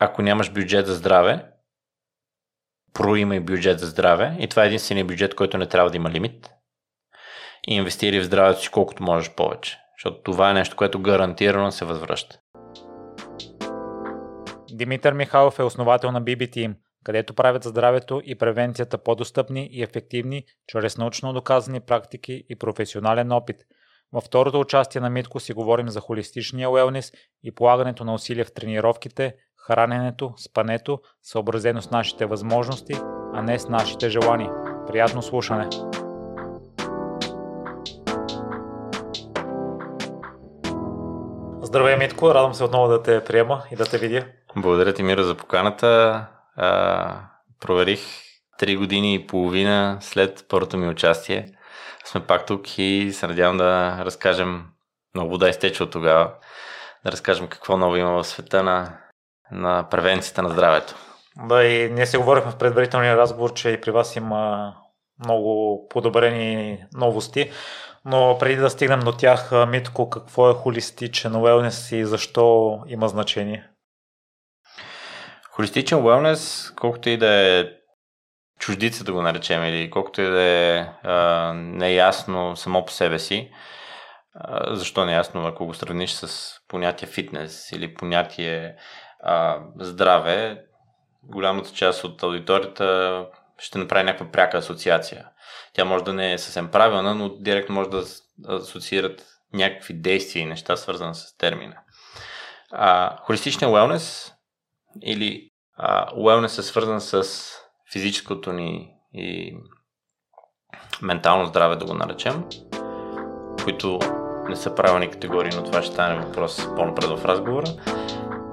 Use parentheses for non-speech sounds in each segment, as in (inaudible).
ако нямаш бюджет за здраве, проимай бюджет за здраве и това е единствения бюджет, който не трябва да има лимит и инвестирай в здравето си колкото можеш повече. Защото това е нещо, което гарантирано се възвръща. Димитър Михайлов е основател на BB където правят здравето и превенцията по-достъпни и ефективни чрез научно доказани практики и професионален опит. Във второто участие на Митко си говорим за холистичния уелнес и полагането на усилия в тренировките, храненето, спането, съобразено с нашите възможности, а не с нашите желания. Приятно слушане! Здравей, Митко! Радвам се отново да те приема и да те видя. Благодаря ти, Миро, за поканата. А, проверих три години и половина след първото ми участие. Сме пак тук и се надявам да разкажем много вода изтече от тогава. Да разкажем какво ново има в света на, на превенцията на здравето. Да, и ние си говорихме в предварителния разговор, че и при вас има много подобрени новости. Но преди да стигнем до тях, Митко, какво е холистичен уелнес и защо има значение? Холистичен уелнес, колкото и да е чуждица да го наречем или колкото и да е а, неясно само по себе си, а, защо неясно, ако го сравниш с понятие фитнес или понятие а, здраве, голямата част от аудиторията ще направи някаква пряка асоциация. Тя може да не е съвсем правилна, но директно може да асоциират някакви действия и неща, свързани с термина. А, холистичният wellness или а, wellness е свързан с физическото ни и ментално здраве, да го наречем, които не са правилни категории, но това ще стане въпрос по-напред в разговора,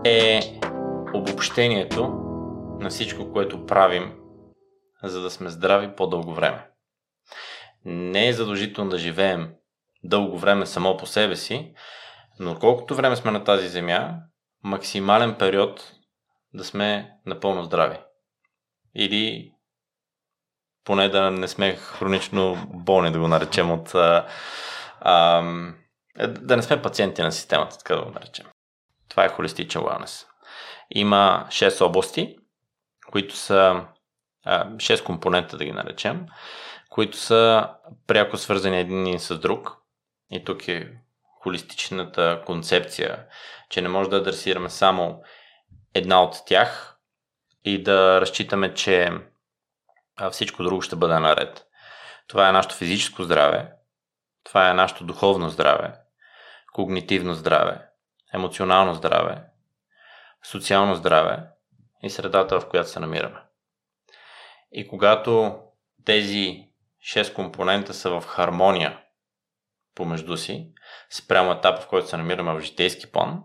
е обобщението на всичко, което правим, за да сме здрави по-дълго време. Не е задължително да живеем дълго време само по себе си, но колкото време сме на тази земя, максимален период да сме напълно здрави. Или поне да не сме хронично болни, да го наречем от... А, а, да не сме пациенти на системата, така да го наречем. Това е холистичен wellness. Има 6 области, които са а, 6 компонента, да ги наречем, които са пряко свързани един с друг. И тук е холистичната концепция, че не може да адресираме само една от тях и да разчитаме, че всичко друго ще бъде наред. Това е нашето физическо здраве, това е нашето духовно здраве, когнитивно здраве, емоционално здраве, социално здраве и средата, в която се намираме. И когато тези 6 компонента са в хармония помежду си, спрямо етапа, в който се намираме в житейски план,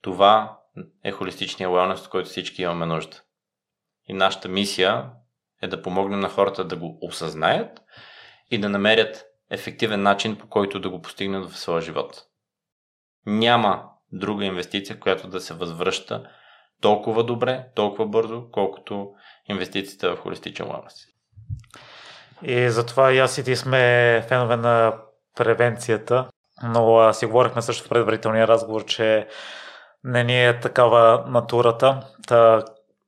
това е холистичния wellness, от който всички имаме нужда. И нашата мисия е да помогнем на хората да го осъзнаят и да намерят ефективен начин, по който да го постигнат в своя живот. Няма друга инвестиция, която да се възвръща толкова добре, толкова бързо, колкото инвестицията в холистичен wellness. И затова и аз и ти сме фенове на превенцията, но си говорихме също в предварителния разговор, че не ни е такава натурата. Та,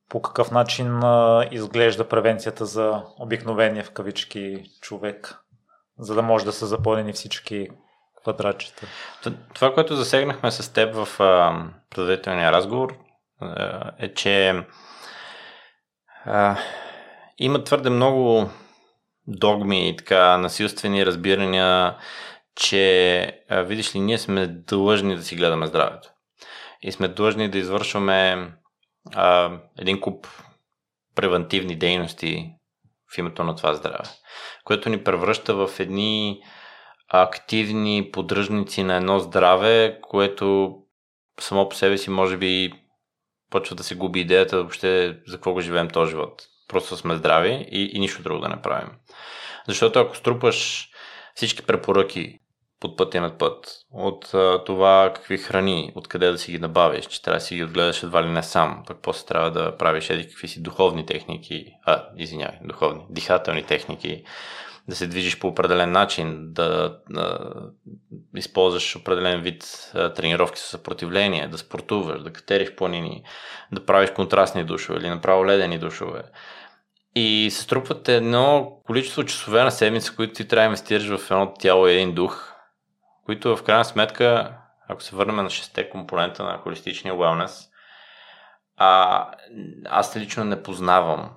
по какъв начин а, изглежда превенцията за обикновения в кавички човек, за да може да са запълнени всички квадратчета? Това, което засегнахме с теб в предварителния разговор, е, че а, има твърде много догми и така насилствени разбирания, че, а, видиш ли, ние сме длъжни да си гледаме здравето и сме длъжни да извършваме а, един куп превентивни дейности в името на това здраве, което ни превръща в едни активни поддръжници на едно здраве, което само по себе си може би почва да се губи идеята въобще за какво го живеем този живот. Просто сме здрави и, и нищо друго да не правим. Защото ако струпаш всички препоръки под пътя над път. От а, това какви храни, откъде да си ги набавиш, че трябва да си ги отгледаш едва ли не сам, пък после трябва да правиш еди какви си духовни техники, а, извинявай, духовни, дихателни техники, да се движиш по определен начин, да, да използваш определен вид тренировки с съпротивление, да спортуваш, да катериш планини, да правиш контрастни душове или направо ледени душове. И се струпват едно количество часове на седмица, които ти трябва да инвестираш в едно тяло и един дух, които в крайна сметка, ако се върнем на шесте компонента на холистичния wellness, а, аз лично не познавам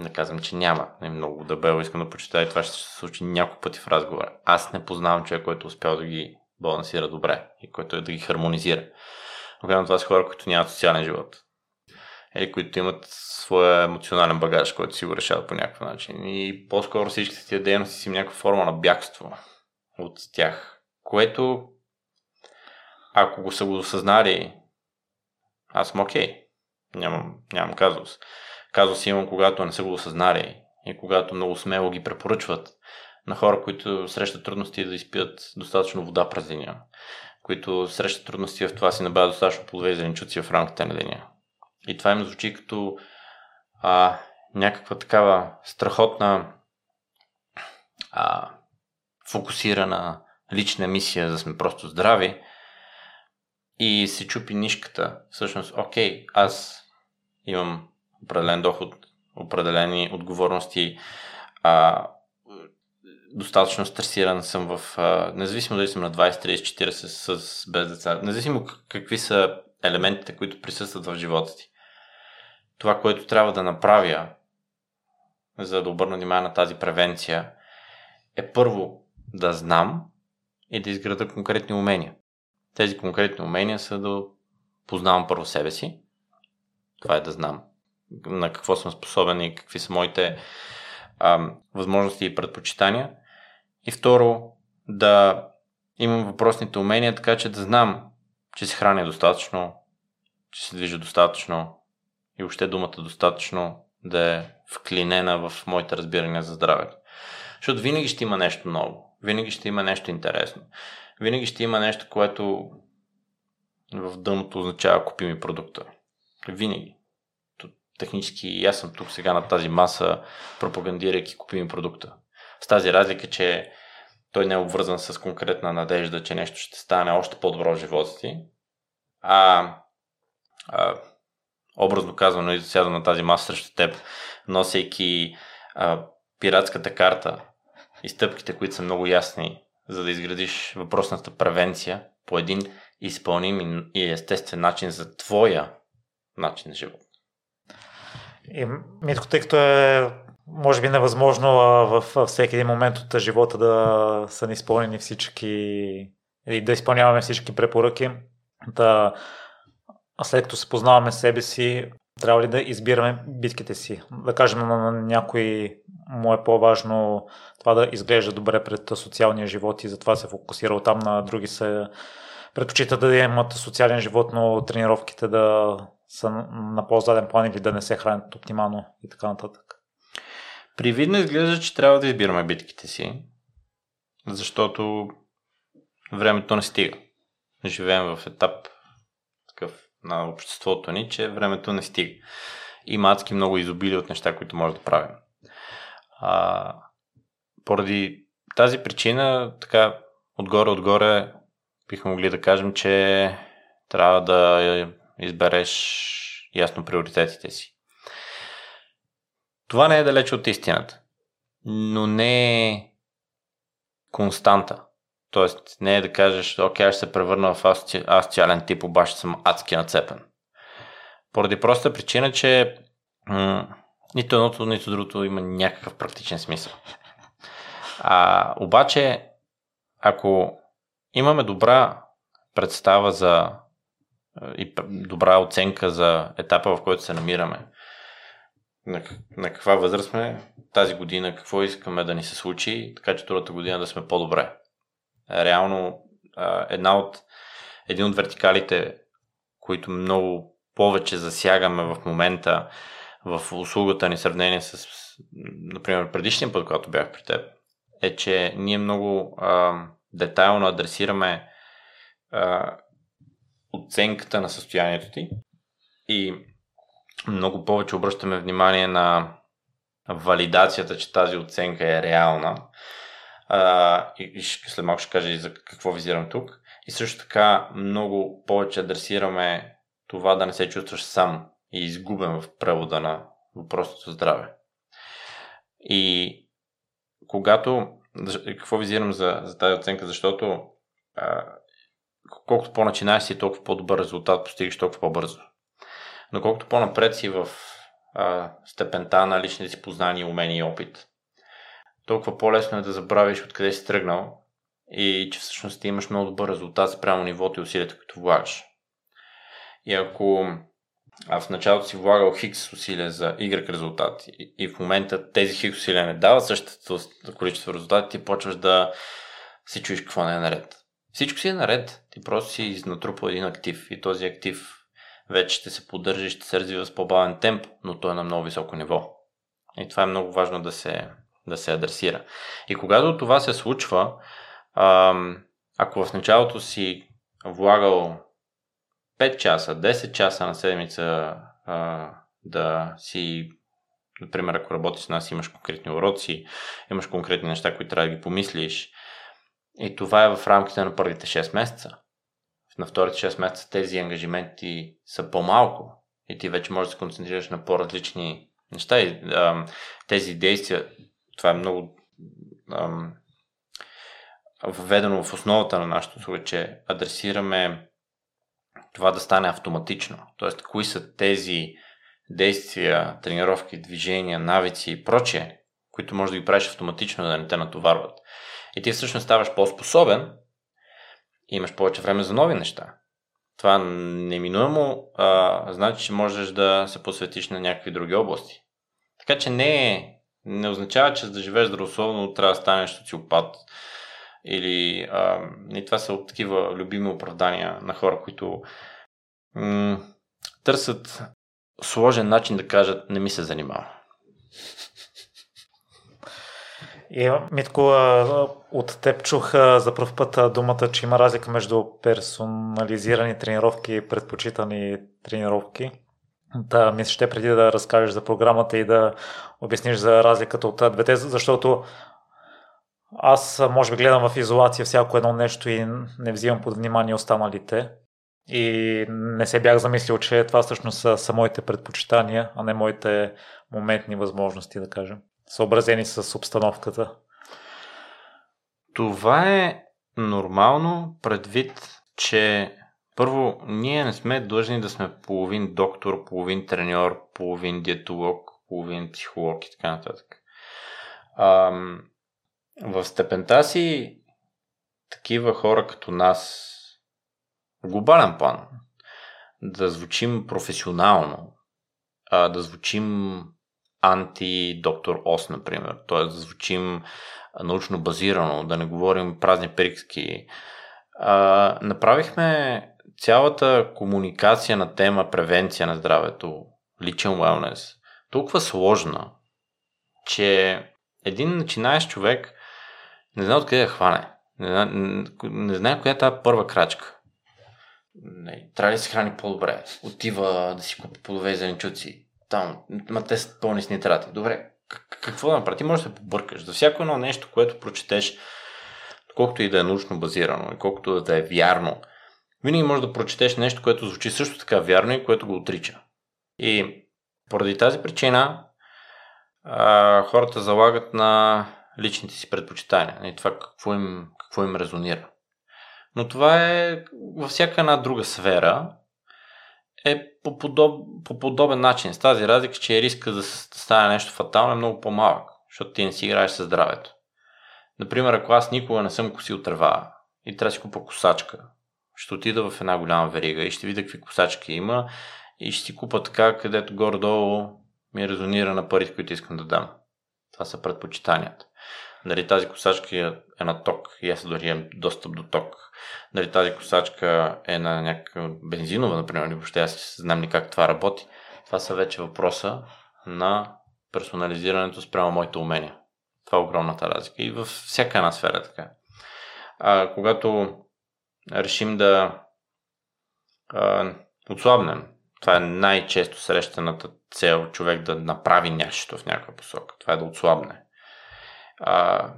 не казвам, че няма. Не много дебело искам да почитая и това ще се случи няколко пъти в разговора. Аз не познавам човек, който е успял да ги балансира добре и който е да ги хармонизира. Когато това са хора, които нямат социален живот. Или които имат своя емоционален багаж, който си го решават по някакъв начин. И по-скоро всичките тия дейности си някаква форма на бягство от тях. Което, ако го са го осъзнали, аз съм окей. Okay. Нямам, нямам казус. Казус имам, когато не са го осъзнали и когато много смело ги препоръчват на хора, които срещат трудности да изпият достатъчно вода през деня, които срещат трудности в това си набавят достатъчно плодове и зеленчуци в рамките на деня. И това им звучи като а, някаква такава страхотна а, фокусирана лична мисия, да сме просто здрави и се чупи нишката. Всъщност, окей, аз имам определен доход, определени отговорности, а, достатъчно стресиран съм в, а, независимо дали съм на 20, 30, 40 с, без деца, независимо какви са елементите, които присъстват в живота ти. Това, което трябва да направя, за да обърна внимание на тази превенция, е първо да знам и да изграда конкретни умения. Тези конкретни умения са да познавам първо себе си. Това е да знам на какво съм способен и какви са моите а, възможности и предпочитания. И второ, да имам въпросните умения, така че да знам, че се храня достатъчно, че се движа достатъчно и въобще думата достатъчно да е вклинена в моите разбирания за здравето. Защото винаги ще има нещо ново, винаги ще има нещо интересно, винаги ще има нещо, което в дъното означава купими продукта. Винаги технически аз съм тук сега на тази маса, пропагандирайки купими продукта. С тази разлика, че той не е обвързан с конкретна надежда, че нещо ще стане още по-добро в живота ти, а, а образно казано, и сядам на тази маса срещу теб, носейки а, пиратската карта и стъпките, които са много ясни, за да изградиш въпросната превенция по един изпълним и естествен начин за твоя начин на живот. И Митко, тъй като е може би невъзможно във всеки един момент от живота да са ни изпълнени всички или да изпълняваме всички препоръки, да след като се познаваме себе си, трябва ли да избираме битките си? Да кажем на някой му е по-важно това да изглежда добре пред социалния живот и затова се фокусира там, на други се предпочита да имат социален живот, но тренировките да са на по-заден план или да не се хранят оптимално и така нататък. Привидно изглежда, че трябва да избираме битките си, защото времето не стига. Живеем в етап такъв на обществото ни, че времето не стига. Има адски много изобили от неща, които може да правим. А, поради тази причина, така, отгоре-отгоре, бихме могли да кажем, че трябва да избереш ясно приоритетите си. Това не е далече от истината, но не е константа. Тоест, не е да кажеш, окей, аз ще се превърна в асоциален тип, обаче съм адски нацепен. Поради проста причина, че м- нито едното, нито другото има някакъв практичен смисъл. А, обаче, ако имаме добра представа за и добра оценка за етапа, в който се намираме. На, на каква възраст сме тази година, какво искаме да ни се случи, така че другата година да сме по-добре. Реално, една от, един от вертикалите, които много повече засягаме в момента в услугата ни сравнение с, например, предишния път, когато бях при теб, е, че ние много а, детайлно адресираме а, оценката на състоянието ти и много повече обръщаме внимание на валидацията, че тази оценка е реална. А, и, след малко ще кажа и за какво визирам тук. И също така много повече адресираме това да не се чувстваш сам и изгубен в превода на въпросното здраве. И когато, какво визирам за, за тази оценка, защото колкото по-начинаеш си, толкова по-добър резултат постигаш толкова по-бързо. Но колкото по-напред си в а, степента на личните си познания, умения и опит, толкова по-лесно е да забравиш откъде си тръгнал и че всъщност ти имаш много добър резултат спрямо нивото и усилията, които влагаш. И ако а в началото си влагал хикс усилия за Y резултат и, и в момента тези хикс усилия не дават същото количество резултати, ти почваш да се чуеш какво не е наред. Всичко си е наред, ти просто си натрупал един актив и този актив вече ще се поддържа и ще се развива с по-бавен темп, но той е на много високо ниво. И това е много важно да се, да се адресира. И когато това се случва, ако в началото си влагал 5 часа, 10 часа на седмица да си, например, ако работиш с нас, имаш конкретни уроци, имаш конкретни неща, които трябва да ги помислиш. И това е в рамките на първите 6 месеца. На вторите 6 месеца тези ангажименти са по-малко и ти вече можеш да се концентрираш на по-различни неща. И, а, тези действия, това е много а, введено в основата на нашото услуга, че адресираме това да стане автоматично. Тоест, кои са тези действия, тренировки, движения, навици и прочее, които може да ги правиш автоматично, да не те натоварват. И ти всъщност ставаш по-способен и имаш повече време за нови неща. Това неминуемо а, значи, че можеш да се посветиш на някакви други области. Така че не, не означава, че за да живееш здравословно трябва да станеш социопат. Или а, и това са такива любими оправдания на хора, които м- търсят сложен начин да кажат не ми се занимава. И, Митко, от теб чух за първ път думата, че има разлика между персонализирани тренировки и предпочитани тренировки. Да, мисля, ще преди да разкажеш за програмата и да обясниш за разликата от двете, защото аз може би гледам в изолация всяко едно нещо и не взимам под внимание останалите. И не се бях замислил, че това всъщност са моите предпочитания, а не моите моментни възможности, да кажем. Съобразени с обстановката. Това е нормално предвид, че първо, ние не сме длъжни да сме половин доктор, половин треньор, половин диетолог, половин психолог и така нататък. Ам, в степента си такива хора като нас в глобален план да звучим професионално, а, да звучим анти-доктор Ос, например, т.е. да звучим научно базирано, да не говорим празни приказки. Направихме цялата комуникация на тема превенция на здравето, личен wellness, толкова сложна, че един начинаещ човек не знае откъде да хване. Не, знае коя е тази първа крачка. Не, трябва да се храни по-добре? Отива да си купи плодове и зеленчуци. Там, ма те са пълни с нитрати. Добре, какво да направи? Ти можеш да се побъркаш. За всяко едно нещо, което прочетеш, колкото и да е научно базирано, и колкото да е вярно, винаги можеш да прочетеш нещо, което звучи също така вярно и което го отрича. И поради тази причина а, хората залагат на личните си предпочитания и това какво им, какво им резонира. Но това е във всяка една друга сфера е по, подоб, по подобен начин. С тази разлика, че риска да стане нещо фатално е много по-малък, защото ти не си играеш със здравето. Например, ако аз никога не съм косил трева и трябва да си купа косачка, ще отида в една голяма верига и ще видя какви косачки има и ще си купа така, където горе-долу ми резонира на парите, които искам да дам. Това са предпочитанията. Дали тази косачка е на ток и аз дори имам достъп до ток. Дали тази косачка е на някаква бензинова, например, или въобще аз знам ли как това работи. Това са вече въпроса на персонализирането спрямо моите умения. Това е огромната разлика. И във всяка една сфера е така. А, когато решим да а, отслабнем Това е най-често срещаната цел човек да направи нещо в някаква посока. Това е да отслабне. А,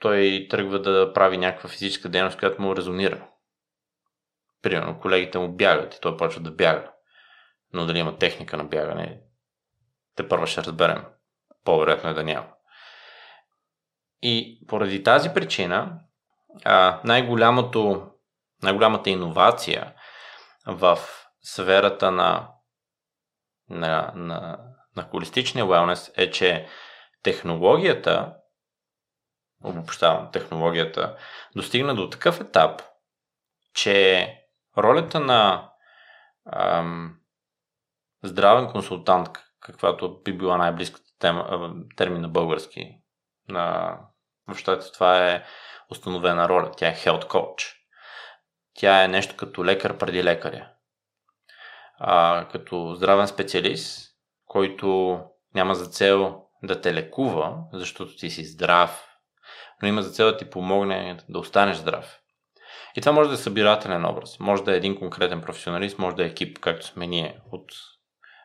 той тръгва да прави някаква физическа дейност, която му резонира. Примерно, колегите му бягат и той почва да бяга. Но дали има техника на бягане, те първо ще разберем. По-вероятно е да няма. И поради тази причина, най-голямото, най-голямата иновация в сферата на, на, на, на холистичния wellness е, че технологията, обобщавам, технологията достигна до такъв етап, че ролята на ам, здравен консултант, каквато би била най-близката тема, термин на български, на, в това е установена роля. Тя е health coach. Тя е нещо като лекар преди лекаря. А, като здравен специалист, който няма за цел да те лекува, защото ти си здрав, но има за цел да ти помогне да останеш здрав. И това може да е събирателен образ, може да е един конкретен професионалист, може да е екип, както сме ние, от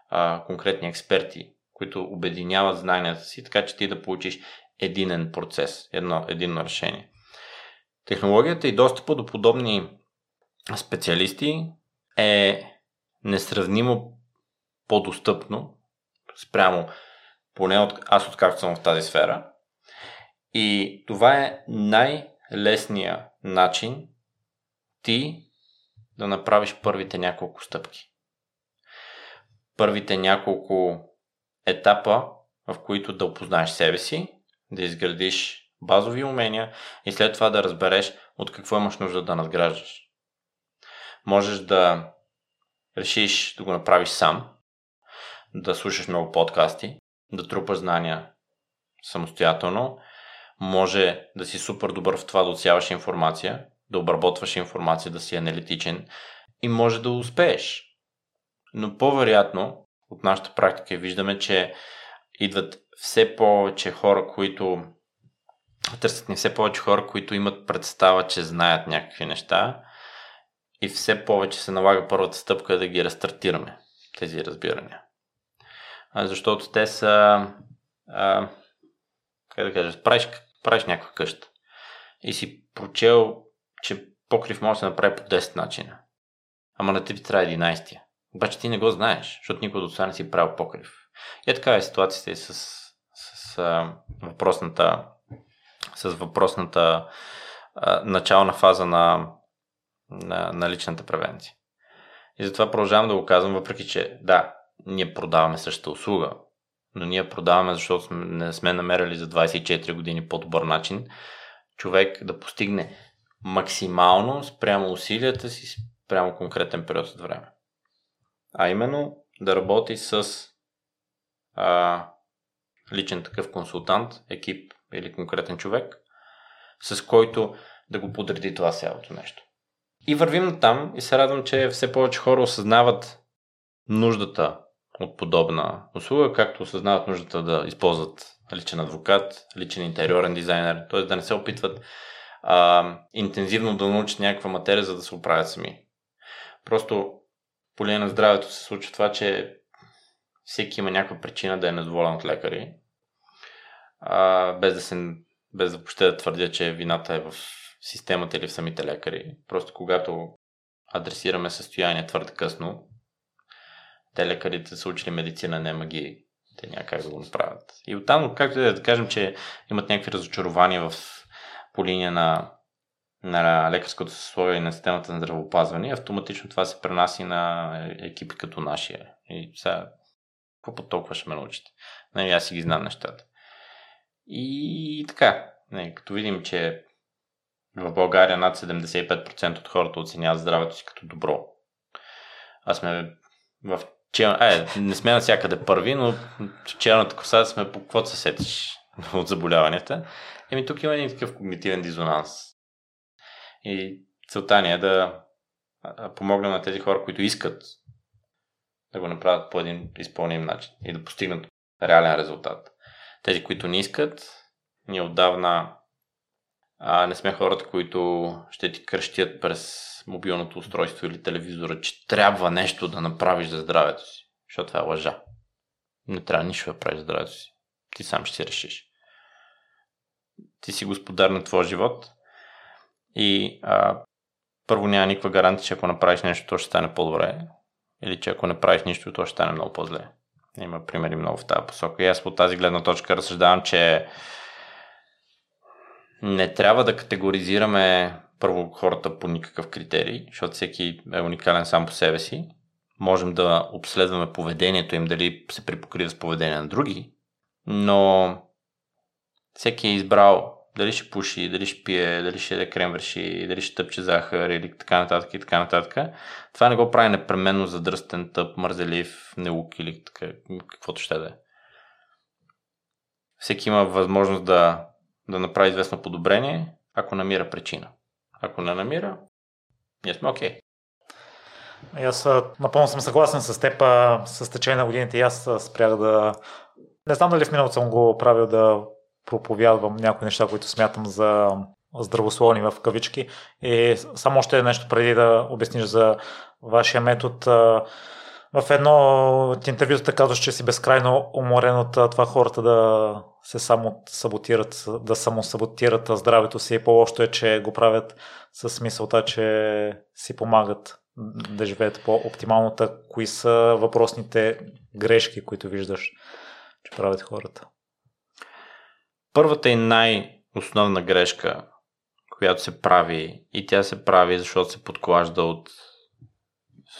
а, конкретни експерти, които обединяват знанията си, така че ти да получиш единен процес, едно, единно решение. Технологията и достъпа до подобни специалисти е несравнимо по-достъпно спрямо поне от, аз откакто съм в тази сфера. И това е най-лесният начин ти да направиш първите няколко стъпки. Първите няколко етапа, в които да опознаеш себе си, да изградиш базови умения и след това да разбереш от какво имаш нужда да надграждаш. Можеш да решиш да го направиш сам, да слушаш много подкасти, да трупаш знания самостоятелно. Може да си супер добър в това да отсяваш информация, да обработваш информация, да си аналитичен и може да успееш. Но по-вероятно от нашата практика виждаме, че идват все повече хора, които търсят ни все повече хора, които имат представа, че знаят някакви неща и все повече се налага първата стъпка да ги рестартираме, тези разбирания. Защото те са, а, как да кажа, правиш, правиш някаква къща и си прочел, че покрив може да се направи по 10 начина. Ама на теб трябва 11. Обаче ти не го знаеш, защото никой до сега не си правил покрив. И е така е ситуацията и с, с, с а, въпросната с въпросната а, начална фаза на, на, на личната превенция. И затова продължавам да го казвам, въпреки че да, ние продаваме същата услуга, но ние продаваме, защото не сме намерили за 24 години по-добър начин човек да постигне максимално спрямо усилията си, спрямо конкретен период от време. А именно да работи с а, личен такъв консултант, екип или конкретен човек, с който да го подреди това цялото нещо. И вървим там и се радвам, че все повече хора осъзнават нуждата от подобна услуга, както осъзнават нуждата да използват личен адвокат, личен интериорен дизайнер, т.е. да не се опитват а, интензивно да научат някаква материя, за да се оправят сами. Просто по линия на здравето се случва това, че всеки има някаква причина да е недоволен от лекари а, без да се без да въобще да твърдя, че вината е в системата или в самите лекари. Просто когато адресираме състояние твърде късно, те лекарите са учили медицина, не магии. Те няма как да го направят. И оттам, както да кажем, че имат някакви разочарования в, по линия на, на лекарското съсловие и на системата на здравеопазване, автоматично това се пренаси на екипи като нашия. И сега, какво толкова ще ме научите? Нали, аз си ги знам нещата. И така, не, като видим, че в България над 75% от хората оценяват здравето си като добро. А сме в чел... е, не сме навсякъде първи, но в челната коса сме по какво се сетиш (laughs) от заболяванията. Еми тук има един такъв когнитивен дизонанс. И целта ни е да помогнем на тези хора, които искат да го направят по един изпълним начин и да постигнат реален резултат. Тези, които не искат, ние отдавна а не сме хората, които ще ти кръщят през мобилното устройство или телевизора, че трябва нещо да направиш за здравето си. Защото това е лъжа. Не трябва нищо да правиш за здравето си. Ти сам ще си решиш. Ти си господар на твоя живот и а, първо няма никаква гаранция, че ако направиш нещо, то ще стане по-добре. Или че ако не нищо, то ще стане много по-зле. Има примери много в тази посока. И аз по тази гледна точка разсъждавам, че не трябва да категоризираме първо хората по никакъв критерий, защото всеки е уникален сам по себе си. Можем да обследваме поведението им, дали се припокрива с поведение на други, но всеки е избрал дали ще пуши, дали ще пие, дали ще яде крем върши, дали ще тъпче захар или така нататък и така нататък. Това не го прави непременно задръстен, тъп, мързелив, неук или така, каквото ще да е. Всеки има възможност да, да направи известно подобрение, ако намира причина. Ако не намира, ние сме окей. Okay. Аз напълно съм съгласен с теб. С течение на годините и аз спрях да... Не знам дали в миналото съм го правил да проповядвам някои неща, които смятам за здравословни в кавички. И само още нещо преди да обясниш за вашия метод. В едно от интервюта казваш, че си безкрайно уморен от това хората да се само саботират, да само саботират здравето си. По-лошото е, че го правят с мисълта, че си помагат да живеят по-оптималната. Кои са въпросните грешки, които виждаш, че правят хората? Първата и най-основна грешка, която се прави, и тя се прави, защото се подклажда от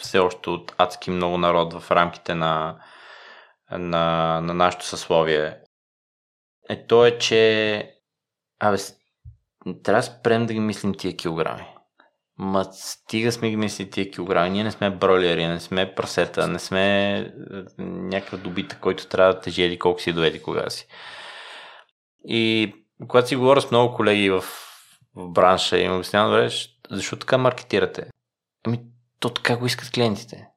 все още от адски много народ в рамките на, на, на нашето съсловие, е то е, че абе, трябва да спрем да ги мислим тия килограми. Ма стига сме ги мисли тия килограми. Ние не сме бролери, не сме прасета, не сме е, някаква добита, който трябва да тежи еди колко си доведи кога си. И когато си говоря с много колеги в, в бранша и им обяснявам, защо така маркетирате? Ами, то така го искат клиентите.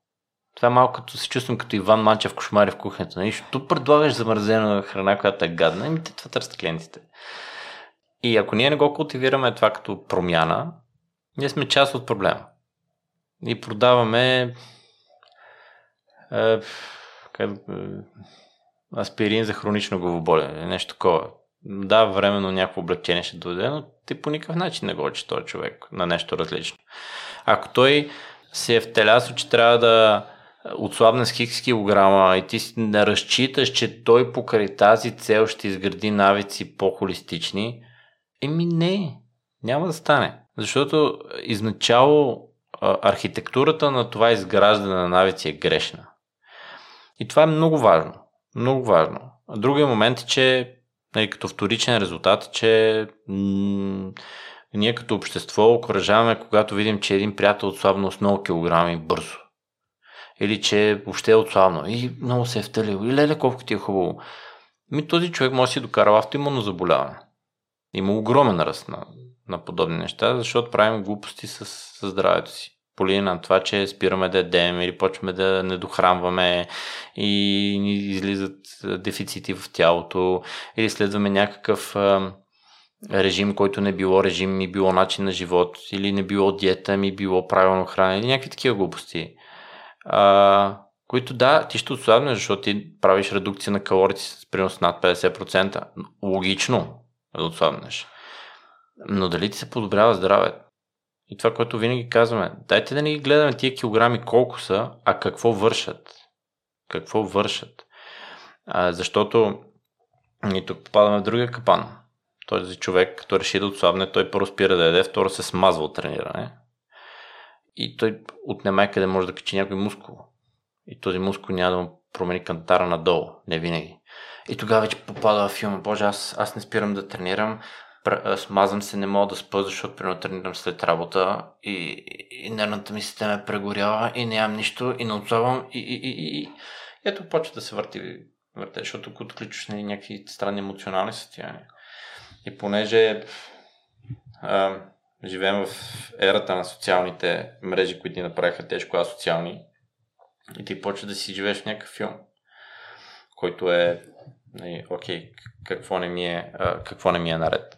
Това е малко като се чувствам като Иван Манчев кошмари в кухнята. Нали? Защото предлагаш замързена храна, която е гадна, ами те това търсят клиентите. И ако ние не го култивираме това като промяна, ние сме част от проблема. И продаваме е, как, е, аспирин за хронично главоболие. Нещо такова. Да, временно някакво облегчение ще дойде, но ти по никакъв начин не го учи този човек на нещо различно. Ако той се е втелясо, че трябва да отслабне с хикс килограма и ти не разчиташ, че той покрай тази цел ще изгради навици по-холистични, еми не, няма да стане. Защото изначало архитектурата на това изграждане на навици е грешна. И това е много важно. Много важно. Другия момент е, че нали, като вторичен резултат, е, че ние като общество окоръжаваме, когато видим, че един приятел отслабна с много килограми бързо. Или че въобще е отслабно и много се е втелил. И леле колко ти е хубаво. Ми този човек може да си докара автоимунно заболяване. Има огромен ръст на, на подобни неща, защото правим глупости с, с здравето си. По на това, че спираме да ядем или почваме да не дохранваме и ни излизат дефицити в тялото или следваме някакъв режим, който не било режим, ми било начин на живот, или не било диета, ми било правилно храна, или някакви такива глупости. А, които да, ти ще отслабнеш, защото ти правиш редукция на калорите с принос над 50%. Логично да отслабнеш. Но дали ти се подобрява здравето? И това, което винаги казваме, дайте да не ги гледаме тия килограми колко са, а какво вършат. Какво вършат. А, защото и тук попадаме в другия капан този човек, като реши да отслабне, той първо спира да яде, второ се смазва от трениране. И той отнема къде може да качи някой мускул. И този мускул няма да му промени кантара надолу, не винаги. И тогава вече попада в филма, боже, аз, аз не спирам да тренирам, смазвам се, не мога да спа, защото примерно тренирам след работа и, и нервната ми система е прегорява и нямам нищо и не отслабвам и, и, и, и, и ето почва да се върти, върте, защото ако отключваш на някакви странни емоционални състояния. И понеже а, живеем в ерата на социалните мрежи, които ни направиха тежко асоциални, и ти почва да си живееш в някакъв филм, който е нали, окей, какво не ми е, какво не ми е наред.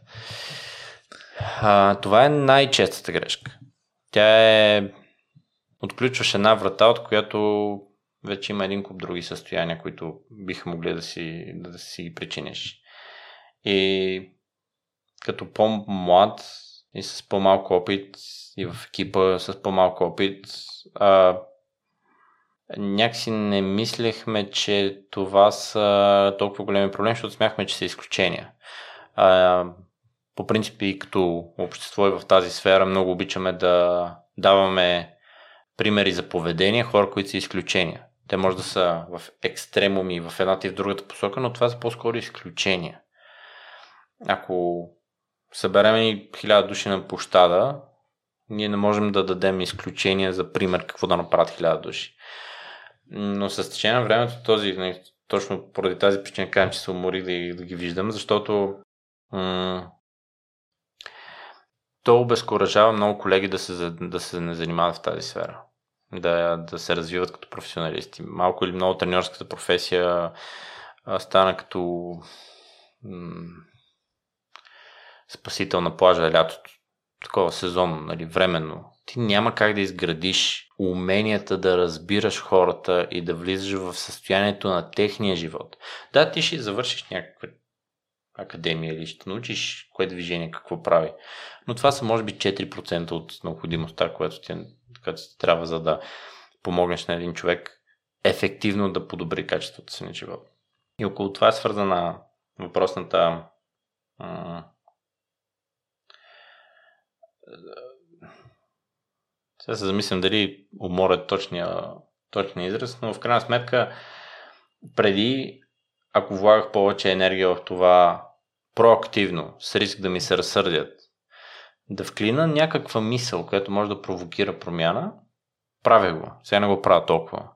А, това е най-честата грешка. Тя е отключваш една врата, от която вече има един куп други състояния, които биха могли да си, да си причиниш. И като по-млад и с по-малко опит и в екипа с по-малко опит, а, някакси не мислехме, че това са толкова големи проблеми, защото смяхме, че са изключения. А, по принцип и като общество и в тази сфера много обичаме да даваме примери за поведение, хора, които са изключения. Те може да са в екстремуми в едната и в другата посока, но това са по-скоро изключения. Ако съберем и хиляда души на площада, ние не можем да дадем изключения за пример какво да направят хиляда души. Но с течение на времето този, нали, точно поради тази причина казвам, че се уморих да, да ги виждам, защото м- то обезкуражава много колеги да се, да се не занимават в тази сфера. Да, да се развиват като професионалисти. Малко или много тренерската професия а, стана като м- спасител на плажа лятото. Такова сезон, нали, временно. Ти няма как да изградиш уменията да разбираш хората и да влизаш в състоянието на техния живот. Да, ти ще завършиш някаква академия или ще научиш кое движение какво прави. Но това са може би 4% от необходимостта, която ти, която ти трябва за да помогнеш на един човек ефективно да подобри качеството си на живот. И около това е свързана въпросната м- сега се замислям дали умор е точния, точния израз, но в крайна сметка преди, ако влагах повече енергия в това проактивно, с риск да ми се разсърдят, да вклина някаква мисъл, която може да провокира промяна, правя го. Сега не го правя толкова.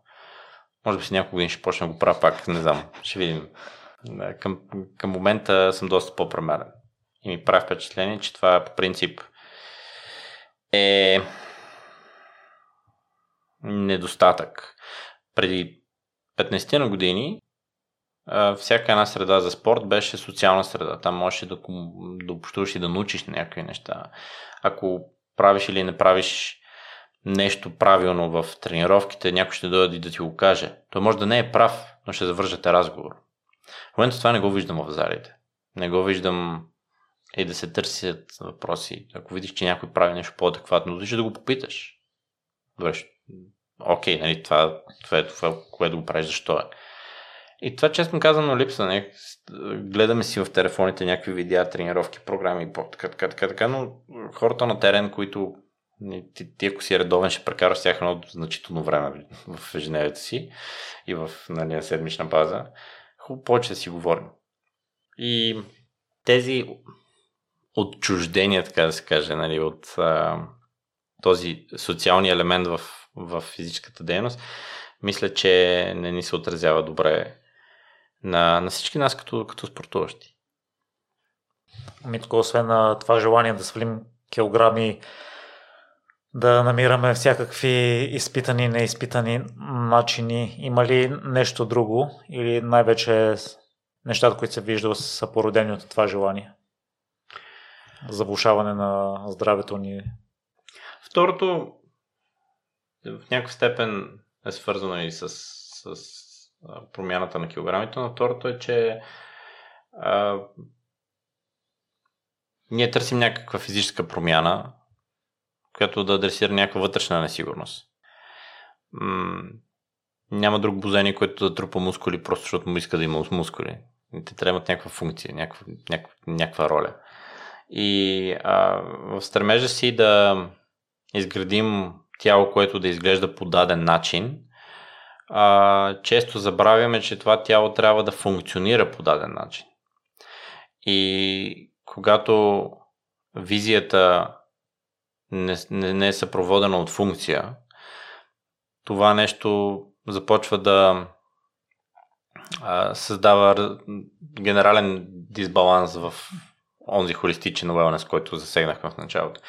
Може би си някога ще почна да го правя пак, не знам. Ще видим. Към, към момента съм доста по-премерен. И ми прави впечатление, че това по принцип е недостатък. Преди 15 на години всяка една среда за спорт беше социална среда. Там можеш да, да общуваш и да научиш някакви неща. Ако правиш или не правиш нещо правилно в тренировките, някой ще дойде да ти го каже. Той може да не е прав, но ще завържете разговор. В момента това не го виждам в залите. Не го виждам и да се търсят въпроси. Ако видиш, че някой прави нещо по-адекватно, дори да го попиташ. Добре, окей, нали, това, това е това, което го правиш, защо е. И това честно казано липса. Не? Гледаме си в телефоните някакви видеа, тренировки, програми, така, така, така, така, но хората на терен, които ти, ти ако си редовен, ще прекараш тях едно значително време в ежедневието си и в нали, седмична база. Хубаво повече да си говорим. И тези отчуждения, така да се каже, нали, от а, този социалния елемент в, в физическата дейност, мисля, че не ни се отразява добре на, на всички нас като, като спортуващи. Митко, освен на това желание да свалим килограми, да намираме всякакви изпитани неизпитани начини, има ли нещо друго или най-вече нещата, които се вижда са породени от това желание? За влушаване на здравето ни. Второто в някаква степен е свързано и с, с промяната на килограмите, но второто е, че а, ние търсим някаква физическа промяна, която да адресира някаква вътрешна несигурност. М- няма друг бозени, който да трупа мускули, просто защото му иска да има мускули. Те трябват някаква функция, някаква, някаква, някаква роля. И а, в стремежа си да изградим тяло, което да изглежда по даден начин, а, често забравяме, че това тяло трябва да функционира по даден начин. И когато визията не, не, не е съпроводена от функция, това нещо започва да а, създава генерален дисбаланс в онзи холистичен уелнес, който засегнахме в началото.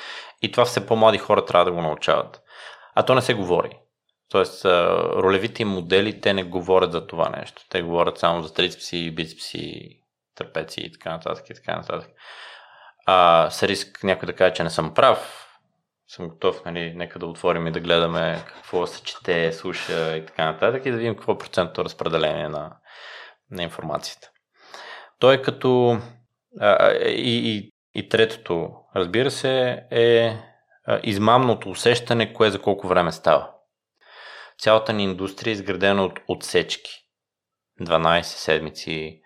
И това все по-млади хора трябва да го научават. А то не се говори. Тоест, ролевите модели, те не говорят за това нещо. Те говорят само за трицепси, бицепси, трапеци и така нататък и така нататък. а, с риск някой да каже, че не съм прав, съм готов, нали, нека да отворим и да гледаме какво се чете, слуша и така нататък и да видим какво е процентното разпределение на, на информацията. Той е като а, и, и, и третото, разбира се, е измамното усещане, кое за колко време става. Цялата ни индустрия е изградена от отсечки. 12 седмици,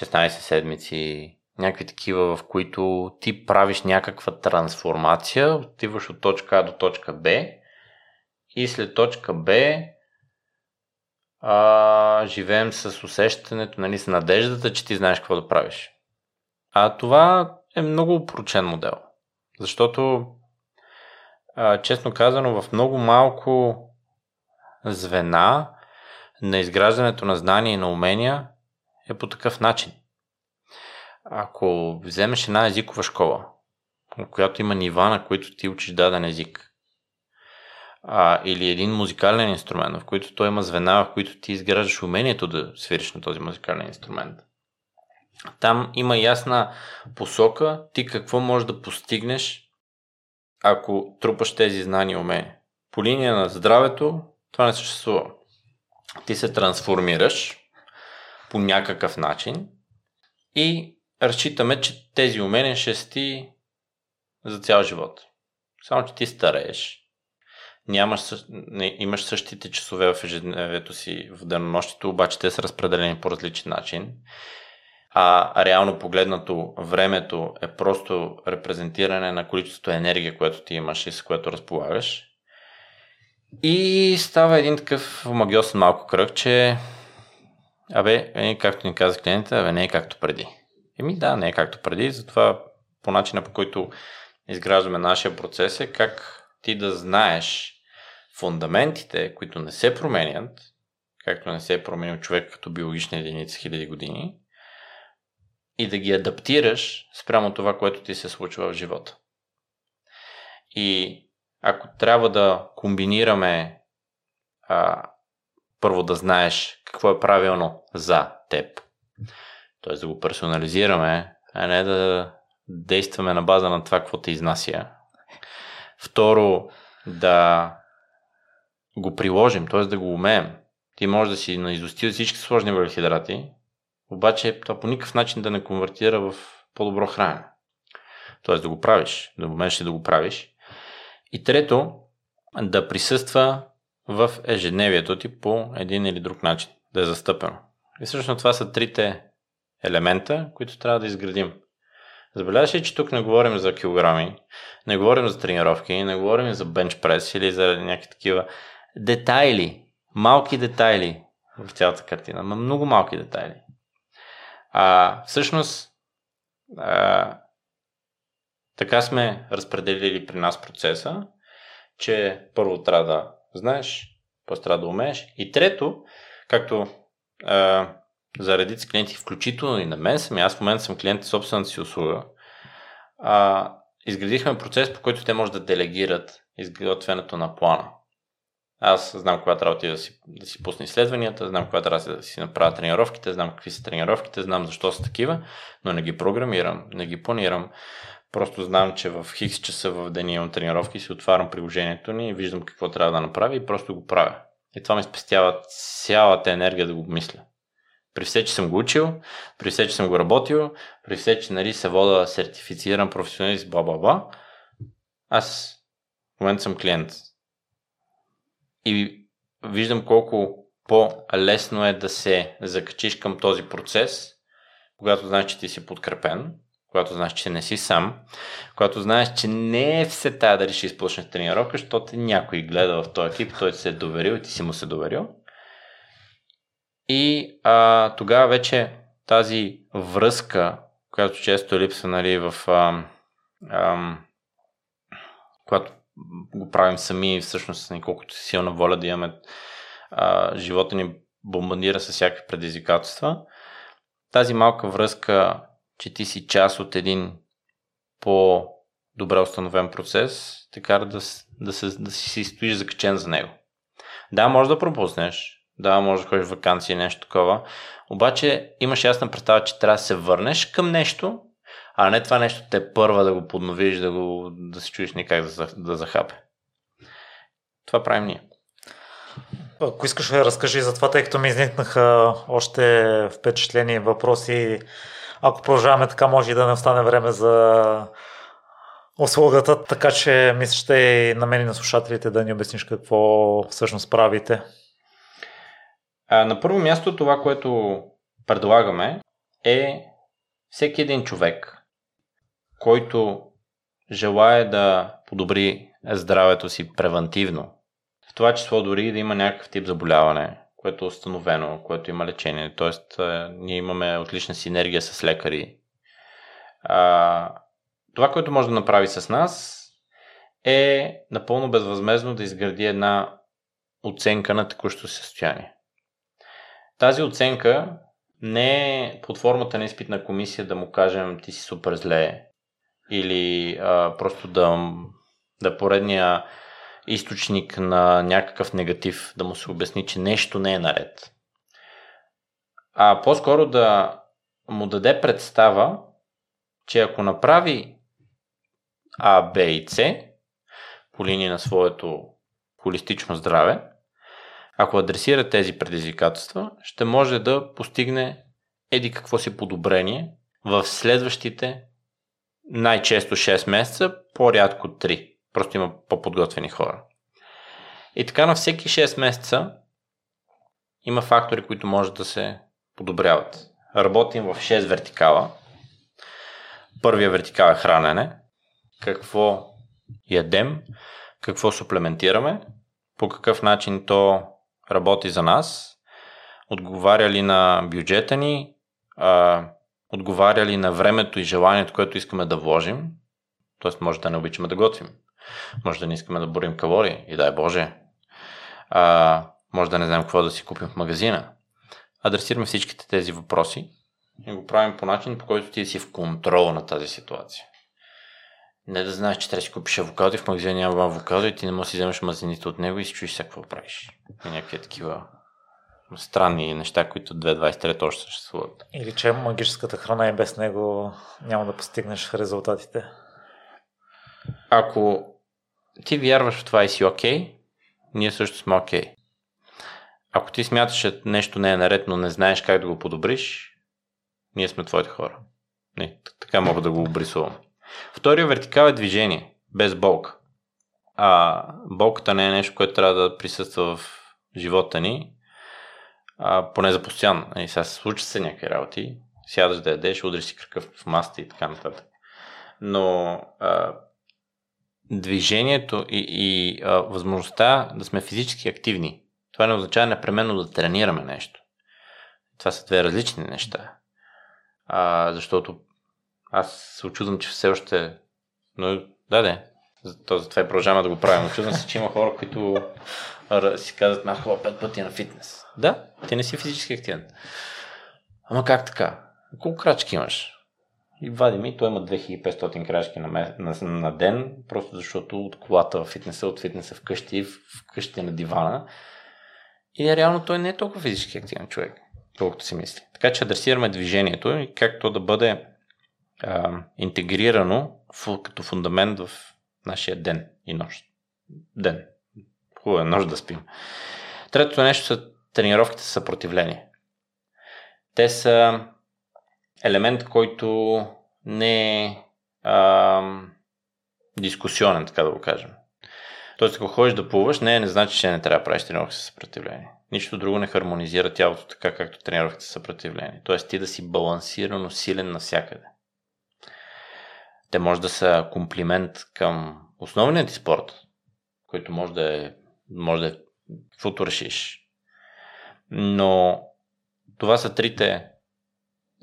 16 седмици, някакви такива, в които ти правиш някаква трансформация, отиваш от точка А до точка Б и след точка Б а, живеем с усещането, нали, с надеждата, че ти знаеш какво да правиш. А това е много упрочен модел. Защото, а, честно казано, в много малко звена на изграждането на знания и на умения е по такъв начин. Ако вземеш една езикова школа, която има нива, на които ти учиш даден език, а, или един музикален инструмент, в който той има звена, в които ти изграждаш умението да свириш на този музикален инструмент. Там има ясна посока ти какво можеш да постигнеш, ако трупаш тези знания и умения. По линия на здравето това не съществува. Ти се трансформираш по някакъв начин и разчитаме, че тези умения ще си за цял живот. Само, че ти старееш, нямаш, не, имаш същите часове в ежедневието си в денонощието, обаче те са разпределени по различен начин. А реално погледнато времето е просто репрезентиране на количеството енергия, което ти имаш и с което разполагаш. И става един такъв магиосен малко кръг, че абе, е, както ни каза клиента, абе, не е както преди. Еми да, не е както преди, затова по начина по който изграждаме нашия процес е как ти да знаеш фундаментите, които не се променят, както не се е променил човек като биологична единица хиляди години, и да ги адаптираш спрямо това, което ти се случва в живота. И ако трябва да комбинираме а, първо да знаеш какво е правилно за теб, т.е. да го персонализираме, а не да действаме на база на това, какво те изнася. Второ, да го приложим, т.е. да го умеем. Ти можеш да си наизустил всички сложни въглехидрати, обаче това по никакъв начин да не конвертира в по-добро хранене. Т.е. да го правиш, да умееш да го правиш. И трето, да присъства в ежедневието ти по един или друг начин, да е застъпено. И всъщност това са трите елемента, които трябва да изградим. Забелязваш ли, че тук не говорим за килограми, не говорим за тренировки, не говорим за бенчпрес или за някакви такива детайли, малки детайли в цялата картина, но много малки детайли. А, всъщност, а, така сме разпределили при нас процеса, че първо трябва да знаеш, после трябва да умееш. И трето, както а, за редици клиенти, включително и на мен съм, аз в момента съм клиент собствената си услуга, а, изградихме процес, по който те може да делегират изготвянето на плана. Аз знам кога трябва да си, да си пусна изследванията, знам кога трябва да си направя тренировките, знам какви са тренировките, знам защо са такива, но не ги програмирам, не ги планирам. Просто знам, че в хикс часа в деня имам тренировки, си отварям приложението ни виждам какво трябва да направя и просто го правя. И това ми спестява цялата енергия да го мисля. При все, че съм го учил, при все, че съм го работил, при все, че нали, се вода сертифициран професионалист, бла-бла-бла, аз в момента съм клиент и виждам колко по-лесно е да се закачиш към този процес, когато знаеш, че ти си подкрепен, когато знаеш, че не си сам, когато знаеш, че не е все тая дали ще изпълнеш тренировка, защото някой гледа в този екип, той се е доверил и ти си му се доверил. И а, тогава вече тази връзка, която често липсва нали, в а, а, когато го правим сами, всъщност колкото си силна воля да имаме а, живота ни бомбандира с всякакви предизвикателства. Тази малка връзка, че ти си част от един по-добре установен процес, те кара да, да, се, да си стоиш закачен за него. Да, може да пропуснеш, да, може да ходиш в вакансия или нещо такова, обаче имаш ясна представа, че трябва да се върнеш към нещо, А не това нещо те първа да го подновиш, да, го, да се чуеш никак да, да захапе. Това правим ние. Ако искаш да разкажи за това, тъй като ми изникнаха още впечатлени въпроси, ако продължаваме така, може и да не остане време за услугата, така че мисля, ще и на мен и на слушателите да ни обясниш какво всъщност правите. А, на първо място това, което предлагаме е всеки един човек, който желая да подобри здравето си превентивно, в това число дори да има някакъв тип заболяване, което е установено, което има лечение. Тоест, ние имаме отлична синергия с лекари. А, това, което може да направи с нас, е напълно безвъзмезно да изгради една оценка на текущото състояние. Тази оценка не е под формата на изпитна комисия да му кажем ти си супер зле или а, просто да, да поредния източник на някакъв негатив, да му се обясни, че нещо не е наред. А по-скоро да му даде представа, че ако направи А, Б и С по линия на своето холистично здраве, ако адресира тези предизвикателства, ще може да постигне еди какво си подобрение в следващите най-често 6 месеца, по-рядко 3. Просто има по-подготвени хора. И така на всеки 6 месеца има фактори, които може да се подобряват. Работим в 6 вертикала. Първия вертикал е хранене. Какво ядем, какво суплементираме, по какъв начин то работи за нас, отговаря ли на бюджета ни, отговаря ли на времето и желанието, което искаме да вложим. Тоест, може да не обичаме да готвим. Може да не искаме да борим калории и дай Боже. А, може да не знаем какво да си купим в магазина. Адресираме всичките тези въпроси и го правим по начин, по който ти си в контрол на тази ситуация. Не да знаеш, че трябва да си купиш авокадо и в магазина няма авокадо и ти не можеш да си вземеш мазините от него и си чуеш какво правиш. И някакви такива странни неща, които 2023 още съществуват. Или че магическата храна и без него няма да постигнеш резултатите. Ако ти вярваш в това и си окей, okay, ние също сме окей. Okay. Ако ти смяташ, че нещо не е наред, но не знаеш как да го подобриш, ние сме твоите хора. Не, така мога да го обрисувам. Втория вертикал е движение, без болка. А болката не е нещо, което трябва да присъства в живота ни, а, поне за постоянно. И сега се случат се някакви работи, сядаш да ядеш, удриш си кръв в маста и така нататък. Но а, движението и, и а, възможността да сме физически активни, това не означава непременно да тренираме нещо. Това са две различни неща. А, защото аз се очудвам, че все още... Но да, да. То, затова и продължаваме да го правим. Очудвам се, че има хора, които си казват, аз хора пет пъти на фитнес. Да, ти не си физически активен. Ама как така? Колко крачки имаш? И вади ми, той има 2500 крачки на, на, на ден, просто защото от колата в фитнеса, от фитнеса вкъщи, вкъщи на дивана. И реално той не е толкова физически активен човек, колкото си мисли. Така че адресираме движението и как то да бъде а, интегрирано в, като фундамент в нашия ден и нощ. Ден. Хубаво е нощ да спим. Третото нещо са тренировките с съпротивление. Те са елемент, който не е а, дискусионен, така да го кажем. Тоест, ако ходиш да плуваш, не, не значи, че не трябва да правиш тренировки с съпротивление. Нищо друго не хармонизира тялото така, както тренировките с съпротивление. Тоест, ти да си балансирано силен навсякъде. Те може да са комплимент към основният ти спорт, който може да е, може да е каквото решиш. Но това са трите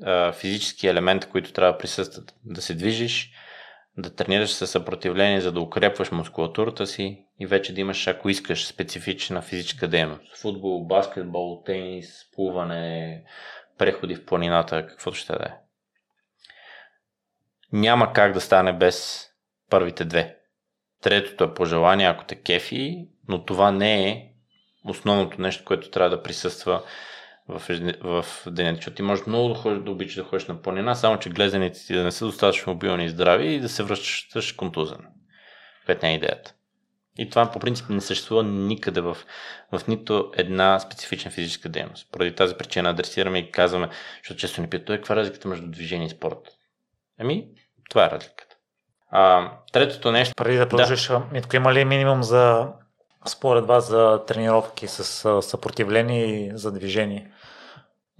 а, физически елемента, които трябва да присъстват. Да се движиш, да тренираш със съпротивление, за да укрепваш мускулатурата си и вече да имаш, ако искаш, специфична физическа дейност. Футбол, баскетбол, тенис, плуване, преходи в планината, каквото ще да е няма как да стане без първите две. Третото е пожелание, ако те кефи, но това не е основното нещо, което трябва да присъства в, в деня, защото ти можеш много да, ходиш, да обичаш да ходиш на планина, само че глезените ти да не са достатъчно мобилни и здрави и да се връщаш контузен. Което не е идеята. И това по принцип не съществува никъде в, в нито една специфична физическа дейност. Поради тази причина адресираме и казваме, защото често ни питат, каква е разликата между движение и спорт? Ами, това е разликата. А, третото нещо... Преди да продължиш, да. Митко, има ли минимум за, според вас, за тренировки с съпротивление и за движение?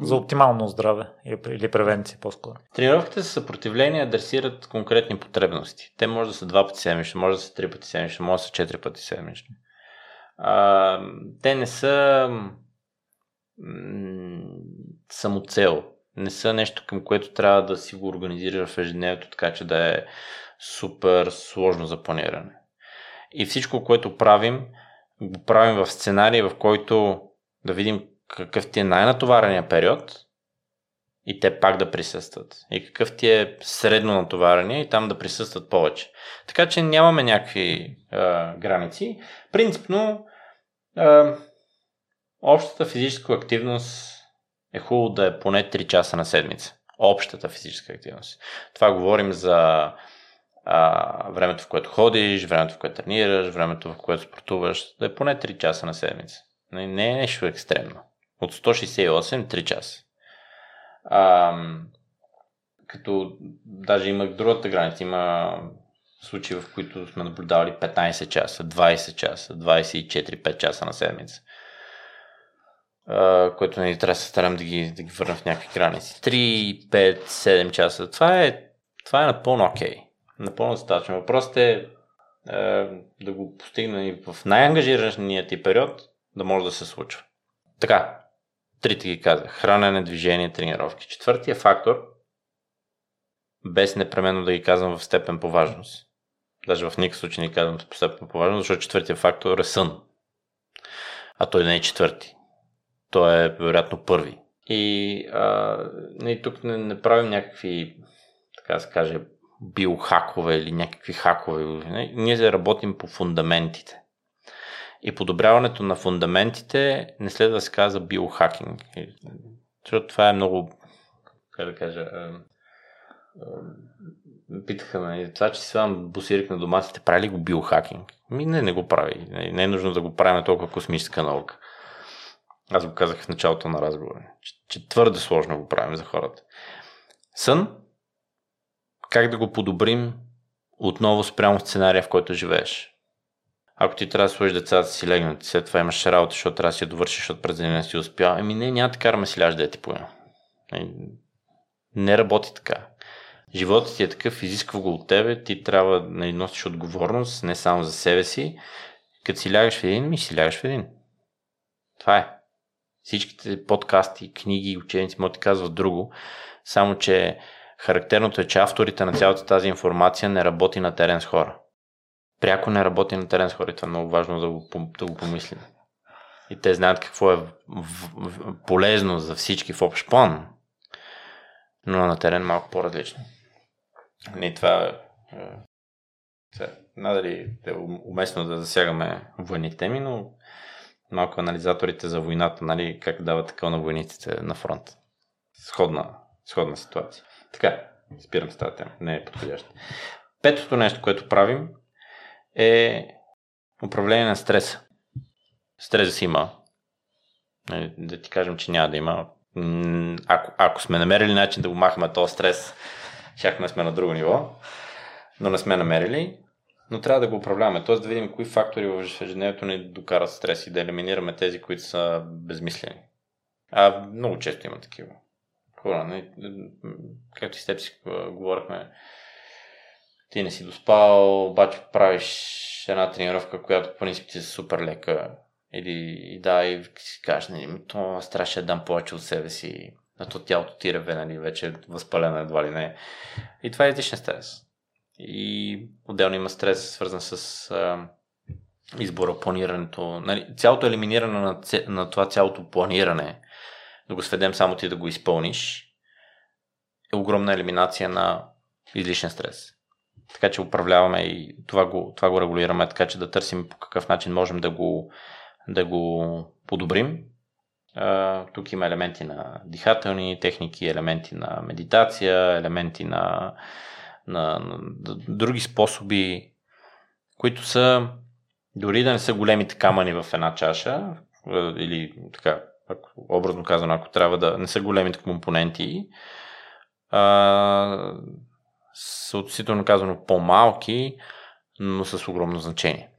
За оптимално здраве или превенция по-скоро. Тренировките за съпротивление адресират конкретни потребности. Те може да са два пъти седмично, може да са три пъти седмично, може да са четири пъти седмично. Те не са самоцел. Не са нещо към което трябва да си го организира в ежедневието, така че да е супер сложно за планиране. И всичко, което правим, го правим в сценарий, в който да видим какъв ти е най-натоварения период и те пак да присъстват. И какъв ти е средно натоварение и там да присъстват повече. Така че нямаме някакви а, граници. Принципно, а, общата физическа активност е хубаво да е поне 3 часа на седмица. Общата физическа активност. Това говорим за а, времето, в което ходиш, времето, в което тренираш, времето, в което спортуваш, да е поне 3 часа на седмица. Не, не е нещо екстремно. От 168 3 часа. А, като даже има другата граница. Има случаи, в които сме наблюдавали 15 часа, 20 часа, 24-5 часа на седмица. Uh, което не трябва да се старам да ги, да ги върна в някакви граници. 3, 5, 7 часа. Това е, това е напълно окей. Okay. Напълно достатъчно. Въпросът е uh, да го постигна в най-ангажирания ти период, да може да се случва. Така, Трите ги казах. Хранене, движение, тренировки. Четвъртия фактор, без непременно да ги казвам в степен по важност. Даже в никакъв случай не казвам в степен по важност, защото четвъртия фактор е сън. А той не е четвърти. Той е вероятно първи. И а, не, тук не, не правим някакви, така да се каже, биохакове или някакви хакове. Ние работим по фундаментите. И подобряването на фундаментите не следва да се казва биохакинг. Защото това е много, как да кажа, питаха ме, това, че си слагам бусирик на доматите, прави ли го биохакинг? Ми не, не го прави. Не е нужно да го правим толкова космическа наука. Аз го казах в началото на разговора, че, че твърде сложно го правим за хората. Сън, как да го подобрим отново спрямо сценария, в който живееш. Ако ти трябва да сложиш децата си легнат, след това имаш работа, защото трябва да си я довършиш, защото през деня си успял, ами не, няма да караме си ляж да ти поема. Не работи така. Животът ти е такъв, изисква го от тебе, ти трябва да носиш отговорност, не само за себе си. Като си лягаш в един, ми си лягаш в един. Това е. Всичките подкасти, книги ученици могат да казват друго, само че характерното е, че авторите на цялата тази информация не работи на терен с хора пряко не работи на терен с хората. Това е много важно да го, да го помислим. И те знаят какво е в, в, полезно за всички в общ план, но на терен малко по-различно. Не, това е, надали е уместно да засягаме военни теми, но малко анализаторите за войната, нали, как дават така на войниците на фронт. Сходна, сходна ситуация. Така, спирам с тази тема, не е подходяща. Петото нещо, което правим, е управление на стреса. Стрес си има. Нали, да ти кажем, че няма да има. Ако, ако сме намерили начин да го махаме този стрес, щяхме сме на друго ниво, но не сме намерили. Но трябва да го управляваме, т.е. да видим кои фактори в ежедневието ни докарат стрес и да елиминираме тези, които са безмислени. А много често има такива хора. Не? Както и с теб си говорихме, ти не си доспал, обаче правиш една тренировка, която по принцип ти е супер лека. Или и да, и си кажеш, нали, то аз трябваше да дам повече от себе си. А то тялото ти реве, нали, вече е възпалено едва ли не. И това е излишен стрес. И отделно има стрес, свързан с а, избора, планирането. Нали, цялото елиминиране на, на това цялото планиране, да го сведем само ти да го изпълниш, е огромна елиминация на излишен стрес. Така че управляваме и това го, това го регулираме, така че да търсим по какъв начин можем да го, да го подобрим. тук има елементи на дихателни техники, елементи на медитация, елементи на, на, на други способи, които са дори да не са големите камъни в една чаша, или така, образно казано, ако трябва да не са големите компоненти, а, са относително казано по-малки, но с огромно значение.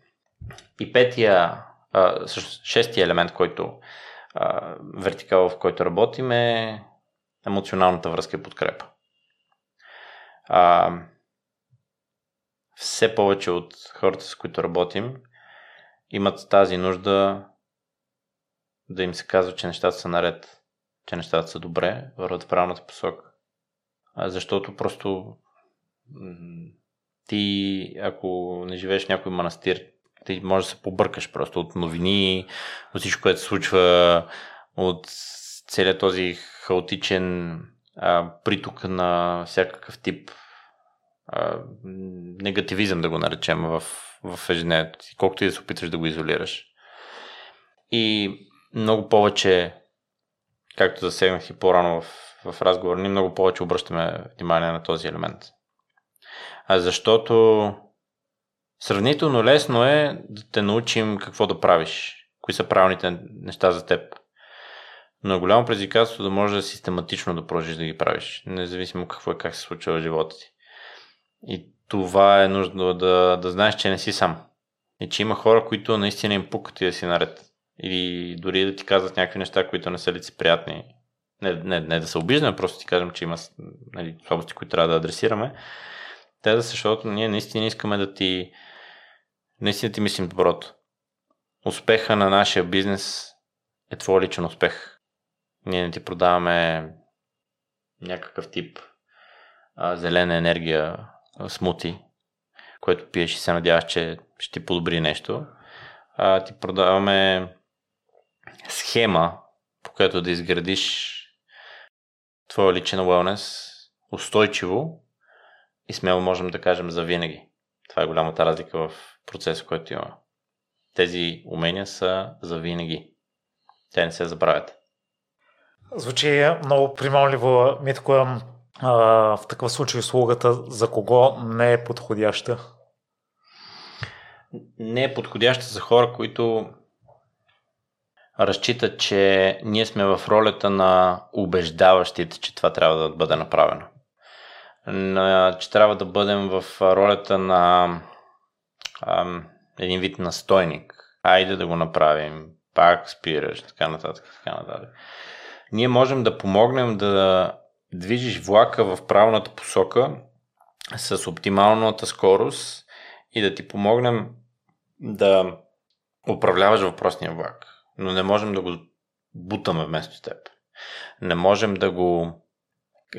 И петия, а, шестия елемент, който а, вертикал, в който работим е емоционалната връзка и подкрепа. А, все повече от хората, с които работим, имат тази нужда да им се казва, че нещата са наред, че нещата са добре, върват в правилната посока. А, защото просто ти, ако не живееш в някой манастир, ти може да се побъркаш просто от новини, от всичко, което се случва, от целият този хаотичен а, приток на всякакъв тип а, негативизъм, да го наречем, в, в ежедневието ти, колкото и да се опитваш да го изолираш. И много повече, както засегнах и по-рано в, в разговор, ние много повече обръщаме внимание на този елемент. А защото сравнително лесно е да те научим какво да правиш, кои са правилните неща за теб. Но е голямо предизвикателство да можеш систематично да продължиш да ги правиш, независимо какво и как се случва в живота ти. И това е нужно да, да знаеш, че не си сам. И че има хора, които наистина им пукат и да си наред. Или дори да ти казват някакви неща, които не са лицеприятни. Не, не, не да се обиждаме, просто ти кажем, че има нали, слабости, които трябва да адресираме. Те да защото ние наистина искаме да ти наистина ти мислим доброто. Успеха на нашия бизнес е твой личен успех. Ние не ти продаваме някакъв тип а, зелена енергия, а, смути, което пиеш и се надяваш, че ще ти подобри нещо. А, ти продаваме схема, по която да изградиш твоя личен wellness устойчиво и смело можем да кажем за винаги. Това е голямата разлика в процеса, който има. Тези умения са за винаги. Те не се забравят. Звучи много примамливо, Митко. А, в такъв случай услугата за кого не е подходяща? Не е подходяща за хора, които разчитат, че ние сме в ролята на убеждаващите, че това трябва да бъде направено. Че трябва да бъдем в ролята на ам, един вид настойник. Айде да го направим. Пак спираш, така нататък, така нататък. Ние можем да помогнем да движиш влака в правилната посока с оптималната скорост и да ти помогнем да управляваш въпросния влак. Но не можем да го бутаме вместо теб. Не можем да го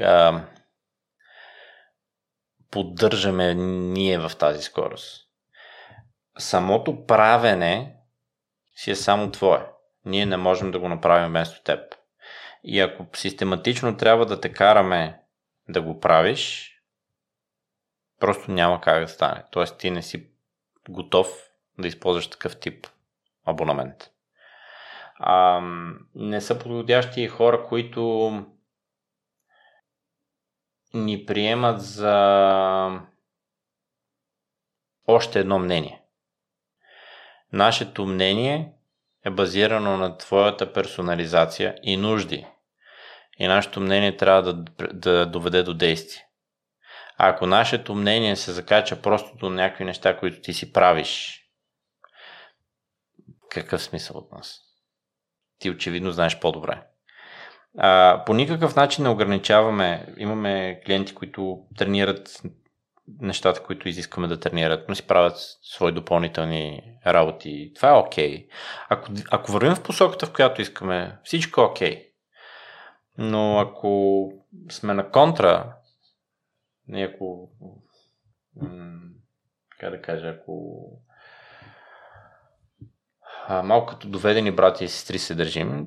а, поддържаме ние в тази скорост самото правене си е само твое. Ние не можем да го направим вместо теб. И ако систематично трябва да те караме да го правиш, просто няма как да стане. Тоест ти не си готов да използваш такъв тип абонамент. А, не са подходящи хора, които ни приемат за още едно мнение. Нашето мнение е базирано на твоята персонализация и нужди. И нашето мнение трябва да, да доведе до действие. А ако нашето мнение се закача просто до някакви неща, които ти си правиш, какъв смисъл от нас? Ти очевидно знаеш по-добре. А, по никакъв начин не ограничаваме. Имаме клиенти, които тренират нещата, които изискваме да тренират, но си правят свои допълнителни работи. Това е окей. Okay. Ако, ако вървим в посоката, в която искаме, всичко е окей. Okay. Но ако сме на контра, ако как да кажа, ако малко като доведени брати и сестри се държим,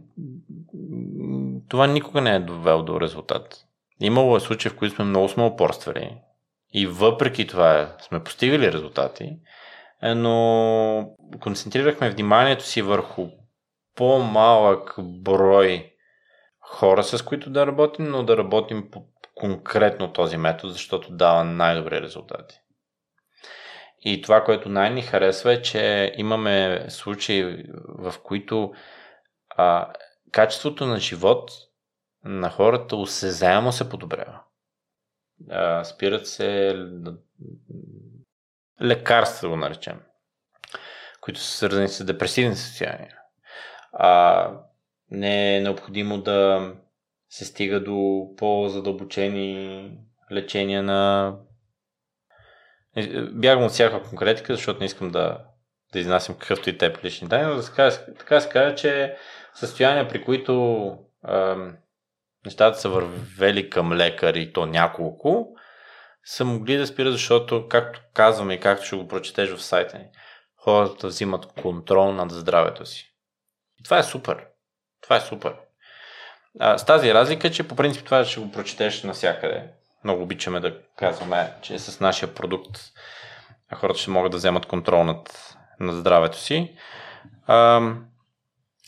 това никога не е довел до резултат. Имало е случаи, в които сме много сме упорствали и въпреки това сме постигали резултати, е, но концентрирахме вниманието си върху по-малък брой хора, с които да работим, но да работим по конкретно този метод, защото дава най-добри резултати. И това, което най-ни харесва е, че имаме случаи, в които а, качеството на живот на хората осезаемо се подобрява. А, спират се лекарства, го наречем, които са свързани с депресивни състояния. А, не е необходимо да се стига до по-задълбочени лечения на бягам от всяка конкретика, защото не искам да, да изнасям какъвто и теп лични данни, но така, така се каже, че състояния, при които а, нещата са вървели към лекар и то няколко, са могли да спират, защото, както казваме и както ще го прочетеш в сайта ни, хората взимат контрол над здравето си. Това е супер. Това е супер. А, с тази разлика, че по принцип това ще го прочетеш навсякъде много обичаме да казваме, че с нашия продукт хората ще могат да вземат контрол над, над здравето си. А,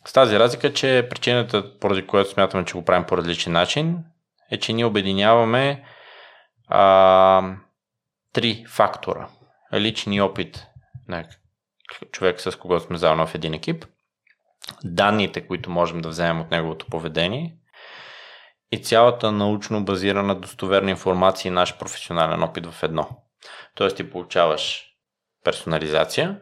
с тази разлика, че причината, поради която смятаме, че го правим по различен начин, е, че ние обединяваме а, три фактора. Лични опит на човек, с когото сме заедно в един екип, данните, които можем да вземем от неговото поведение и цялата научно базирана достоверна информация и наш професионален опит в едно. Тоест ти получаваш персонализация,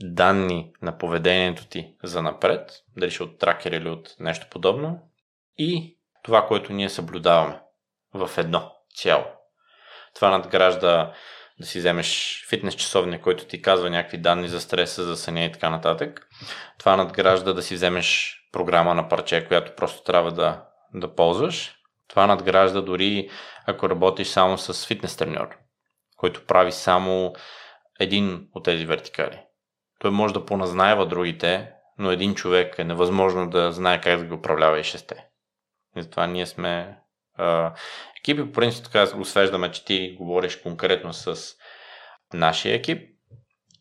данни на поведението ти за напред, дали ще от тракер или от нещо подобно, и това, което ние съблюдаваме в едно цяло. Това надгражда да си вземеш фитнес часовник, който ти казва някакви данни за стреса, за съня и така нататък. Това надгражда да си вземеш програма на парче, която просто трябва да да ползваш. Това надгражда дори ако работиш само с фитнес треньор, който прави само един от тези вертикали. Той може да поназнаева другите, но един човек е невъзможно да знае как да ги управлява и шесте. И затова ние сме а, екипи, по принцип така го свеждаме, че ти говориш конкретно с нашия екип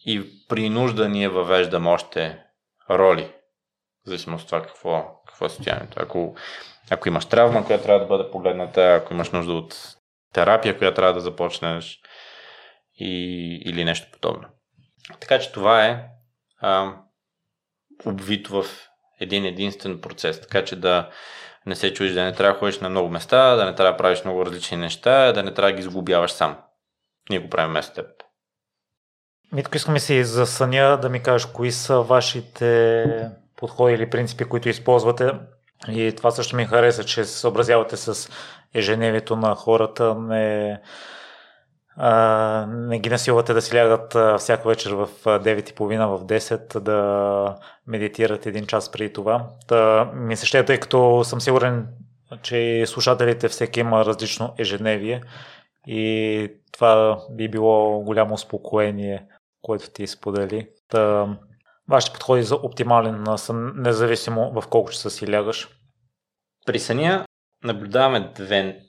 и при нужда ние въвеждаме още роли, в зависимост от това какво, какво е състоянието. Ако ако имаш травма, която трябва да бъде погледната, ако имаш нужда от терапия, която трябва да започнеш и, или нещо подобно. Така че това е а, обвито в един единствен процес, така че да не се чуеш да не трябва да ходиш на много места, да не трябва да правиш много различни неща, да не трябва да ги изгубяваш сам. Ние го правим вместо теб. Митко, искаме си за съня да ми кажеш кои са вашите подходи или принципи, които използвате и това също ми хареса, че се съобразявате с ежедневието на хората, не, а, не ги насилвате да си лягат а, всяка вечер в 9.30, в 10 да медитират един час преди това. Та, ми се ще, тъй като съм сигурен, че слушателите всеки има различно ежедневие и това би било голямо успокоение, което ти сподели. Та, вашите подходи за оптимален сън, независимо в колко часа си лягаш? При съня наблюдаваме две,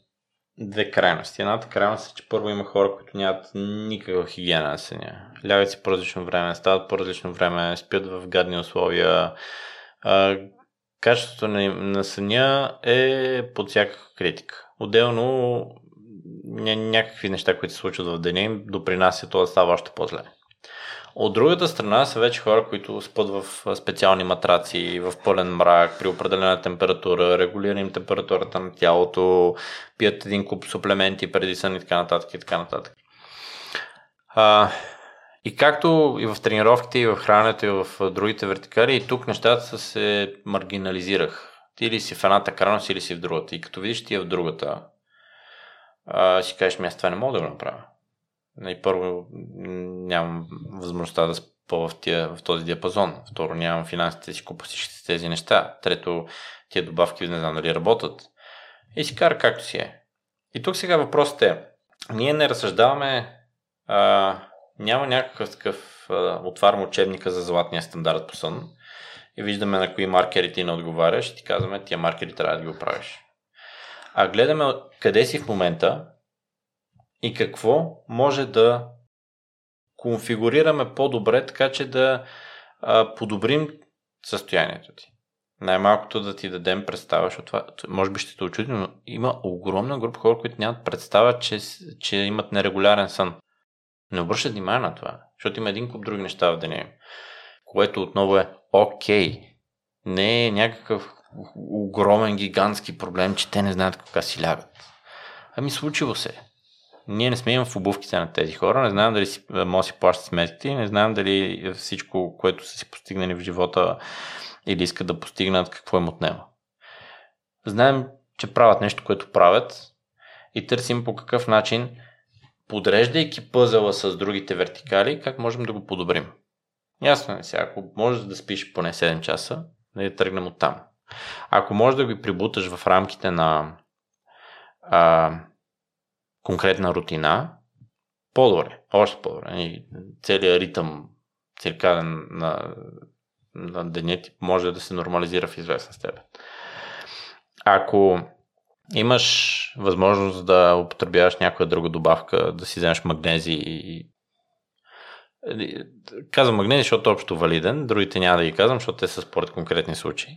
две крайности. Едната крайност е, че първо има хора, които нямат никаква хигиена на съня. Лягат си по различно време, стават по различно време, спят в гадни условия. качеството на, на съня е под всякаква критика. Отделно някакви неща, които се случват в деня им, допринасят това да става още по-зле. От другата страна са вече хора, които спът в специални матраци, в пълен мрак, при определена температура, регулира им температурата на тялото, пият един куп суплементи преди сън и така нататък и така нататък. А, и както и в тренировките, и в храненето, и в другите вертикали, и тук нещата се маргинализирах. Ти или си в едната крайност, или си в другата. И като видиш ти е в другата, а, си кажеш, ми аз това не мога да го направя. И нали, първо нямам възможността да спа в, тия, в този диапазон. Второ, нямам финансите си купа всички тези неща. Трето, тия добавки не знам дали работят. И си кара както си е. И тук сега въпросът е, ние не разсъждаваме, а, няма някакъв такъв, а, отварям учебника за златния стандарт по сън и виждаме на кои маркери ти не отговаряш и ти казваме, тия маркери трябва да ги оправиш. А гледаме къде си в момента и какво може да конфигурираме по-добре, така че да а, подобрим състоянието ти. Най-малкото да ти дадем представа, защото това може би ще те очуди, но има огромна група хора, които нямат представа, че, че имат нерегулярен сън. Не обръщат внимание на това, защото има един куп други неща в деня им, което отново е окей. Не е някакъв огромен, гигантски проблем, че те не знаят кога си лягат. Ами случило се. Ние не сме им в обувките на тези хора, не знаем дали си, може да си плащат сметките, не знаем дали всичко, което са си постигнали в живота или искат да постигнат, какво им отнема. Знаем, че правят нещо, което правят и търсим по какъв начин, подреждайки пъзела с другите вертикали, как можем да го подобрим. Ясно е сега, ако можеш да спиш поне 7 часа, да тръгнем от там. Ако можеш да ги прибуташ в рамките на а, конкретна рутина, по-добре, още по-добре. Целият ритъм циркаден на, на деня може да се нормализира в известна степен. Ако имаш възможност да употребяваш някоя друга добавка, да си вземеш магнези и Казвам магнези, защото е общо валиден, другите няма да ги казвам, защото те са според конкретни случаи.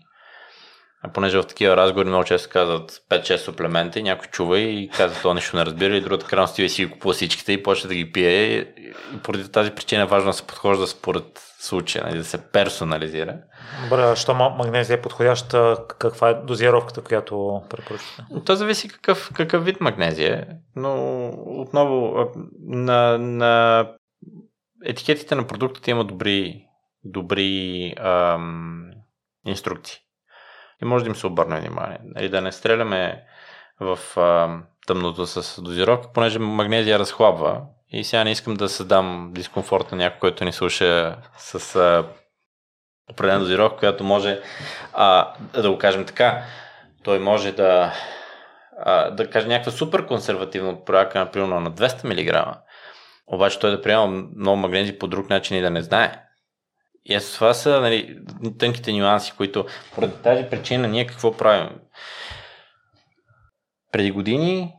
А понеже в такива разговори много често казват 5-6 суплемента и някой чува и казва, това нещо не разбира и другата крайно стива и си ги купува всичките и почва да ги пие. И поради тази причина е важно да се подхожда според случая, нали, да се персонализира. Добре, що магнезия е подходяща, каква е дозировката, която препоръчвате? То зависи какъв, какъв вид магнезия е, но отново на, на етикетите на продуктите има добри, добри ам, инструкции и може да им се обърне внимание. Нали, да не стреляме в а, тъмното с дозировка, понеже магнезия разхлабва и сега не искам да създам дискомфорт на някой, който ни слуша с а, определена дозировка, която може а, да го кажем така, той може да а, да каже някаква супер консервативна прояка, например на 200 мг, обаче той да приема много магнези по друг начин и да не знае. И ето това са нали, тънките нюанси, които поради тази причина ние какво правим? Преди години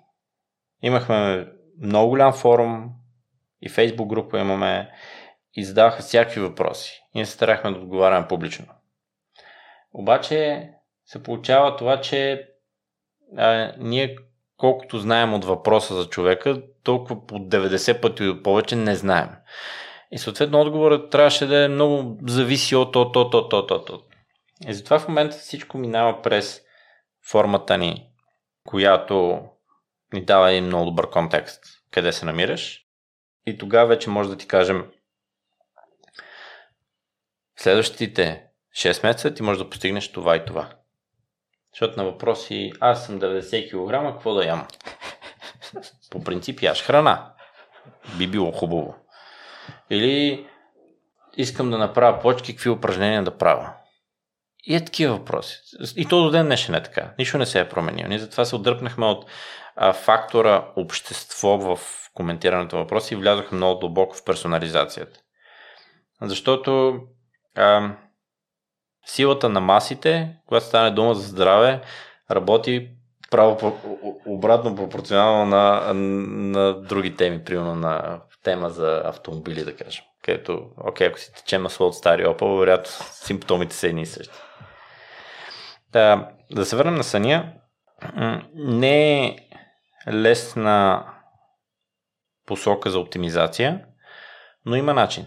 имахме много голям форум и фейсбук група имаме и задаваха всякакви въпроси. Ние се старахме да отговаряме публично. Обаче се получава това, че а, ние колкото знаем от въпроса за човека, толкова по 90 пъти повече не знаем. И съответно отговорът трябваше да е много зависи от то, то, то, то, то, то. И затова в момента всичко минава през формата ни, която ни дава един много добър контекст, къде се намираш. И тогава вече може да ти кажем следващите 6 месеца ти можеш да постигнеш това и това. Защото на въпроси, аз съм 90 кг, какво да ям? По принцип яш храна. Би било хубаво. Или искам да направя почки, какви упражнения да правя. И е такива въпроси. И то до ден днешен е така. Нищо не се е променило. Ние затова се отдръпнахме от а, фактора общество в коментирането въпроси и влязохме много дълбоко в персонализацията. Защото а, силата на масите, когато стане дума за здраве, работи право обратно пропорционално на, на други теми, примерно на тема за автомобили, да кажем. Където, окей, ако си тече масло от стари Opel, вероятно симптомите са едни и същи. Да, да се върнем на съня. Не е лесна посока за оптимизация, но има начин.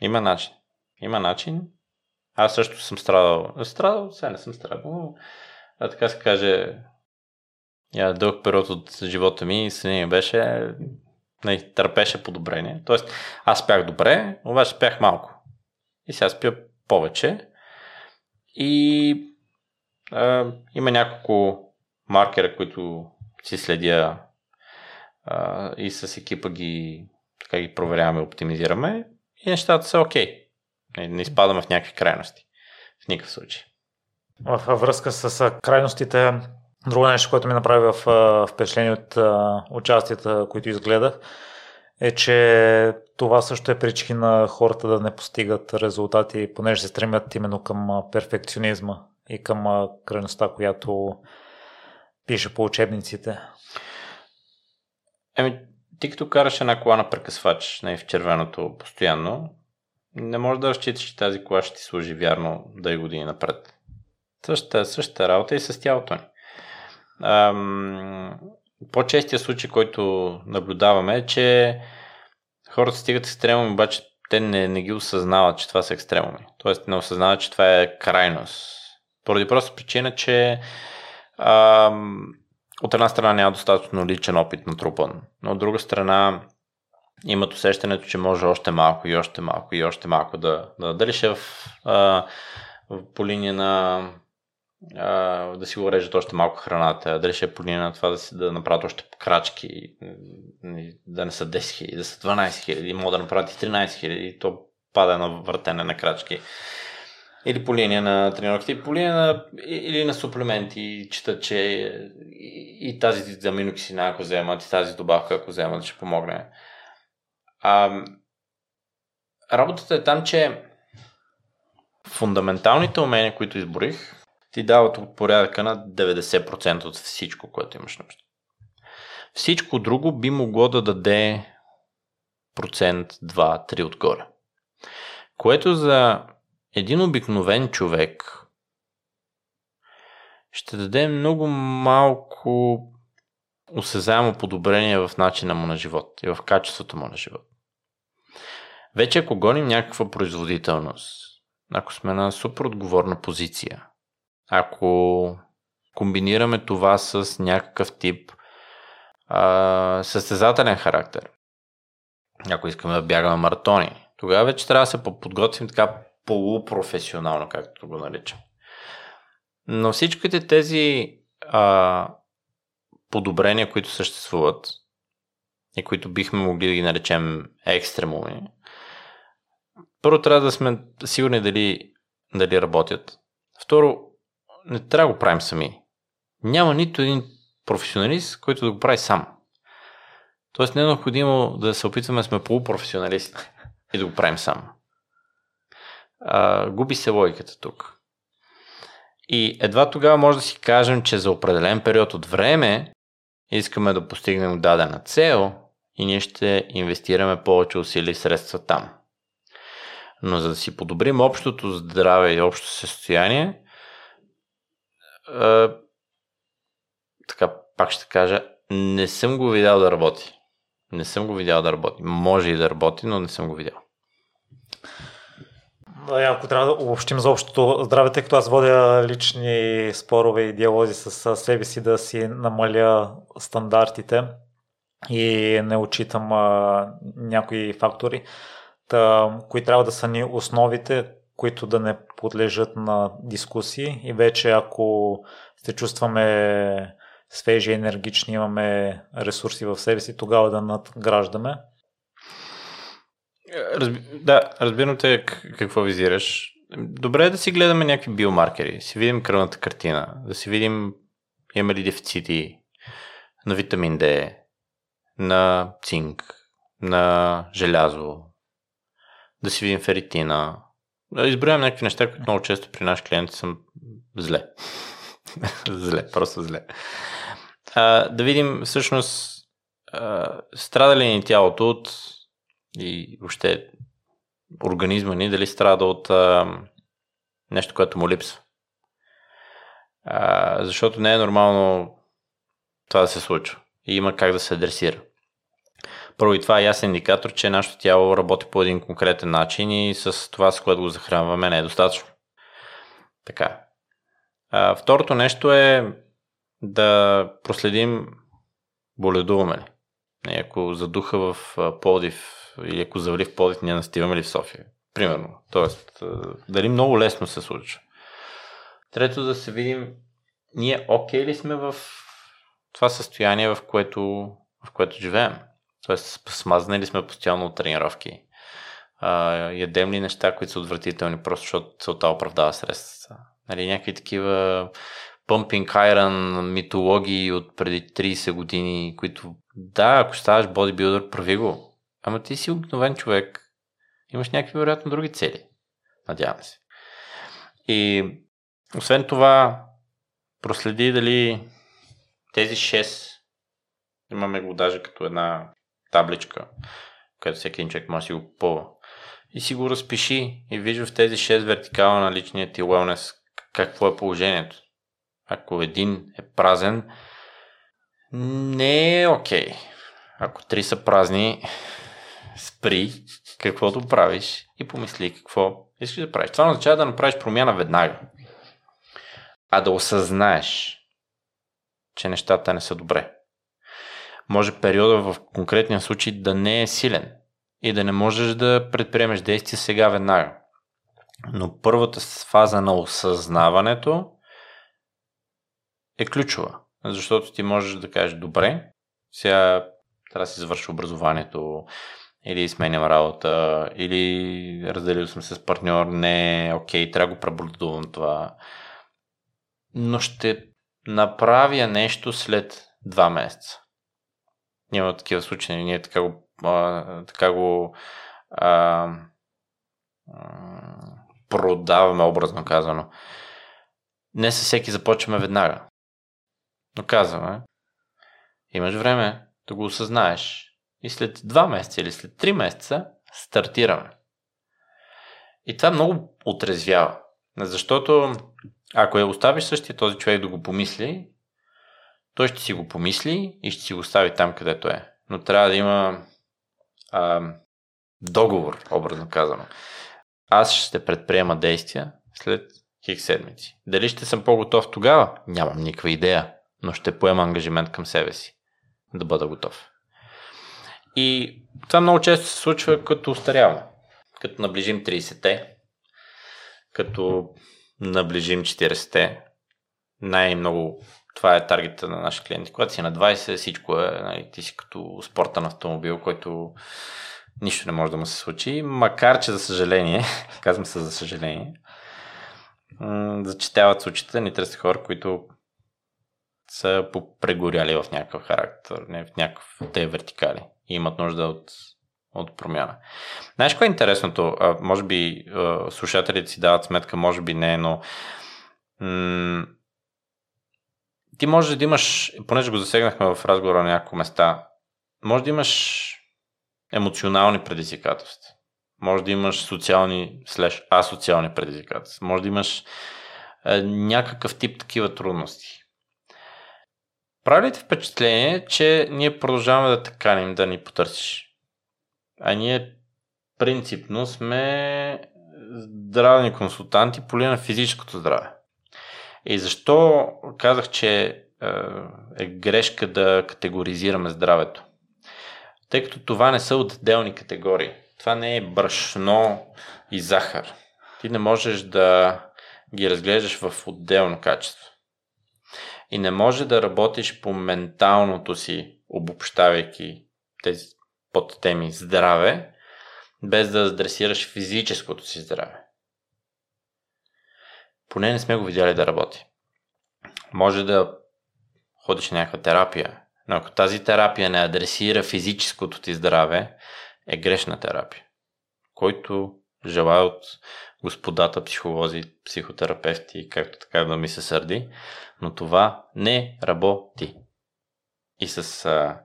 Има начин. Има начин. Аз също съм страдал. Страдал, сега не съм страдал, но а така се каже, я, дълъг период от живота ми съня беше не, търпеше подобрение. Тоест, аз спях добре, обаче спях малко. И сега спя повече. И а, има няколко маркера, които си следя а, и с екипа ги, така ги проверяваме, оптимизираме и нещата са окей. Не, не изпадаме в някакви крайности. В никакъв случай. В връзка с крайностите, Друго нещо, което ми направи в впечатление от участията, които изгледах, е, че това също е причина на хората да не постигат резултати, понеже се стремят именно към перфекционизма и към крайността, която пише по учебниците. Еми, ти като караш една кола на прекъсвач не, в червеното постоянно, не може да разчиташ, че тази кола ще ти служи вярно да и години напред. Същата, същата работа и с тялото ни. Ам, по-честия случай, който наблюдаваме е, че хората стигат екстремуми, обаче те не, не ги осъзнават, че това са екстремуми. Тоест не осъзнават, че това е крайност. Поради просто причина, че ам, от една страна няма достатъчно личен опит на трупан, но от друга страна имат усещането, че може още малко и още малко и още малко да, да дали ще в, а, в, по линия на да си го режат още малко храната, дали ще е по линия на това да, си, да направят още крачки, да не са 10 000, да са 12 000, могат да направят и 13 000 и то пада на въртене на крачки. Или по линия на тренировките, по линия на, или на суплементи, чета, че и, и тази аминокисина, ако вземат, и тази добавка, ако вземат, ще помогне. А, работата е там, че фундаменталните умения, които изборих, ти дават от порядъка на 90% от всичко, което имаш нужда. Всичко друго би могло да даде процент 2-3 отгоре. Което за един обикновен човек ще даде много малко осезаемо подобрение в начина му на живот и в качеството му на живот. Вече ако гоним някаква производителност, ако сме на супер отговорна позиция, ако комбинираме това с някакъв тип а, състезателен характер, ако искаме да бягаме маратони, тогава вече трябва да се подготвим така полупрофесионално, както го наричам. Но всичките тези а, подобрения, които съществуват и които бихме могли да ги наречем екстремуми, първо трябва да сме сигурни дали, дали работят. Второ, не трябва да го правим сами. Няма нито един професионалист, който да го прави сам. Тоест не е необходимо да се опитваме да сме полупрофесионалисти (laughs) и да го правим сам. А, губи се логиката тук. И едва тогава може да си кажем, че за определен период от време искаме да постигнем дадена цел и ние ще инвестираме повече усилия и средства там. Но за да си подобрим общото здраве и общото състояние, така пак ще кажа, не съм го видял да работи. Не съм го видял да работи. Може и да работи, но не съм го видял. Ако трябва да обобщим за общото здраве, тъй като аз водя лични спорове и диалози с себе си да си намаля стандартите и не отчитам а, някои фактори, та, кои трябва да са ни основите, които да не подлежат на дискусии и вече ако се чувстваме свежи, енергични, имаме ресурси в себе си, тогава да надграждаме. Разби... Да, разбирам те какво визираш. Добре е да си гледаме някакви биомаркери, си видим кръвната картина, да си видим имаме ли дефицити на витамин D, на цинк, на желязо, да си видим феритина, изброявам някакви неща, които много често при наши клиенти съм зле. (laughs) зле, просто зле. А, да видим всъщност а, страда ли ни тялото от и въобще организма ни, дали страда от а, нещо, което му липсва. А, защото не е нормално това да се случва. И има как да се адресира. Първо и това е ясен индикатор, че нашето тяло работи по един конкретен начин и с това, с което го захранваме, не е достатъчно. Така. А, второто нещо е да проследим боледуваме ли. Ако задуха в Плодив или ако завали в Плодив, ние настиваме ли в София. Примерно. Тоест, дали много лесно се случва. Трето да се видим ние окей okay ли сме в това състояние, в което, в което живеем. Тоест, смазнали сме постоянно от тренировки. А, ядем ли неща, които са отвратителни, просто защото целта оправдава средствата. Нали, някакви такива pumping iron митологии от преди 30 години, които да, ако ставаш бодибилдър, прави го. Ама ти си обикновен човек. Имаш някакви вероятно други цели. Надявам се. И освен това, проследи дали тези 6 имаме го даже като една табличка, където всеки човек може да си го попълва. и си го разпиши и виж в тези 6 вертикала на личния ти wellness какво е положението. Ако един е празен, не е окей. Okay. Ако три са празни, спри каквото правиш и помисли какво искаш да правиш. Това означава да направиш промяна веднага. А да осъзнаеш, че нещата не са добре. Може периода в конкретния случай да не е силен и да не можеш да предприемеш действия сега веднага. Но първата фаза на осъзнаването е ключова. Защото ти можеш да кажеш, добре, сега трябва да си завърши образованието, или сменям работа, или разделил съм се с партньор, не, окей, трябва да го преболдувам това. Но ще направя нещо след два месеца. Няма такива случаи, ние така го, а, така го а, продаваме, образно казано. Не със всеки започваме веднага. Но казваме, имаш време да го осъзнаеш и след два месеца или след три месеца стартираме. И това много отрезвява. Защото ако я оставиш същия този човек да го помисли, той ще си го помисли и ще си го остави там, където е. Но трябва да има а, договор, образно казано. Аз ще предприема действия след хик седмици. Дали ще съм по-готов тогава? Нямам никаква идея, но ще поема ангажимент към себе си да бъда готов. И това много често се случва като устаряваме. Като наближим 30-те, като наближим 40-те. Най-много това е таргета на нашите клиенти. Когато си на 20, всичко е, нали, ти си като спортен автомобил, който нищо не може да му се случи. Макар, че за съжаление, (laughs) казвам се за съжаление, зачетяват случаите ни търси хора, които са попрегоряли в някакъв характер, не в някакъв те вертикали и имат нужда от, от промяна. Знаеш кое е интересното? А, може би а, слушателите си дават сметка, може би не, но м- ти може да имаш, понеже го засегнахме в разговора на няколко места, може да имаш емоционални предизвикателства. Може да имаш социални слеш асоциални предизвикателства. Може да имаш е, някакъв тип такива трудности. Прави ли впечатление, че ние продължаваме да те каним да ни потърсиш? А ние принципно сме здравни консултанти по на физическото здраве. И защо казах, че е, е грешка да категоризираме здравето? Тъй като това не са отделни категории. Това не е брашно и захар. Ти не можеш да ги разглеждаш в отделно качество и не може да работиш по менталното си, обобщавайки тези подтеми здраве, без да адресираш физическото си здраве. Поне не сме го видяли да работи. Може да ходиш на някаква терапия, но ако тази терапия не адресира физическото ти здраве, е грешна терапия. Който желая от господата психолози, психотерапевти, както така да ми се сърди, но това не работи. И с... А,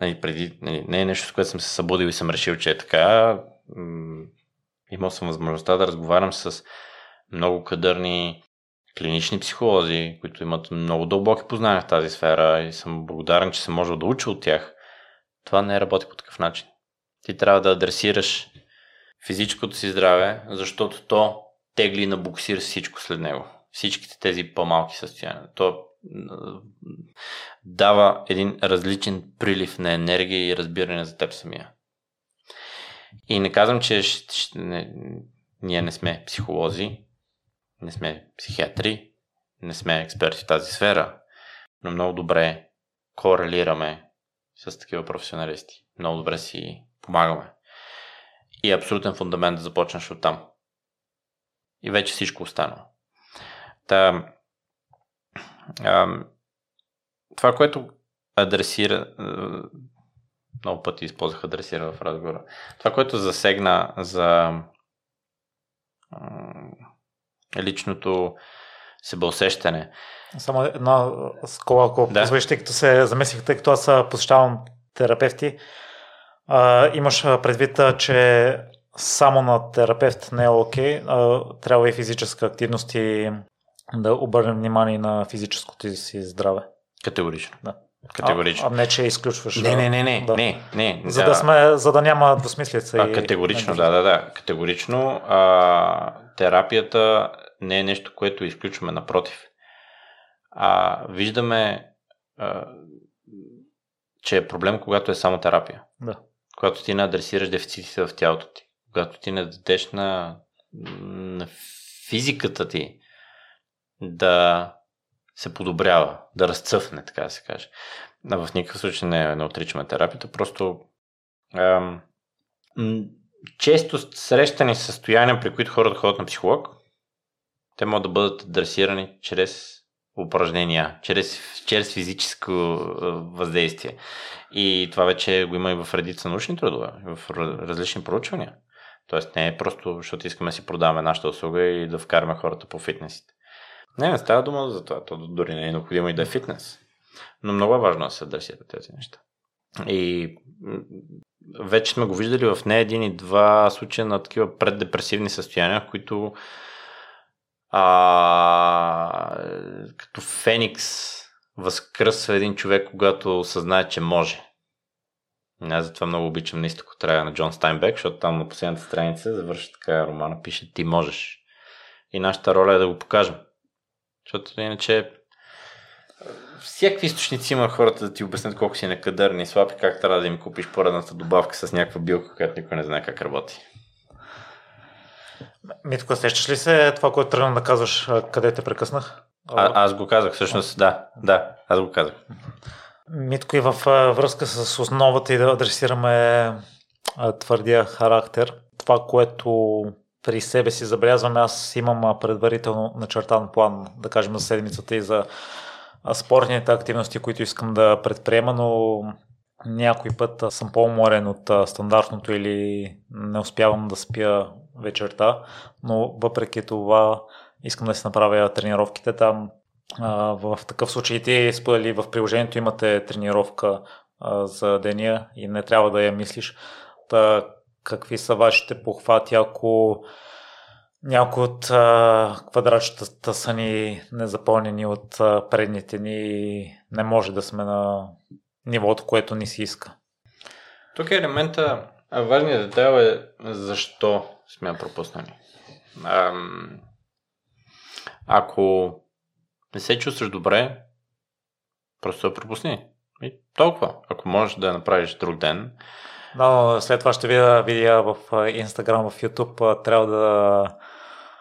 нали, преди, нали, не е нещо, с което съм се събудил и съм решил, че е така. М- имал съм възможността да разговарям с много кадърни клинични психолози, които имат много дълбоки познания в тази сфера и съм благодарен, че съм можел да уча от тях. Това не работи по такъв начин. Ти трябва да адресираш физическото си здраве, защото то тегли на буксир всичко след него. Всичките тези по-малки състояния. То дава един различен прилив на енергия и разбиране за теб самия. И не казвам, че ще, ще, не, ние не сме психолози, не сме психиатри, не сме експерти в тази сфера, но много добре корелираме с такива професионалисти. Много добре си помагаме и е абсолютен фундамент да започнеш от там. И вече всичко останало. Та, а, това, което адресира, много пъти използвах адресира в разговора, това, което засегна за личното себеусещане. Само една скола, ако да. позволиш, тъй като се замесих, тъй като аз посещавам терапевти, а, имаш предвид, че само на терапевт не е окей, okay, трябва и физическа активност и да обърнем внимание на физическото си здраве. Категорично. Да. Категорично. А, а не, че изключваш. Не, не, не, не, да. не, не. За да, сме, за да няма двусмислица. А, и... Категорично, да, да, да. Категорично. А, терапията не е нещо, което изключваме, напротив. А, виждаме, а, че е проблем, когато е само терапия. Да. Когато ти не адресираш дефицитите в тялото ти. Когато ти не дадеш на, на физиката ти да се подобрява, да разцъфне, така да се каже. В никакъв случай не, не отричаме терапията, просто ам, често срещани състояния, при които хората ходят на психолог, те могат да бъдат адресирани чрез упражнения, чрез, чрез физическо въздействие. И това вече го има и в редица научни трудове, в различни проучвания. Тоест не е просто, защото искаме да си продаваме нашата услуга и да вкараме хората по фитнесите. Не, не става дума за това. То дори не е необходимо и да е фитнес. Но много е важно да се адресират тези неща. И вече сме го виждали в не един и два случая на такива преддепресивни състояния, в които а, като Феникс възкръсва един човек, когато осъзнае, че може. Аз затова много обичам на изтоко трябва на Джон Стайнбек, защото там на последната страница завършва така романа, пише Ти можеш. И нашата роля е да го покажем. Защото иначе всякакви източници има хората да ти обяснят колко си некадърни и слаб и как трябва да им купиш поредната добавка с някаква билка, която никой не знае как работи. Митко, сещаш ли се това, което тръгна да казваш, къде те прекъснах? А, аз го казах, всъщност, да, да, аз го казах. Митко и в връзка с основата и да адресираме твърдия характер, това, което при себе си забелязваме, аз имам предварително начертан план, да кажем, за седмицата и за спортните активности, които искам да предприема, но някой път съм по-уморен от стандартното или не успявам да спя вечерта, но въпреки това искам да си направя тренировките там. В такъв случай ти сподели в приложението имате тренировка за деня и не трябва да я мислиш. Та, какви са вашите похвати, ако някои от а, квадратчетата са ни незапълнени от а, предните ни и не може да сме на нивото, което ни се иска. Тук е елемента, важният детайл е защо сме пропуснали. А, ако не се чувстваш добре, просто я пропусни. И толкова. Ако можеш да направиш друг ден. Да, но след това ще видя, видя в Instagram, в YouTube. Трябва да,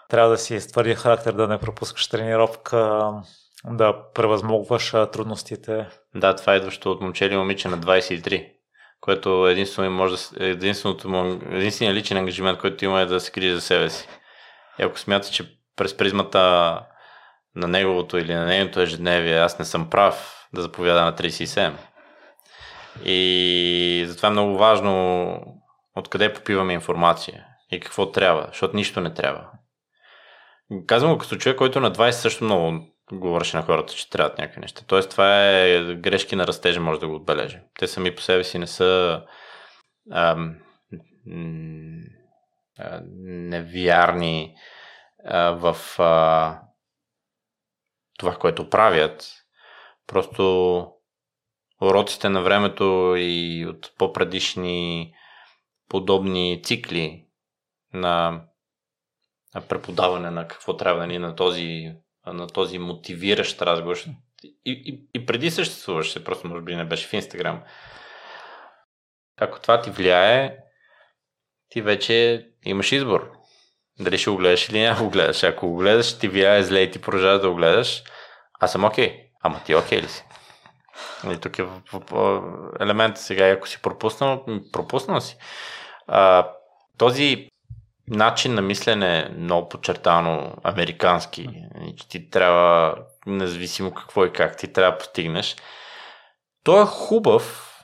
трябва да си ствърди характер, да не пропускаш тренировка, да превъзмогваш трудностите. Да, това е идващо от момче или момиче на 23 което единствено може да, единственото му, единственият личен ангажимент, който има е да се грижи за себе си. И ако смята, че през призмата на неговото или на нейното ежедневие аз не съм прав да заповяда на 37. И затова е много важно откъде попиваме информация и какво трябва, защото нищо не трябва. Казвам го като човек, който на 20 също много говореше на хората, че трябват някакви неща. Тоест, това е грешки на растежа, може да го отбележим. Те сами по себе си не са ам, невярни а, в а, това, което правят. Просто уроците на времето и от по-предишни подобни цикли на преподаване на какво трябва ни на този на този мотивиращ разговор. И, и, и преди съществуваше, просто може би не беше в Инстаграм. Ако това ти влияе, ти вече имаш избор. Дали ще го гледаш или няма го гледаш. Ако го гледаш, ти влияе зле и ти продължаваш да го гледаш, аз съм окей. Okay. Ама ти окей okay ли си? И тук е елемент сега, ако си пропуснал, пропуснал си. А, този начин на мислене е много подчертано американски. Че ти трябва, независимо какво и как, ти трябва да постигнеш. Той е хубав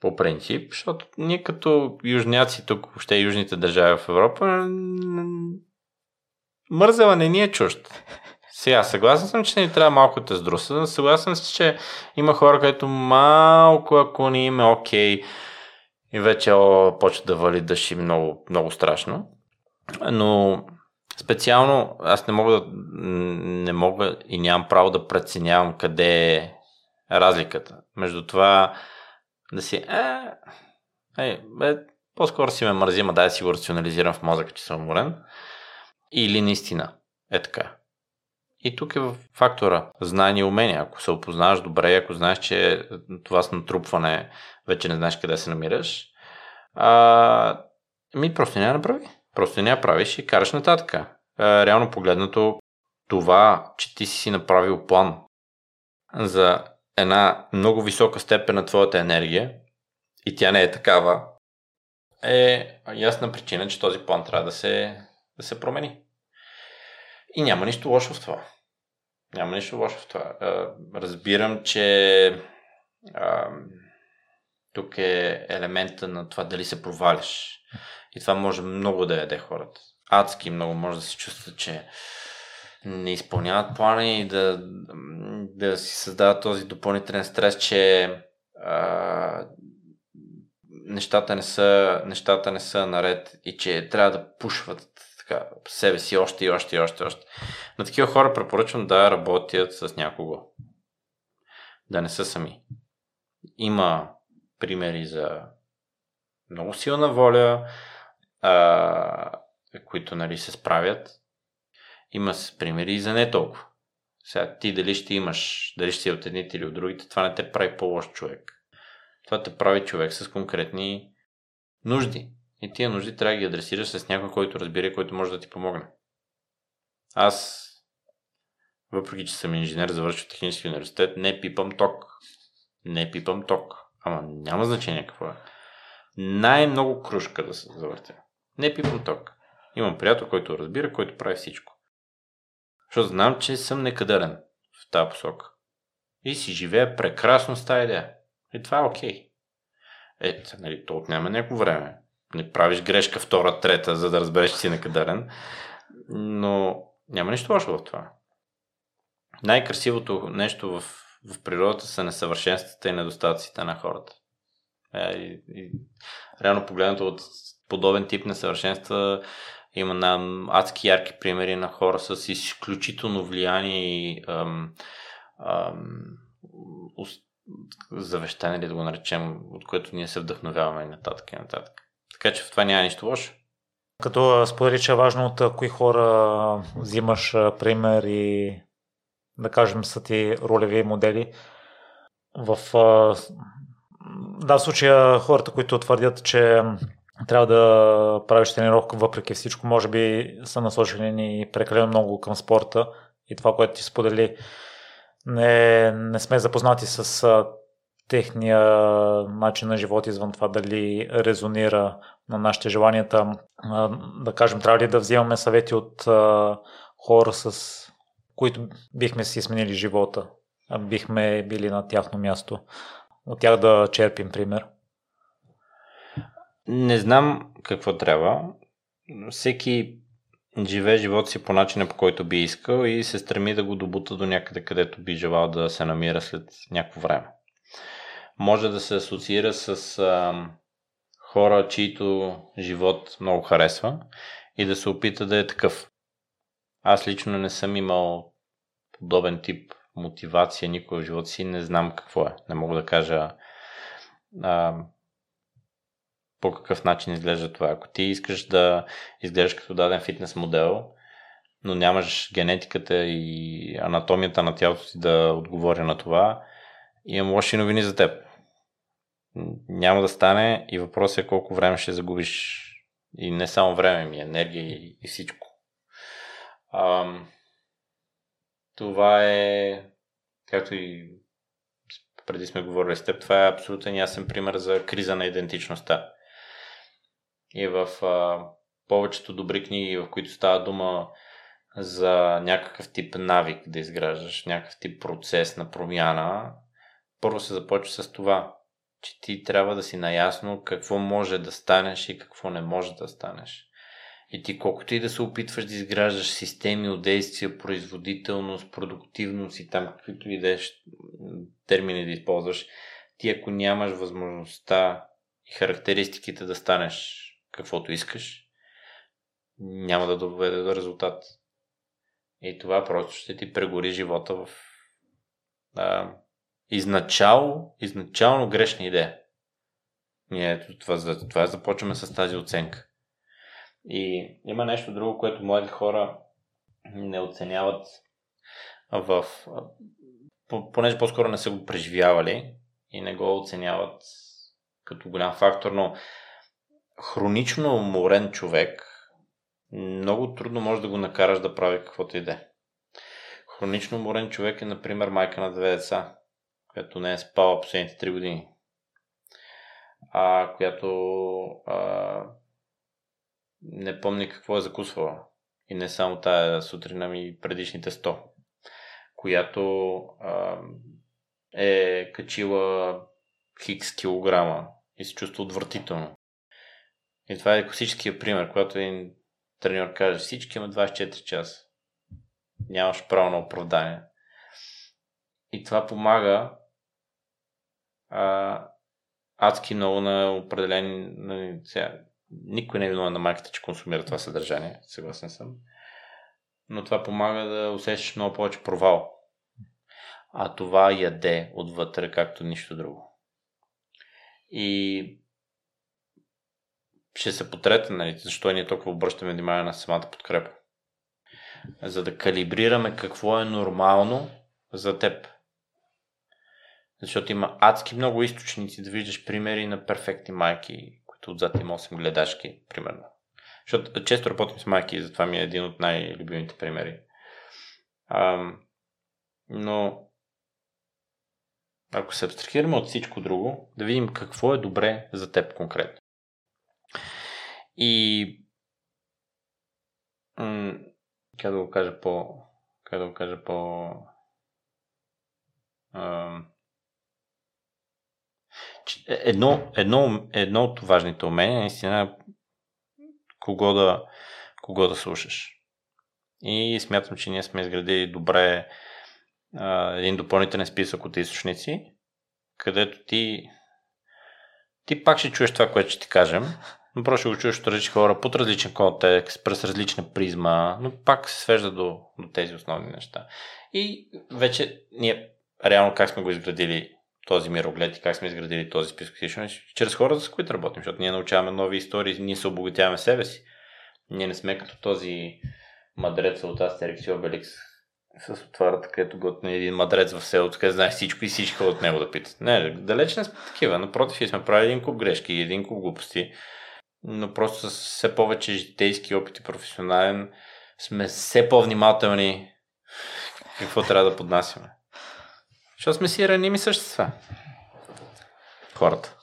по принцип, защото ние като южняци тук, въобще южните държави в Европа, мързела не ни е чужд. Сега, съгласен съм, че ни трябва малко да съгласен съм, че има хора, които малко, ако не им е окей, и вече о, почва да вали дъжд много, много страшно. Но специално аз не мога да, не мога и нямам право да преценявам къде е разликата. Между това да си е, е, е по-скоро си ме мързи, ма дай да си го рационализирам в мозъка, че съм уморен. Или наистина е така. И тук е фактора знание и умение. Ако се опознаваш добре, ако знаеш, че това с натрупване вече не знаеш къде се намираш, а, ми просто няма направи. Просто няма правиш и караш нататък. А, реално погледнато, това, че ти си направил план за една много висока степен на твоята енергия и тя не е такава, е ясна причина, че този план трябва да се, да се промени. И няма нищо лошо в това. Няма нищо лошо в това. Разбирам, че а, тук е елемента на това дали се проваляш. И това може много да яде хората. Адски много може да се чувства, че не изпълняват плана и да, да си създават този допълнителен стрес, че а, нещата, не са, нещата не са наред и че трябва да пушват така, себе си още и още и още, още. На такива хора препоръчвам да работят с някого. Да не са сами. Има примери за много силна воля, а, които нали, се справят. Има примери и за не толкова. Сега ти дали ще имаш, дали ще си от едните или от другите, това не те прави по-лош човек. Това те прави човек с конкретни нужди. И тия нужди трябва да ги адресираш с някой, който разбира, който може да ти помогне. Аз, въпреки че съм инженер, завършил технически университет, не пипам ток. Не пипам ток. Ама няма значение какво е. Най-много кружка да се завъртя. Не пипам ток. Имам приятел, който разбира, който прави всичко. Защото знам, че съм некадърен в тази посока. И си живея прекрасно с тази идея. И това е окей. Okay. Е, нали, то отнема някакво време. Не правиш грешка втора, трета, за да разбереш, че си некадърен. Но няма нищо лошо в това. Най-красивото нещо в, в природата са несъвършенствата и недостатъците на хората. Е, и, и, реално погледнато от подобен тип несъвършенства има на адски ярки примери на хора с изключително влияние и ам, завещание, да го наречем, от което ние се вдъхновяваме и нататък и нататък. Така че в това няма нищо лошо. Като сподели, че е важно от кои хора взимаш пример и да кажем са ти ролеви модели. В, да, в случая хората, които твърдят, че трябва да правиш тренировка въпреки всичко, може би са насочени прекалено много към спорта и това, което ти сподели, не, не сме запознати с техния начин на живот извън това дали резонира на нашите желанията. Да кажем, трябва ли да взимаме съвети от хора, с които бихме си сменили живота, бихме били на тяхно място, от тях да черпим пример? Не знам какво трябва. Всеки живее живота си по начина по който би искал и се стреми да го добута до някъде, където би желал да се намира след някакво време може да се асоциира с а, хора, чието живот много харесва и да се опита да е такъв. Аз лично не съм имал подобен тип мотивация никога в живота си, не знам какво е. Не мога да кажа а, по какъв начин изглежда това. Ако ти искаш да изглеждаш като даден фитнес модел, но нямаш генетиката и анатомията на тялото си да отговори на това, имам лоши новини за теб няма да стане и въпросът е колко време ще загубиш. И не само време ми, енергия и, и всичко. А, това е, както и преди сме говорили с теб, това е абсолютен ясен пример за криза на идентичността. И в а, повечето добри книги, в които става дума за някакъв тип навик да изграждаш, някакъв тип процес на промяна, първо се започва с това че ти трябва да си наясно какво може да станеш и какво не може да станеш. И ти колкото и да се опитваш да изграждаш системи от действия, производителност, продуктивност и там каквито и да термини да използваш, ти ако нямаш възможността и характеристиките да станеш каквото искаш, няма да доведе до резултат. И това просто ще ти прегори живота в а, изначало, изначално грешна идея. Ние ето това, това започваме с тази оценка. И има нещо друго, което млади хора не оценяват в... Понеже по-скоро не са го преживявали и не го оценяват като голям фактор, но хронично уморен човек много трудно може да го накараш да прави каквото иде. Хронично уморен човек е, например, майка на две деца, която не е спала последните 3 години. А, която а, не помни какво е закусвала. И не само тая сутрин, ами предишните 100. Която а, е качила хикс килограма и се чувства отвратително. И това е класическия пример, когато един треньор каже всички има 24 часа. Нямаш право на оправдание. И това помага а, адски много на определени... На, сега, никой не е виновен на майката, че консумира това съдържание, съгласен съм. Но това помага да усещаш много повече провал. А това яде отвътре, както нищо друго. И ще се потрете, нали, защо ние толкова обръщаме внимание на самата подкрепа. За да калибрираме какво е нормално за теб. Защото има адски много източници да виждаш примери на перфектни майки, които отзад има 8 гледашки, примерно. Защото често работим с майки затова ми е един от най-любимите примери. А, но ако се абстрахираме от всичко друго, да видим какво е добре за теб конкретно. И как да го кажа по как да го кажа по е, едно, едно, едно от важните умения е наистина кого да, кого да слушаш. И смятам, че ние сме изградили добре един допълнителен списък от източници, където ти ти пак ще чуеш това, което ще ти кажем, просто ще го чуеш от различни хора, под различен контекст, през различна призма, но пак се свежда до, до тези основни неща. И вече ние реално как сме го изградили този мироглед и как сме изградили този списък чрез хората, с които работим, защото ние научаваме нови истории, ние се обогатяваме себе си. Ние не сме като този мадрец от Астерикс и Обеликс с отварата, където готне един мадрец в селото, където знае всичко и всички от него да питат. Не, далеч не сме такива. Напротив, сме правили един куп грешки и един куп глупости но просто с все повече житейски опит и професионален сме все по-внимателни какво трябва да поднасяме. Защото сме си раними същества. Хората.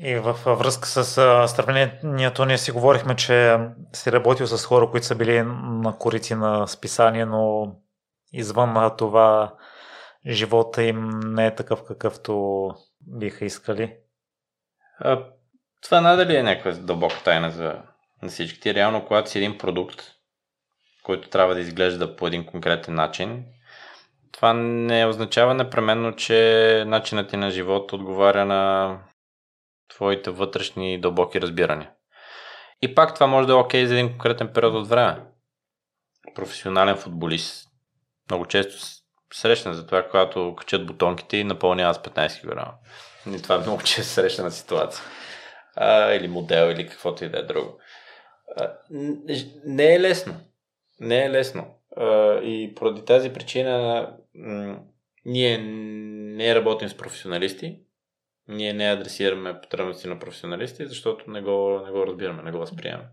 И във връзка с сравнението ние си говорихме, че си работил с хора, които са били на корици на списание, но извън това живота им не е такъв какъвто биха искали. А, това надали е някаква дълбока тайна за на всички. Ти реално, когато си един продукт, който трябва да изглежда по един конкретен начин, това не означава непременно, че начинът ти на живот отговаря на твоите вътрешни дълбоки разбирания. И пак това може да е окей за един конкретен период от време. Професионален футболист много често срещна за това, когато качат бутонките и напълнява с 15 кг. И това е много често срещана ситуация а, или модел, или каквото и да е друго. А, не е лесно. Не е лесно. А, и поради тази причина м- ние не работим с професионалисти, ние не адресираме потребности на професионалисти, защото не го, не го разбираме, не го възприемаме.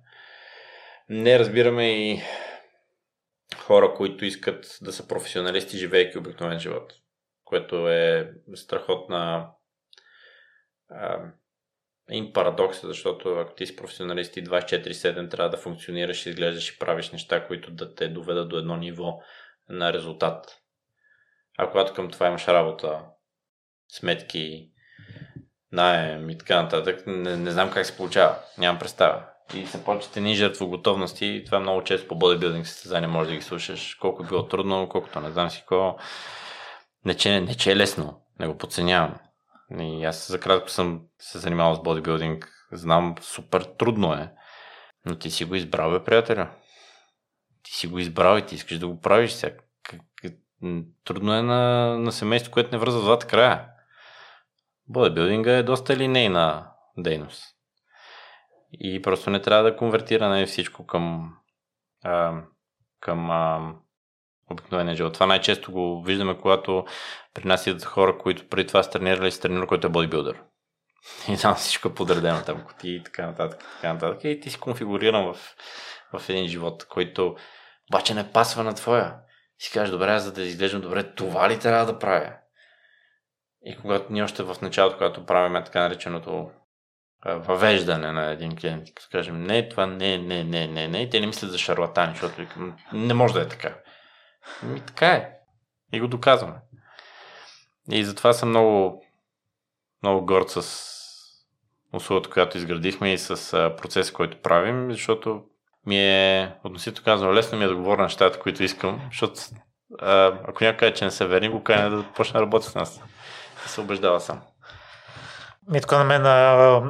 Не разбираме и хора, които искат да са професионалисти, живейки обикновен живот, което е страхотна им парадокс, защото ако ти си професионалист и 24-7 трябва да функционираш, изглеждаш и правиш неща, които да те доведат до едно ниво на резултат. А когато към това имаш работа, сметки, найем и така нататък, не, не знам как се получава. Нямам представа. И се почвате ни жертвоготовности и това много често по бодибилдинг състезания може да ги слушаш. Колко е било трудно, колкото не знам си какво. Не не, че е лесно, не го подценявам. И аз за кратко съм се занимавал с бодибилдинг. Знам, супер трудно е. Но ти си го избрал, бе, приятеля. Ти си го избрал и ти искаш да го правиш. Сега, трудно е на, на семейство, което не връзва двата края. Бодибилдинга е доста линейна дейност. И просто не трябва да конвертира нали, всичко към, а, към а, обикновения живот. Това най-често го виждаме, когато при нас идват хора, които преди това са тренирали с тренер, който е бодибилдър. (laughs) И там всичко е подредено там, коти и така нататък, така нататък. И ти си конфигуриран в, в един живот, който обаче не пасва на твоя. И си кажеш, добре, за да изглеждам добре, това ли трябва да правя? И когато ние още в началото, когато правим така нареченото въвеждане на един клиент, като кажем, не, това не, не, не, не, не, и те не мислят за шарлатани, защото не може да е така. Ми така е. И го доказваме. И затова съм много, много горд с услугата, която изградихме и с процеса, който правим, защото ми е, относително казвам, лесно ми е да говоря нещата, които искам, защото ако някой каже, че не са верни, го кане да почне да работи с нас. Се убеждава сам. Митко, на мен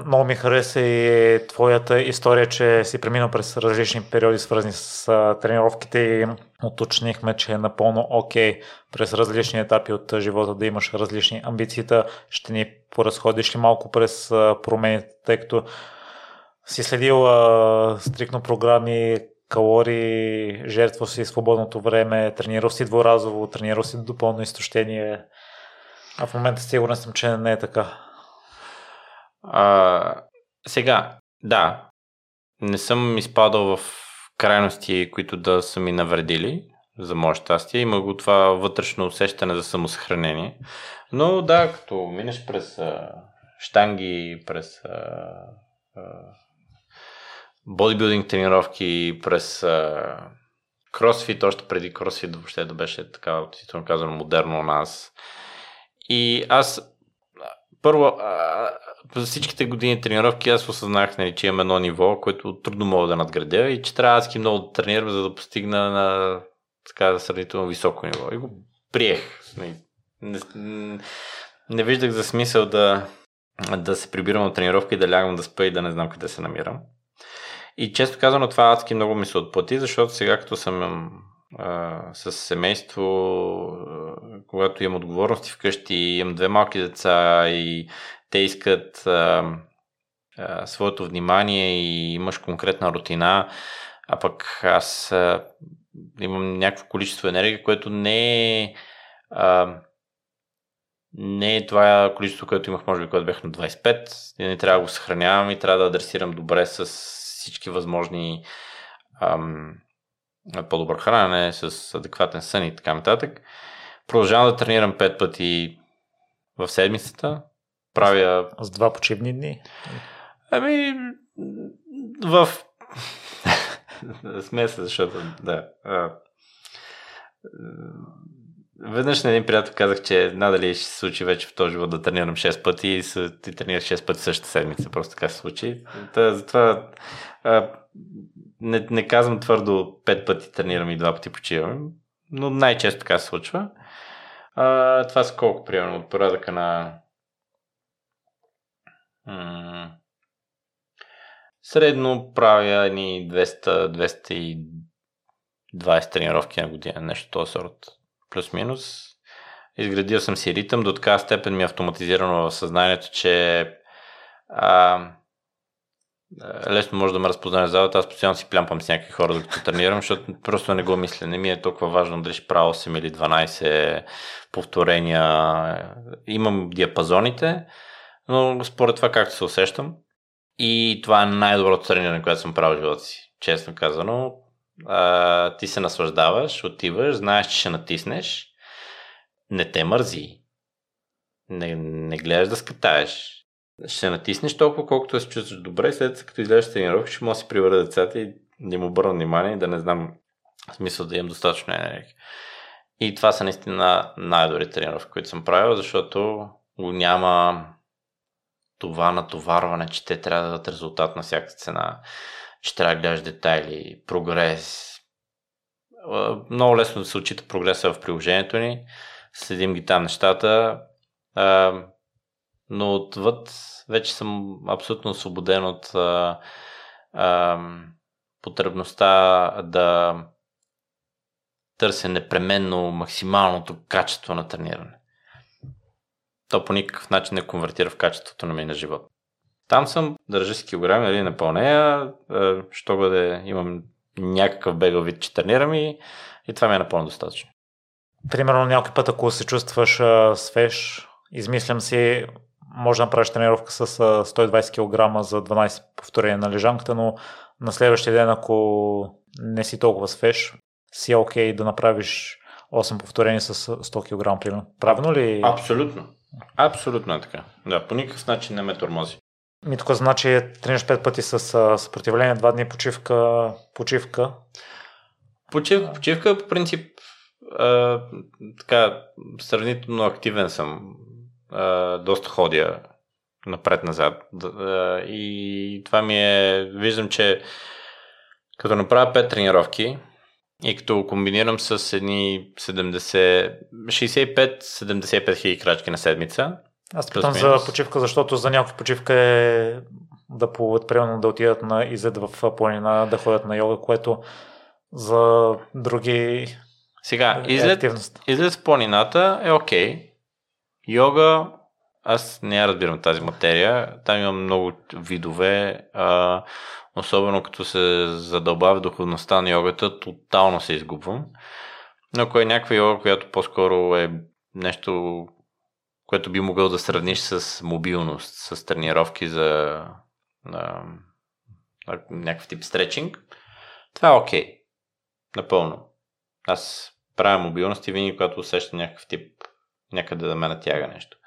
много ми хареса и твоята история, че си преминал през различни периоди, свързани с тренировките и уточнихме, че е напълно окей okay през различни етапи от живота да имаш различни амбиции. Ще ни поразходиш ли малко през промените, тъй като си следил стрикно програми, калории, жертва си свободното време, тренирал си дворазово, тренирал си до пълно изтощение. А в момента сигурен съм, че не е така. А, сега, да, не съм изпадал в крайности, които да са ми навредили, за мое щастие. Има го това вътрешно усещане за самосъхранение. Но да, като минеш през а, штанги, през а, а, бодибилдинг тренировки, през а, кросфит, още преди кросфит въобще да беше така, относително казано, модерно у нас. И аз първо, за всичките години тренировки аз осъзнах, нали, че имам едно ниво, което трудно мога да надградя и че трябва адски много да тренирам, за да постигна на така сравнително високо ниво. И го приех. Нали. Не, не, не виждах за смисъл да, да се прибирам от тренировка и да лягам да спа и да не знам къде се намирам. И често казано това адски много ми се отплати, защото сега като съм а, с семейство, а, когато имам отговорности вкъщи, имам две малки деца и те искат а, а, своето внимание и имаш конкретна рутина, а пък аз а, имам някакво количество енергия, което не е а, не е това количество, което имах, може би, когато бях на 25. И не трябва да го съхранявам и трябва да адресирам добре с всички възможни ам, по-добро хранене, с адекватен сън и така нататък. Продължавам да тренирам 5 пъти в седмицата. Правя... С два почивни дни? Ами, в... Смеса, защото, да. Веднъж на един приятел казах, че надали ще се случи вече в този живот да тренирам 6 пъти и, се, и тренирах 6 пъти същата седмица. Просто така се случи. Та, затова а, не, не казвам твърдо 5 пъти тренирам и 2 пъти почивам, но най-често така се случва. А, това са колко, примерно, от порядъка на средно правя ни 200-220 тренировки на година, нещо този сорт плюс-минус. Изградил съм си ритъм, до така степен ми е автоматизирано в съзнанието, че а, лесно може да ме разпознае залата. Аз постоянно си плямпам с някакви хора, докато тренирам, защото просто не го мисля. Не ми е толкова важно дали ще правя 8 или 12 повторения. Имам диапазоните, но според това както се усещам. И това е най-доброто трениране, което съм правил в живота си. Честно казано, а, ти се наслаждаваш, отиваш, знаеш, че ще натиснеш, не те мързи. Не, не гледаш да скатаеш. Ще натиснеш толкова, колкото се чувстваш добре, след като излезеш тренировка, ще може да си приведа децата и да им обърна внимание да не знам смисъл да имам достатъчно енергия. И това са наистина най-добри тренировки, които съм правил, защото го няма това натоварване, че те трябва да дадат резултат на всяка цена че трябва да гледаш детайли, прогрес. Много лесно да се отчита прогреса в приложението ни. Следим ги там нещата. но отвъд вече съм абсолютно освободен от потребността да търся непременно максималното качество на трениране. То по никакъв начин не конвертира в качеството на ми на живот. Там съм, държа си килограми, нали, напълнея, що да имам някакъв бегал вид, че тренирам и, и това ми е напълно достатъчно. Примерно някой път, ако се чувстваш а, свеж, измислям си, може да направиш тренировка с 120 кг за 12 повторения на лежанката, но на следващия ден, ако не си толкова свеж, си е окей okay да направиш 8 повторения с 100 кг, примерно. Правилно ли? Абсолютно. Абсолютно е така. Да, по никакъв начин не ме тормози. Ми тук значи тренираш 5 пъти с съпротивление, 2 дни почивка, почивка. Почивка, почивка по принцип а, така, сравнително активен съм. А, доста ходя напред-назад. И това ми е... Виждам, че като направя 5 тренировки и като комбинирам с едни 70, 65-75 хиляди крачки на седмица, аз питам за почивка, защото за някаква почивка е да плуват, примерно да отидат на изед в планина, да ходят на йога, което за други сега, е излед, излед в планината е окей. Okay. Йога, аз не я разбирам тази материя. Там има много видове. А, особено като се задълбава духовността на йогата, тотално се изгубвам. Но ако е някаква йога, която по-скоро е нещо, което би могъл да сравниш с мобилност, с тренировки за а, някакъв тип стречинг, това е окей. Okay. Напълно. Аз правя мобилност и винаги, когато усещам някакъв тип някъде да ме натяга нещо.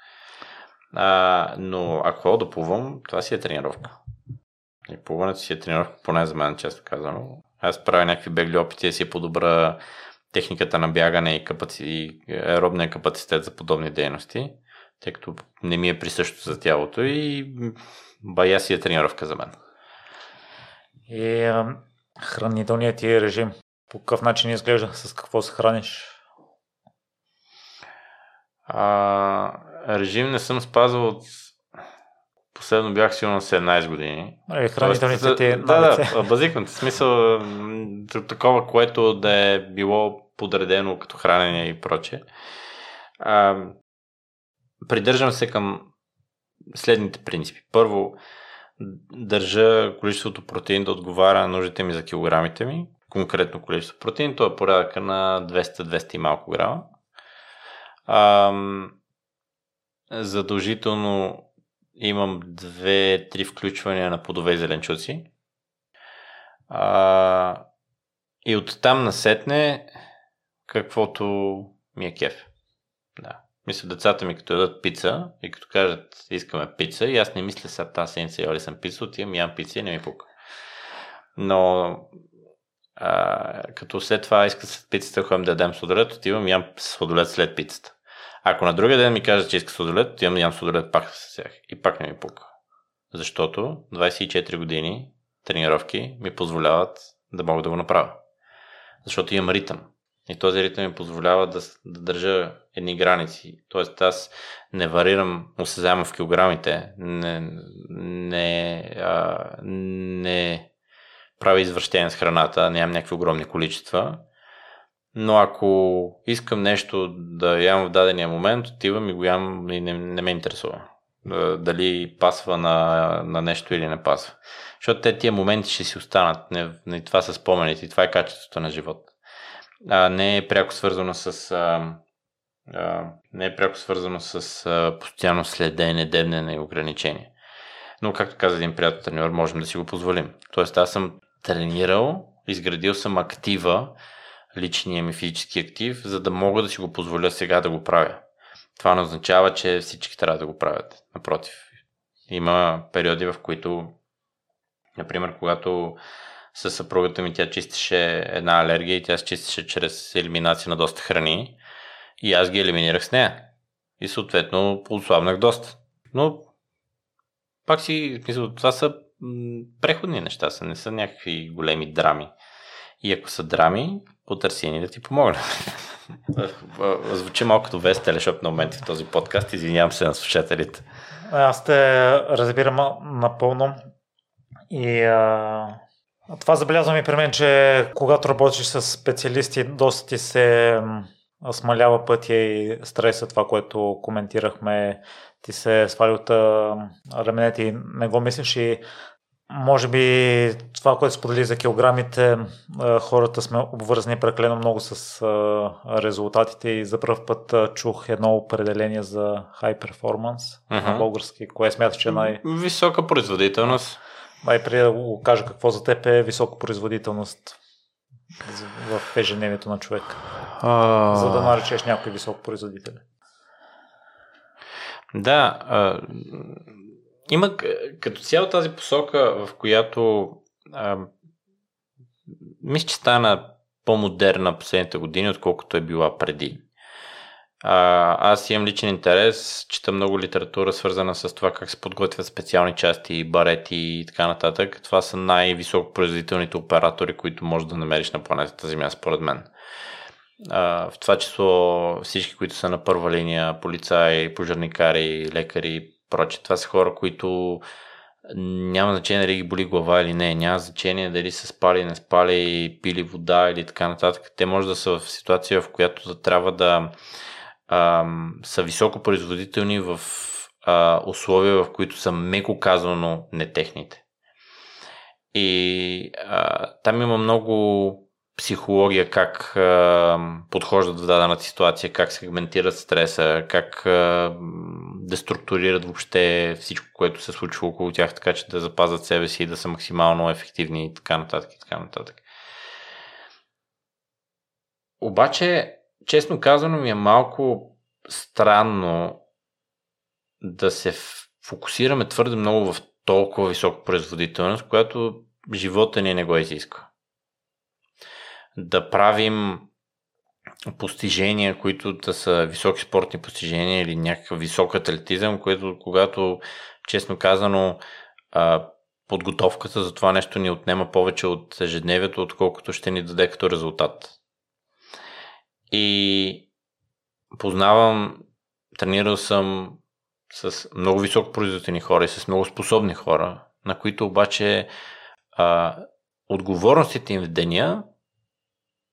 А, но ако да плувам, това си е тренировка. И плуването си е тренировка, поне за мен, често казано. Аз правя някакви бегли опити да си подобра техниката на бягане и, капаци... и аеробния капацитет за подобни дейности, тъй като не ми е присъщо за тялото и бая си е тренировка за мен. И а, хранителният ти режим по какъв начин изглежда? С какво се храниш? А, режим не съм спазвал от Последно бях сигурно на 17 години. Е, хранителните ти Да, да, базикното. Смисъл, такова, което да е било подредено като хранене и проче. А, придържам се към следните принципи. Първо, държа количеството протеин да отговаря на нуждите ми за килограмите ми конкретно количество протеин, то е порядъка на 200-200 и малко грама. А, задължително имам две-три включвания на плодове и зеленчуци. А, и оттам насетне каквото ми е кеф. Да. Мисля, децата ми като ядат пица и като кажат искаме пица и аз не мисля сега тази седмица яли съм пица, отивам ям пица и не ми пука. Но а, като след това иска след пицата ходим да ядем сладолет, отивам ям сладолет след пицата. Ако на другия ден ми кажат, че иска сладолет, отивам ям сладолет пак с тях. И пак не ми пука. Защото 24 години тренировки ми позволяват да мога да го направя. Защото имам ритъм. И този ритъм ми позволява да, да държа едни граници. Тоест аз не варирам осезаемо в килограмите, не, не, а, не правя извращение с храната, нямам някакви огромни количества. Но ако искам нещо да ям в дадения момент, отивам и го ям и не, не ме интересува. Дали пасва на, на нещо или не пасва. Защото те тия моменти ще си останат. Не, не това са спомените и това е качеството на живот. А, не е пряко свързано с. А, а, не е пряко свързано с а, постоянно следене, дебнене и ограничение. Но, както каза един приятел треньор, можем да си го позволим. Тоест, аз съм тренирал, изградил съм актива, личния ми физически актив, за да мога да си го позволя сега да го правя. Това не означава, че всички трябва да го правят. Напротив. Има периоди, в които, например, когато със съпругата ми тя чистеше една алергия и тя се чистеше чрез елиминация на доста храни и аз ги елиминирах с нея. И съответно отслабнах доста. Но пак си, мисля, това са преходни неща са, не са някакви големи драми. И ако са драми, потърси ни да ти помогна. (laughs) Звучи малко като вест телешоп на моменти в този подкаст. Извинявам се на слушателите. Аз те разбирам напълно. И а, това забелязвам и при мен, че когато работиш с специалисти, доста ти се смалява пътя и стреса, това, което коментирахме, ти се свали от раменете и не го мислиш и може би това, което сподели за килограмите, хората сме обвързани прекалено много с резултатите и за първ път чух едно определение за high performance uh-huh. на български, кое смяташ, че е най... Висока производителност. Май преди да го кажа какво за теб е висока производителност в ежедневието на човек. А... За да наречеш някой висок производител. Да, а, има като цяло тази посока, в която а, мисля, че стана по-модерна последните години, отколкото е била преди. А, аз имам личен интерес, чета много литература, свързана с това как се подготвят специални части, барети и така нататък. Това са най-високо производителните оператори, които можеш да намериш на планетата Земя, според мен. А, в това число всички, които са на първа линия, полицаи, пожарникари, лекари, проче. Това са хора, които няма значение дали ги боли глава или не, няма значение дали са спали, не спали, пили вода или така нататък. Те може да са в ситуация, в която трябва да а, са високо производителни в а, условия, в които са меко казано не техните. И а, там има много психология, как а, подхождат в дадената ситуация, как сегментират стреса, как деструктурират въобще всичко, което се случва около тях, така че да запазят себе си и да са максимално ефективни и така нататък и така нататък. Обаче, честно казано ми е малко странно да се фокусираме твърде много в толкова висока производителност, която живота ни не го изисква да правим постижения, които да са високи спортни постижения или някакъв висок атлетизъм, което когато, честно казано, подготовката за това нещо ни отнема повече от ежедневието, отколкото ще ни даде като резултат. И познавам, тренирал съм с много високо производителни хора и с много способни хора, на които обаче а, отговорностите им в деня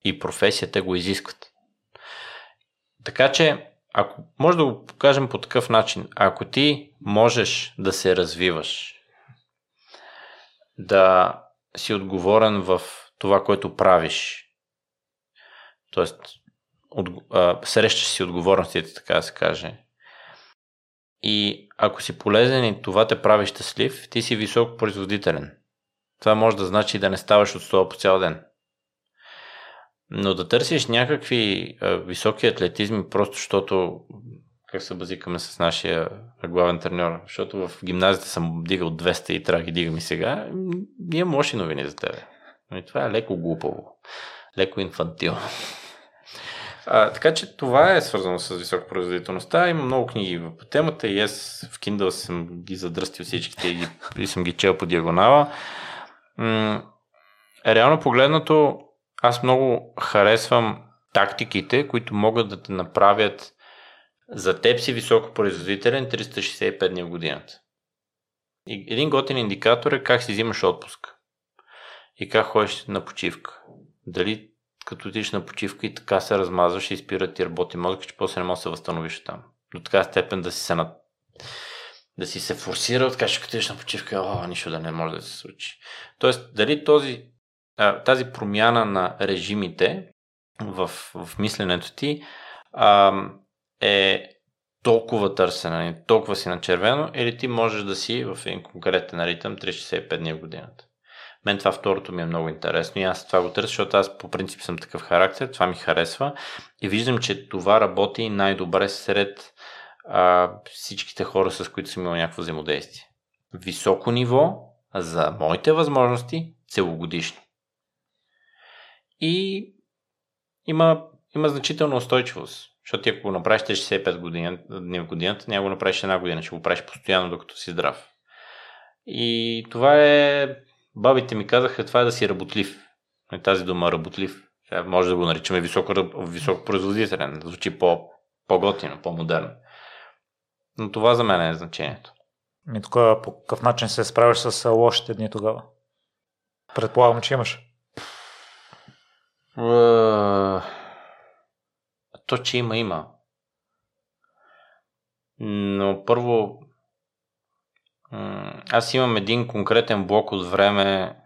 и професията го изискват. Така че, ако може да го покажем по такъв начин, ако ти можеш да се развиваш, да си отговорен в това, което правиш, т.е. от, срещаш си отговорностите, така да се каже, и ако си полезен и това те прави щастлив, ти си високо производителен. Това може да значи да не ставаш от стола по цял ден. Но да търсиш някакви а, високи атлетизми, просто защото как се базикаме с нашия главен треньор, защото в гимназията съм дигал 200 и да ги дигам и сега, имам лоши новини за тебе. И това е леко глупаво, леко инфантилно. А, така че това е свързано с висока производителността. Има много книги по темата и аз в Kindle съм ги задръстил всичките и, и съм ги чел по диагонала. М- реално погледнато, аз много харесвам тактиките, които могат да те направят за теб си високо производителен 365 дни в годината. И един готин индикатор е как си взимаш отпуск и как ходиш на почивка. Дали като отидеш на почивка и така се размазваш и спира ти работи мозък, че после не можеш да се възстановиш там. До така степен да си се над... да си се форсира, така че като отидеш на почивка, о, нищо да не може да се случи. Тоест, дали този тази промяна на режимите в, в мисленето ти а, е толкова търсена, толкова си на червено, или ти можеш да си в един конкретен ритъм 365 дни в годината. Мен това второто ми е много интересно и аз това го търся, защото аз по принцип съм такъв характер, това ми харесва и виждам, че това работи най-добре сред а, всичките хора, с които съм имал някакво взаимодействие. Високо ниво за моите възможности целогодишно и има, има значителна устойчивост. Защото ти ако го направиш 65 години, дни в годината, няма го направиш една година, ще го правиш постоянно, докато си здрав. И това е, бабите ми казаха, това е да си работлив. Е тази дума работлив. Сега може да го наричаме високо, високопроизводителен, да звучи по, по-готино, по-модерно. Но това за мен е значението. И тук по какъв начин се справиш с лошите дни тогава? Предполагам, че имаш. То, че има, има. Но първо, аз имам един конкретен блок от време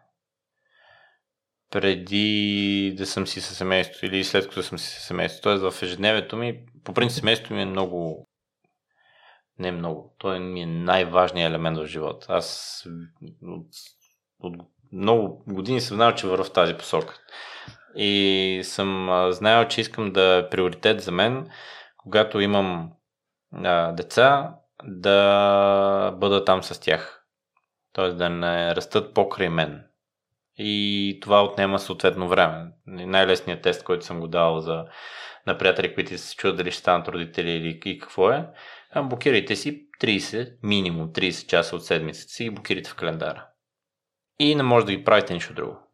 преди да съм си със семейството или след като съм си със семейството. Тоест в ежедневието ми, по принцип семейството ми е много не много. Той ми е най-важният елемент в живота. Аз от, от много години съм знал, че вървя в тази посока. И съм знаел, че искам да е приоритет за мен, когато имам а, деца, да бъда там с тях. Тоест да не растат покрай мен. И това отнема съответно време. Най-лесният тест, който съм го дал за, на приятели, които се чудят дали ще станат родители или и какво е, блокирайте си 30, минимум 30 часа от седмицата си и блокирайте в календара. И не може да ги правите нищо друго.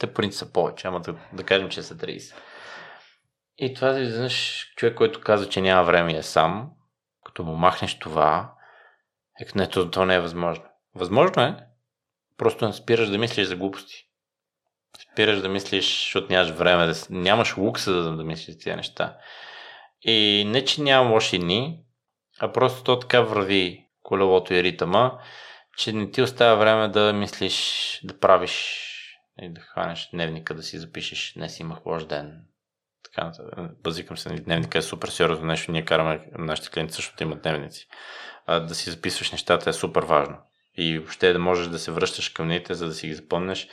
Те принцип са повече, ама да, да кажем, че са 30. И това изведнъж човек, който казва, че няма време е сам, като му махнеш това, е, не, то, то не е възможно. Възможно е, просто не спираш да мислиш за глупости. Спираш да мислиш, защото нямаш време, да, нямаш лукса да, да мислиш тези неща. И не, че нямам лоши дни, а просто то така върви колелото и ритъма, че не ти остава време да мислиш, да правиш и да хванеш дневника, да си запишеш, днес имах лош ден. Така, базикам се, дневника е супер сериозно нещо, ние караме нашите клиенти също имат дневници. А, да си записваш нещата е супер важно. И въобще да можеш да се връщаш към ните, за да си ги запомнеш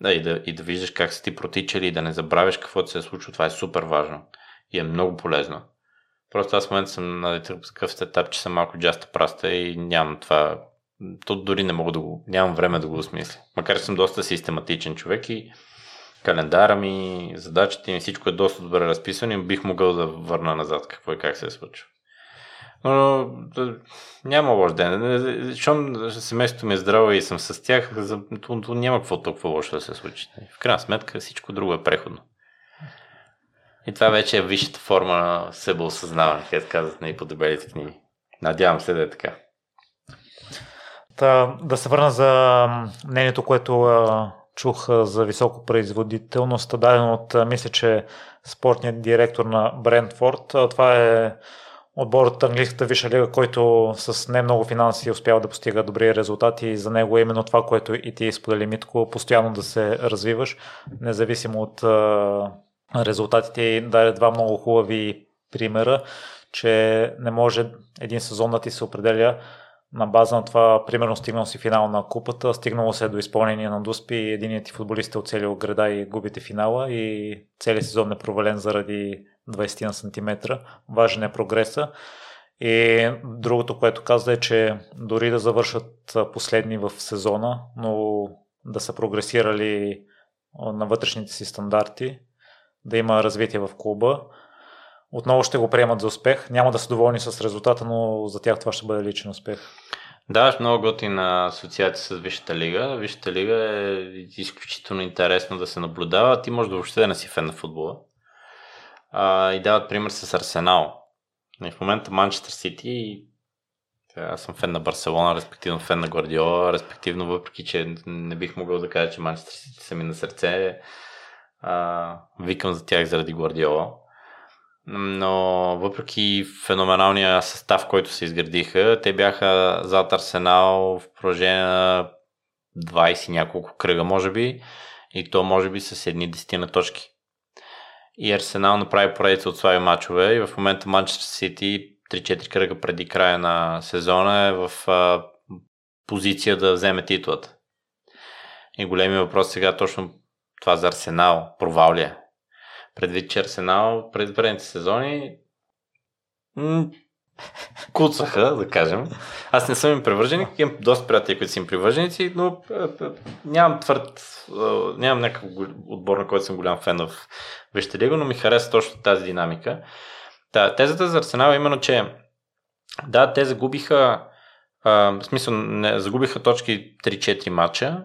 да, и, да, и да виждаш как са ти протичали и да не забравяш какво се е случило. Това е супер важно и е много полезно. Просто аз в момента съм на такъв етап, че съм малко джаста праста и нямам това. То дори не мога да го. Нямам време да го осмисля. Макар че съм доста систематичен човек и календара ми, задачите ми, всичко е доста добре разписано и бих могъл да върна назад какво и как се е случило. Но да, няма лош ден. Щом семейството ми е здраво и съм с тях, то, то няма какво толкова лошо да се случи. В крайна сметка всичко друго е преходно. И това вече е висшата форма на себеосъзнаване, където казват на по книги. Надявам се да е така. Та, да се върна за мнението, което а, чух а, за високо производителност, дадено от, а, мисля, че спортният директор на Брентфорд. Това е отбор от английската висша лига, който с не много финанси успява да постига добри резултати и за него е именно това, което и ти сподели Митко, постоянно да се развиваш, независимо от резултатите даде два много хубави примера, че не може един сезон да ти се определя на база на това, примерно стигнал си финал на купата, стигнало се до изпълнение на Дуспи, единият ти футболист е оцелил града и губите финала и целият сезон е провален заради 20 на сантиметра. Важен е прогреса. И другото, което каза е, че дори да завършат последни в сезона, но да са прогресирали на вътрешните си стандарти, да има развитие в клуба. Отново ще го приемат за успех. Няма да са доволни с резултата, но за тях това ще бъде личен успех. Да, много готина асоциация с Висшата лига. Висшата лига е изключително интересно да се наблюдава. Ти може да въобще да не си фен на футбола. А, и дават пример с Арсенал. И в момента Манчестър Сити аз съм фен на Барселона, респективно фен на Гвардиола, респективно въпреки, че не бих могъл да кажа, че Манчестър Сити са ми на сърце, а, викам за тях заради Гвардиола. Но въпреки феноменалния състав, който се изградиха, те бяха зад Арсенал в продължение на 20 няколко кръга, може би, и то може би с едни десетина точки. И Арсенал направи поредица от слаби мачове и в момента Манчестър Сити 3-4 кръга преди края на сезона е в а, позиция да вземе титлата. И големи въпрос сега точно това за Арсенал, провал ли е? Предвид, че Арсенал през предните сезони м- куцаха, да кажем. Аз не съм им привърженик, имам доста приятели, които са им привърженици, но нямам твърд, нямам някакъв отбор, на който съм голям фен в лига, но ми харесва точно тази динамика. Та, тезата за Арсенал е именно, че да, те загубиха, а, в смисъл, не, загубиха точки 3-4 мача,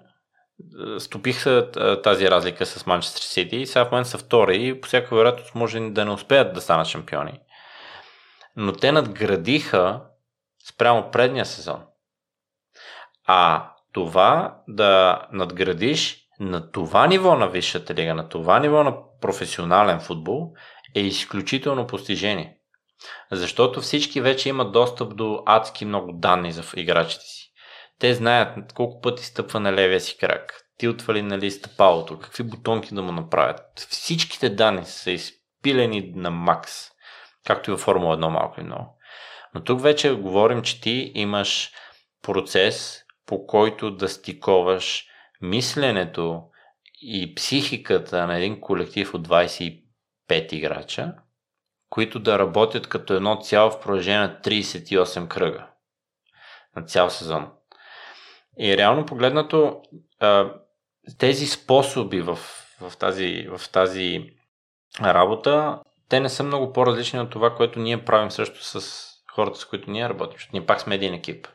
стопиха тази разлика с Манчестър Сити и сега в момента са втори и по всяка вероятност може да не успеят да станат шампиони. Но те надградиха спрямо предния сезон. А това да надградиш на това ниво на Висшата лига, на това ниво на професионален футбол е изключително постижение. Защото всички вече имат достъп до адски много данни за играчите си. Те знаят колко пъти стъпва на левия си крак, тилтва ли нали стъпалото, какви бутонки да му направят. Всичките данни са изпилени на макс, както и във Формула 1 малко и много. Но тук вече говорим, че ти имаш процес, по който да стиковаш мисленето и психиката на един колектив от 25 играча, които да работят като едно цяло в продължение на 38 кръга на цял сезон. И реално погледнато, тези способи в, в, тази, в тази работа, те не са много по-различни от това, което ние правим също с хората, с които ние работим, защото ние пак сме един екип.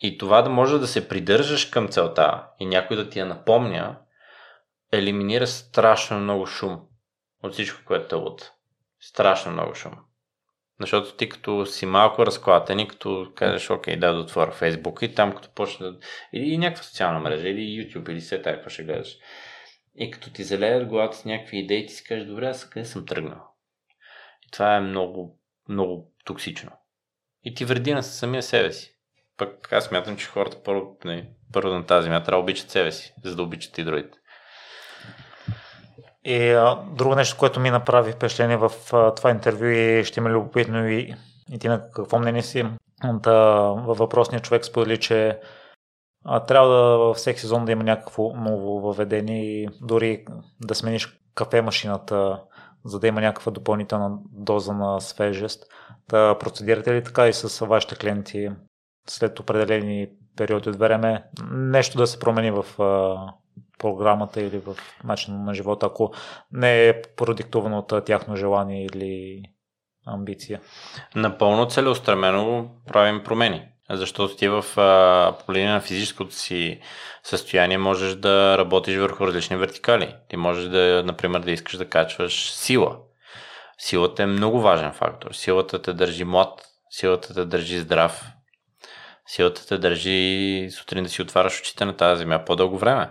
И това да може да се придържаш към целта и някой да ти я напомня, елиминира страшно много шум от всичко, което те лута. Страшно много шум. Защото ти като си малко разклатен и като кажеш, окей, да, да отворя Фейсбук и там като почне да... Или някаква социална мрежа, или YouTube, или все така, ще гледаш. И като ти залеят главата с някакви идеи, ти си кажеш, добре, аз къде съм тръгнал? И това е много, много токсично. И ти вреди на самия себе си. Пък аз смятам, че хората първо, не, първо на тази да обичат себе си, за да обичат и другите. И а, друго нещо, което ми направи впечатление в а, това интервю и ще има любопитно и, и ти на какво мнение си. Да, във въпросния човек сподели, че а, трябва да във всеки сезон да има някакво ново въведение и дори да смениш кафе машината, за да има някаква допълнителна доза на свежест. Да процедирате ли така и с вашите клиенти след определени периоди от време нещо да се промени в програмата или в начина на живота, ако не е продиктувано от тяхно желание или амбиция? Напълно целеустремено правим промени. Защото ти в а, по линия на физическото си състояние можеш да работиш върху различни вертикали. Ти можеш да, например, да искаш да качваш сила. Силата е много важен фактор. Силата те държи млад, силата те държи здрав, силата те държи сутрин да си отваряш очите на тази земя по-дълго време.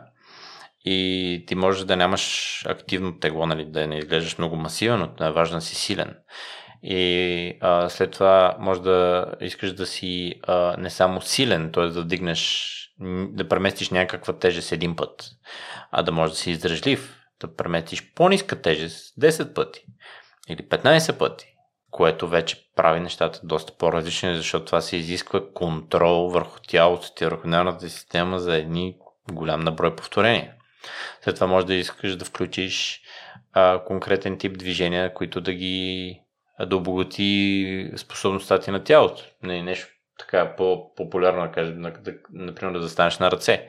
И ти можеш да нямаш активно тегло, нали, да не изглеждаш много масивен, но е важно да си силен. И а, след това може да искаш да си а, не само силен, т.е. да дигнеш, да преместиш някаква тежест един път, а да можеш да си издръжлив, да преместиш по-ниска тежест 10 пъти или 15 пъти което вече прави нещата доста по-различни, защото това се изисква контрол върху тялото ти, върху нервната система за едни голям наброй повторения. След това може да искаш да включиш а, конкретен тип движения, които да ги да обогати способността ти на тялото. Не нещо така по-популярно, да кажем, да, например да застанеш на ръце.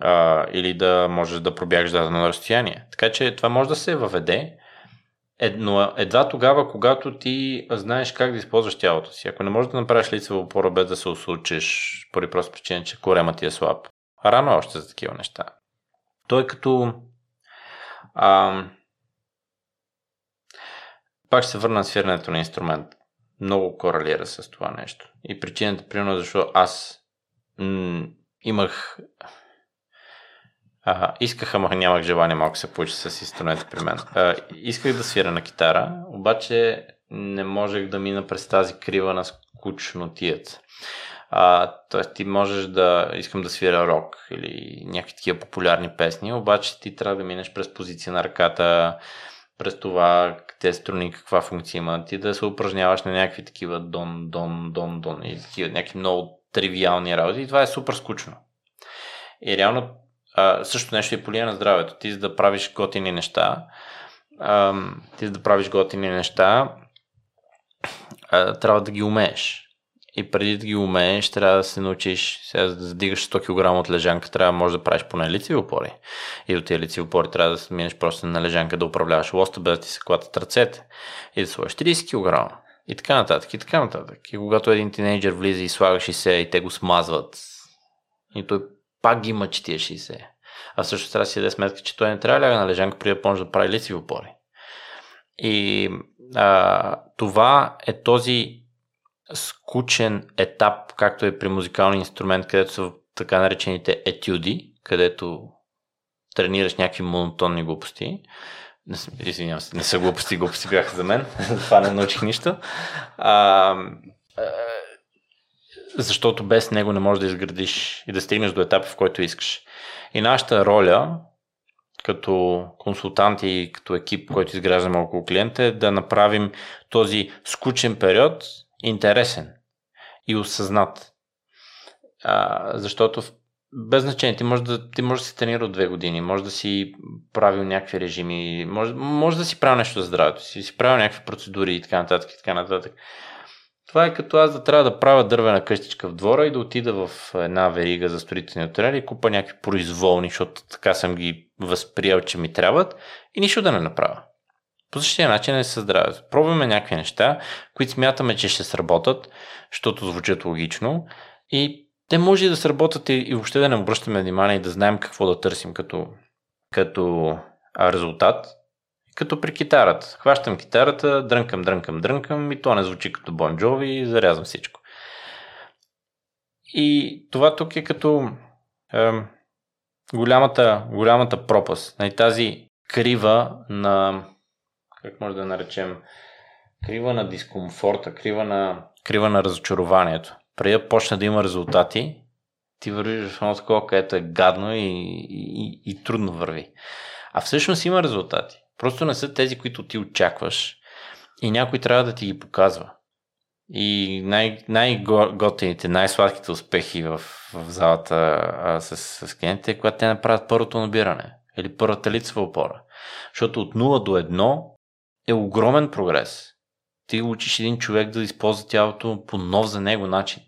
А, или да можеш да пробягаш дадено разстояние. Така че това може да се въведе, Едно, едва тогава, когато ти знаеш как да използваш тялото си. Ако не можеш да направиш лицева опора без да се осучиш, поради прост причина, че корема ти е слаб. Рано е още за такива неща. Той като... А, пак ще се върна на свирането на инструмент. Много коралира с това нещо. И причината, примерно, защо аз м- имах а, исках, ама нямах желание малко се получи с инструмента при мен. А, исках да свира на китара, обаче не можех да мина през тази крива на скучнотият. А, тоест ти можеш да искам да свира рок или някакви такива популярни песни, обаче ти трябва да минеш през позиция на ръката, през това те струни каква функция имат, ти да се упражняваш на някакви такива дон, дон, дон, дон и такива някакви много тривиални работи и това е супер скучно. И реално също нещо и по линия на здравето. Ти за да правиш готини неща, а, ти за да правиш готини неща, а, трябва да ги умееш. И преди да ги умееш, трябва да се научиш, сега да задигаш 100 кг от лежанка, трябва да можеш да правиш поне лицеви опори. И до тия лицеви опори трябва да се минеш просто на лежанка да управляваш лоста, без да ти се клатят ръцете. И да сложиш 30 кг. И така нататък, и така нататък. И когато един тинейджър влиза и слагаш и се, и те го смазват, и той пак ги мъчи тия 60. А също трябва да си даде сметка, че той не трябва да ляга на лежанка преди да почне да прави лицеви опори. И а, това е този скучен етап, както е при музикалния инструмент, където са така наречените етюди, където тренираш някакви монотонни глупости. Не, извинявам се, не са глупости, глупости бяха за мен. (laughs) Това не научих нищо. А, защото без него не можеш да изградиш и да стигнеш до етапа, в който искаш. И нашата роля като консултанти и като екип, който изграждаме около клиента е да направим този скучен период интересен и осъзнат. А, защото без значение, ти можеш да, ти можеш да си тренира от две години, може да си правил някакви режими, може, може да си правил нещо за здравето си, си правил някакви процедури и така нататък и така нататък. Това е като аз да трябва да правя дървена къщичка в двора и да отида в една верига за строителни материали и купа някакви произволни, защото така съм ги възприел, че ми трябват и нищо да не направя. По същия начин е със здравето. Пробваме някакви неща, които смятаме, че ще сработат, защото звучат логично и те може и да сработят и, и въобще да не обръщаме внимание и да знаем какво да търсим като, като резултат, като при китарата. Хващам китарата, дрънкам, дрънкам, дрънкам и то не звучи като Бон Джови и зарязвам всичко. И това тук е като е, голямата, голямата пропаст. Нали, тази крива на, как може да наречем, крива на дискомфорта, крива на, крива на разочарованието. Преди да почне да има резултати, ти вървиш в едно такова, където е гадно и, и, и трудно върви. А всъщност има резултати. Просто не са тези, които ти очакваш и някой трябва да ти ги показва. И най- най-готените, най-сладките успехи в, в залата а, с, с клиентите е когато те направят първото набиране или първата лицева опора. Защото от 0 до 1 е огромен прогрес. Ти учиш един човек да използва тялото по нов за него начин.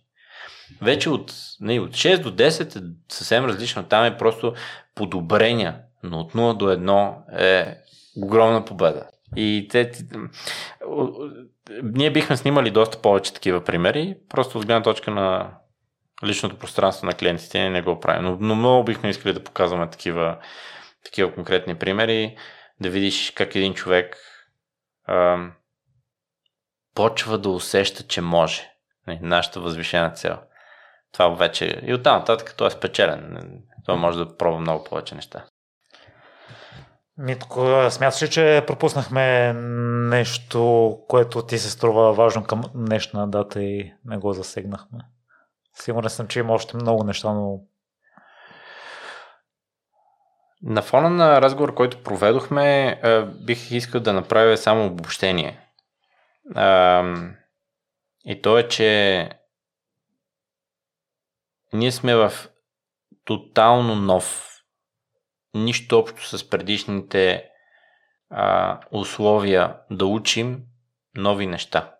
Вече от, не, от 6 до 10 е съвсем различно. Там е просто подобрения, но от 0 до 1 е огромна победа. И те, ние бихме снимали доста повече такива примери, просто от гледна точка на личното пространство на клиентите не го правим. Но, но много бихме искали да показваме такива, такива конкретни примери, да видиш как един човек а, почва да усеща, че може. Нали, нашата възвишена цел. Това вече и оттам нататък това е спечелен. Това може да пробва много повече неща. Митко, смяташ ли, че пропуснахме нещо, което ти се струва важно към днешна дата и не го засегнахме? Сигурен съм, че има още много неща, но... На фона на разговор, който проведохме, бих искал да направя само обобщение. И то е, че ние сме в тотално нов нищо общо с предишните а, условия да учим нови неща.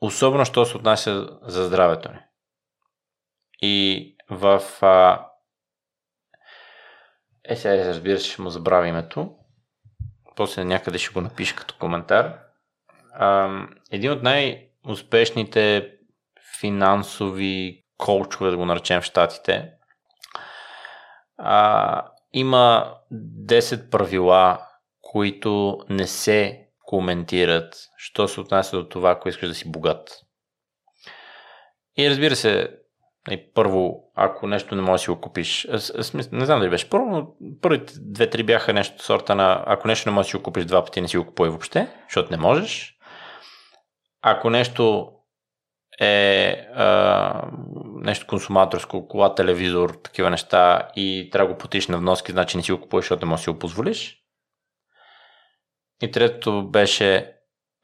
Особено, що се отнася за здравето ни. И в... А... Е, сега разбира се, ще му забравя името. После някъде ще го напиша като коментар. А, един от най-успешните финансови коучове, да го наречем в Штатите, а, има 10 правила, които не се коментират, що се отнася до това, ако искаш да си богат. И разбира се, първо, ако нещо не можеш да си го купиш, не знам дали беше първо, но първите две-три бяха нещо сорта на ако нещо не можеш да си го купиш два пъти, не си го купувай въобще, защото не можеш. Ако нещо е нещо консуматорско, кола, телевизор, такива неща и трябва да го платиш на вноски, значи не си го купуваш, защото не можеш да си го позволиш. И третото беше,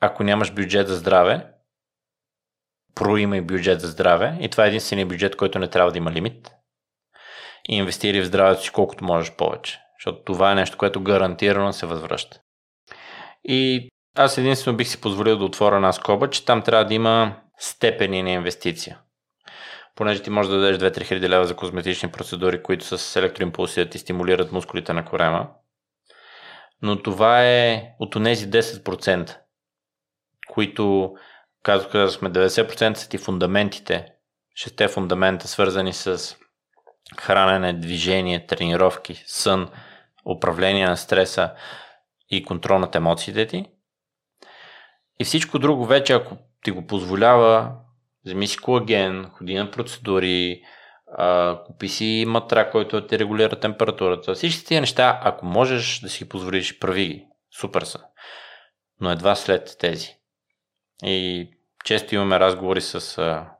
ако нямаш бюджет за здраве, проимай бюджет за здраве и това е единствения бюджет, който не трябва да има лимит. И инвестири в здравето си колкото можеш повече, защото това е нещо, което гарантирано се възвръща. И аз единствено бих си позволил да отворя една скоба, че там трябва да има степени на инвестиция. Понеже ти можеш да дадеш 2-3 хиляди лева за козметични процедури, които с електроимпулси да ти стимулират мускулите на корема. Но това е от тези 10%, които, казах, казахме, 90% са ти фундаментите, шесте фундамента, свързани с хранене, движение, тренировки, сън, управление на стреса и контрол над емоциите ти. И всичко друго вече, ако ти го позволява, вземи си колаген, ходи на процедури, а, купи си матра, който ти регулира температурата. Всички тия неща, ако можеш да си позволиш, прави ги. Супер са. Но едва след тези. И често имаме разговори с а,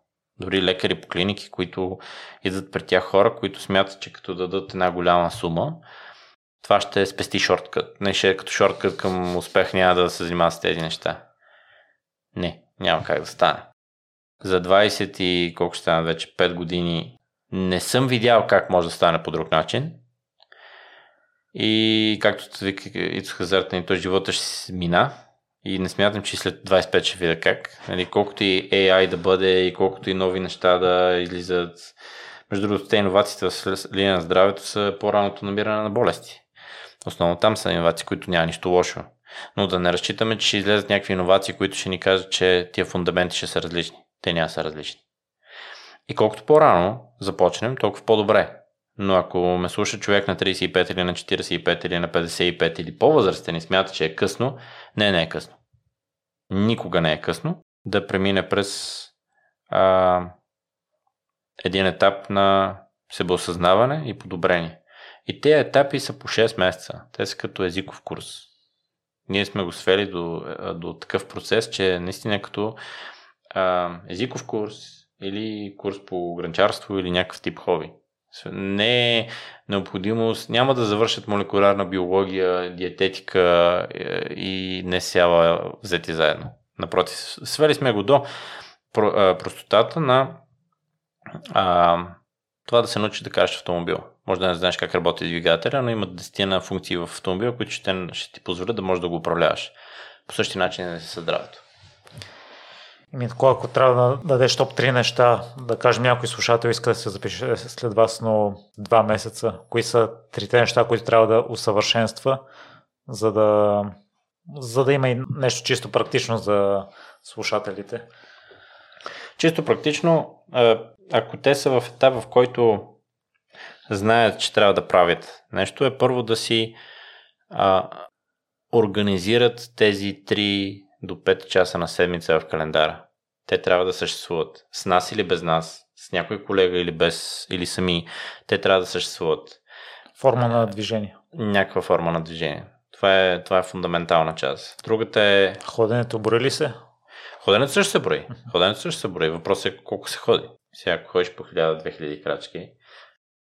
дори лекари по клиники, които идват при тях хора, които смятат, че като дадат една голяма сума, това ще спести шорткът. Не ще като шорткът към успех, няма да се занимава с тези неща. Не, няма как да стане. За 20 и колко стана вече 5 години не съм видял как може да стане по друг начин. И както Ицо Хазарт, нали, той живота ще си мина. И не смятам, че след 25 ще видя как. Нали, колкото и AI да бъде и колкото и нови неща да излизат. Между другото, те иновациите в линия на здравето са по-раното намиране на болести. Основно там са иновации, които няма нищо лошо. Но да не разчитаме, че ще излезат някакви иновации, които ще ни кажат, че тия фундаменти ще са различни. Те няма са различни. И колкото по-рано започнем, толкова по-добре. Но ако ме слуша човек на 35 или на 45 или на 55 или по-възрастен и смята, че е късно, не, не е късно. Никога не е късно да премине през а, един етап на себеосъзнаване и подобрение. И тези етапи са по 6 месеца. Те са като езиков курс. Ние сме го свели до, до такъв процес, че наистина като а, езиков курс, или курс по гранчарство или някакъв тип хоби. Не е необходимост, няма да завършат молекулярна биология, диететика е, и не сяла взети заедно. Напротив, свели сме го до простотата на а, това да се научи да караш автомобил. Може да не знаеш как работи двигателя, но има десетина функции в автомобила, които ще, ще ти позволят да можеш да го управляваш. По същия начин е със здравето. Ами, ако трябва да дадеш топ 3 неща, да кажем някой слушател иска да се запише след вас, но два месеца, кои са трите неща, които трябва да усъвършенства, за да, за да има и нещо чисто практично за слушателите? Чисто практично, ако те са в етап, в който знаят, че трябва да правят нещо, е първо да си а, организират тези три до 5 часа на седмица в календара. Те трябва да съществуват. С нас или без нас, с някой колега или без, или сами, те трябва да съществуват. Форма на движение. Някаква форма на движение. Това е, това е фундаментална част. Другата е... Ходенето брои ли се? Ходенето също се брои. Ходенето също се брои. Въпросът е колко се ходи. Сега, ако ходиш по 1000-2000 крачки,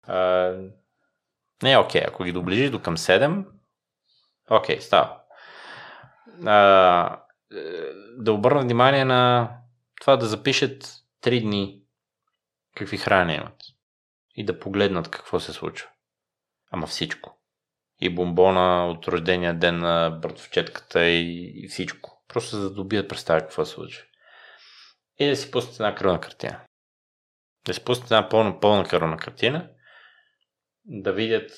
а, не е окей. Okay. Ако ги доближиш до към 7, окей, okay, става. А, да обърна внимание на това да запишат 3 дни какви храни имат и да погледнат какво се случва. Ама всичко. И бомбона от рождения ден на братовчетката и, и всичко. Просто за да добият представа какво се случва. И да си пуснат една кръвна картина. Да си пуснат една пълна, пълна кръвна картина, да видят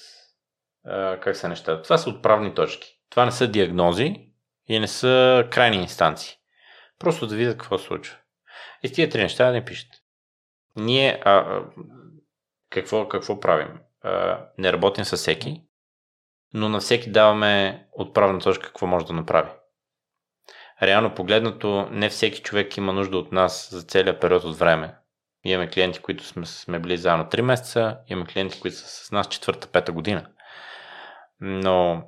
а, как са нещата. Това са отправни точки. Това не са диагнози, и не са крайни инстанции. Просто да видят какво се случва. И с тия три неща не пишат. Ние а, а, какво, какво правим? А, не работим с всеки, но на всеки даваме отправна точка какво може да направи. Реално погледнато, не всеки човек има нужда от нас за целият период от време. Имаме клиенти, които сме, сме били заедно 3 месеца, имаме клиенти, които са с нас четвърта-пета година. Но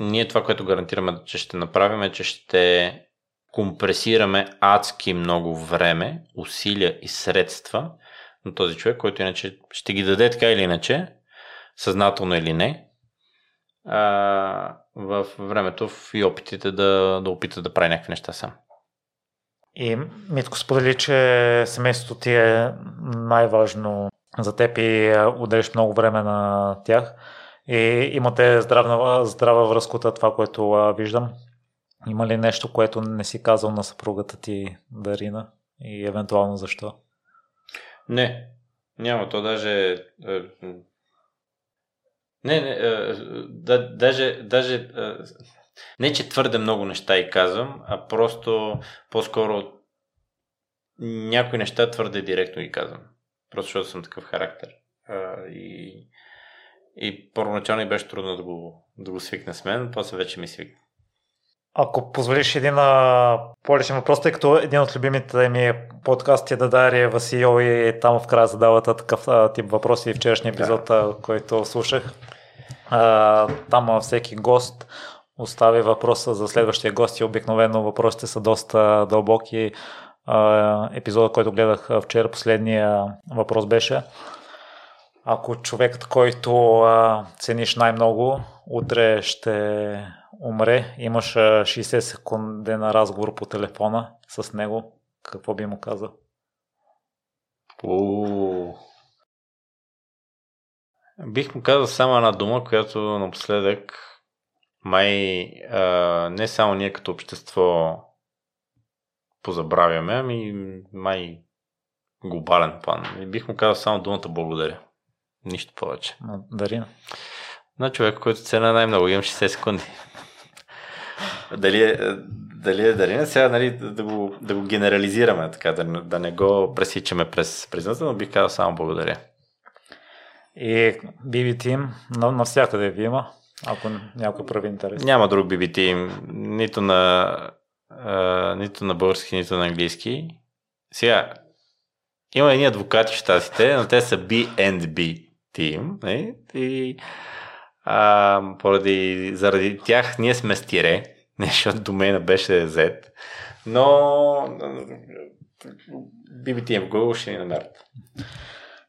ние това, което гарантираме, че ще направим е, че ще компресираме адски много време, усилия и средства на този човек, който иначе ще ги даде така или иначе, съзнателно или не, а, в времето и опитите да, да опита да прави някакви неща сам. И Митко сподели, че семейството ти е най-важно за теб и отделиш много време на тях и имате здравна, здрава връзка от това, което а, виждам. Има ли нещо, което не си казал на съпругата ти Дарина и евентуално защо? Не, няма. То даже... Е, не, не, е, да, даже, даже не, че твърде много неща и казвам, а просто по-скоро някои неща твърде директно ги казвам. Просто защото съм такъв характер. и, и първоначално беше трудно да го, да го свикне с мен, после вече ми свикна. Ако позволиш един а, по-личен въпрос, тъй като един от любимите ми подкасти е да Дария Васил и там в края задавата такъв а, тип въпроси в вчерашния епизод, да. а, който слушах. А, там всеки гост остави въпроса за следващия гост и обикновено въпросите са доста дълбоки. А, епизода, който гледах вчера, последния въпрос беше ако човекът, който а, цениш най-много, утре ще умре, имаш 60 секунди на разговор по телефона с него, какво би му казал? О, Бих му казал само една дума, която напоследък май а, не само ние като общество позабравяме, ами май глобален план. Бих му казал само думата благодаря. Нищо повече. Дарина. На човек, който цена най-много. Имам 60 секунди. дали е, дали е Дарина, сега нали, да, го, да го генерализираме, така, да, да не го пресичаме през призната, но бих казал само благодаря. И BB Team навсякъде ви има, ако някой прави интерес. Няма друг BB Team, нито на, а, нито на български, нито на английски. Сега, има едни адвокати в щатите, но те са B&B Team. Не? И а, поради, заради тях ние сме с тире, (laughs) защото домена беше Z, но BBTM в Google ще ни намерят.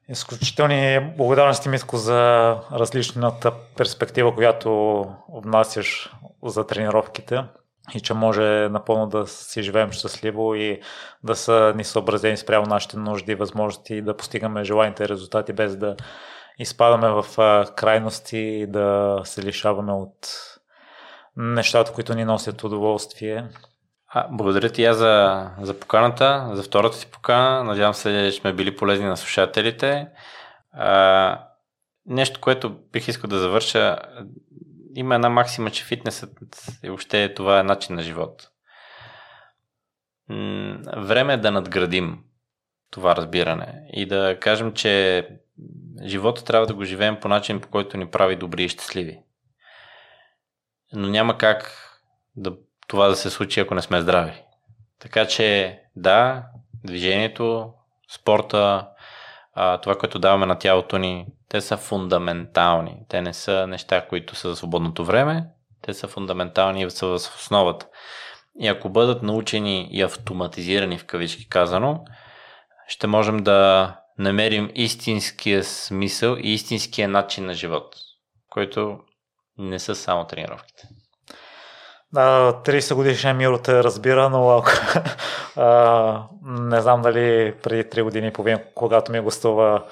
Изключителни благодарности, Митко, за различната перспектива, която внасяш за тренировките и че може напълно да си живеем щастливо и да са ни съобразени спрямо нашите нужди и възможности и да постигаме желаните резултати без да изпадаме в крайности да се лишаваме от нещата, които ни носят удоволствие. А, благодаря ти я за, за поканата, за втората си покана. Надявам се, че сме били полезни на слушателите. А, нещо, което бих искал да завърша. Има една максима, че фитнесът и въобще това е начин на живот. Време е да надградим това разбиране и да кажем, че живота трябва да го живеем по начин, по който ни прави добри и щастливи. Но няма как да, това да се случи, ако не сме здрави. Така че, да, движението, спорта, а, това, което даваме на тялото ни, те са фундаментални. Те не са неща, които са за свободното време, те са фундаментални и са в основата. И ако бъдат научени и автоматизирани, в кавички казано, ще можем да намерим истинския смисъл и истинския начин на живот, който не са само тренировките. Да, 30 годишния Миро те разбира, но ако, (laughs) а, не знам дали преди 3 години и половина, когато ми гостува,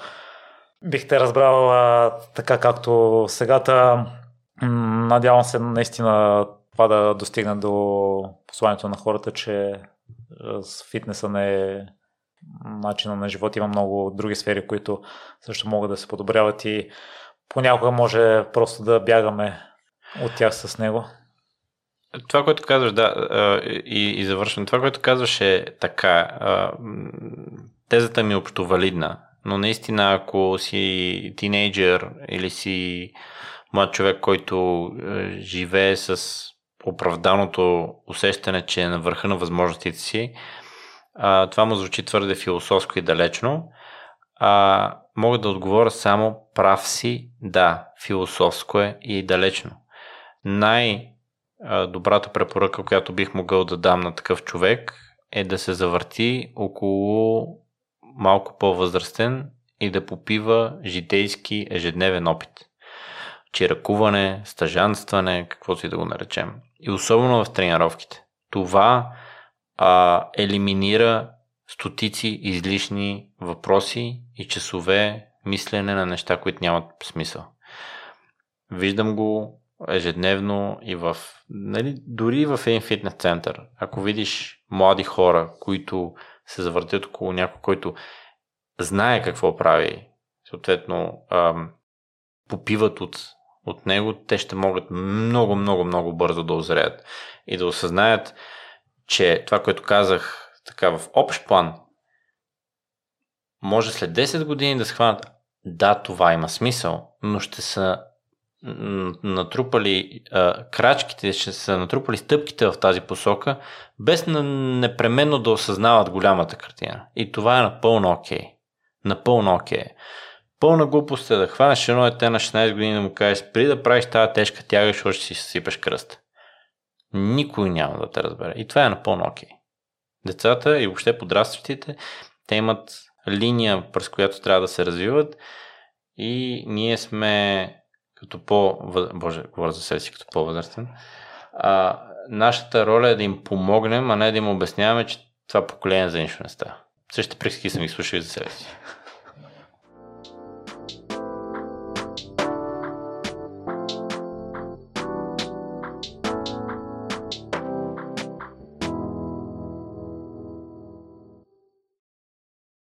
бих те разбрал а, така както сегата. Надявам се наистина това да достигне до посланието на хората, че с фитнеса не е начина на живот. Има много други сфери, които също могат да се подобряват и понякога може просто да бягаме от тях с него. Това, което казваш, да, и, и завършвам. Това, което казваш е така. Тезата ми е общо валидна, но наистина, ако си тинейджър или си млад човек, който живее с оправданото усещане, че е на върха на възможностите си, а, това му звучи твърде философско и далечно. А, мога да отговоря само прав си, да, философско е и далечно. Най-добрата препоръка, която бих могъл да дам на такъв човек е да се завърти около малко по-възрастен и да попива житейски ежедневен опит. Чиракуване, стъжанстване, каквото и да го наречем. И особено в тренировките. Това а, елиминира стотици излишни въпроси и часове мислене на неща, които нямат смисъл. Виждам го ежедневно и в, нали, дори в един фитнес център. Ако видиш млади хора, които се завъртят около някой, който знае какво прави, съответно ам, попиват от, от него, те ще могат много, много, много бързо да озреят и да осъзнаят, че това, което казах така в общ план, може след 10 години да схванат, да, това има смисъл, но ще са натрупали а, крачките, ще са натрупали стъпките в тази посока, без на, непременно да осъзнават голямата картина. И това е напълно окей. Напълно окей. Пълна глупост е да хванеш едно дете на 16 години да му кажеш, при да правиш тази тежка тяга, защото ще си сипеш кръст. Никой няма да те разбере. И това е напълно окей. Okay. Децата и въобще подрастващите, те имат линия, през която трябва да се развиват и ние сме като по... Боже, говоря за себе си като по-възрастен. А, нашата роля е да им помогнем, а не да им обясняваме, че това поколение за нищо не става. Същите приказки съм ги слушал и за себе си.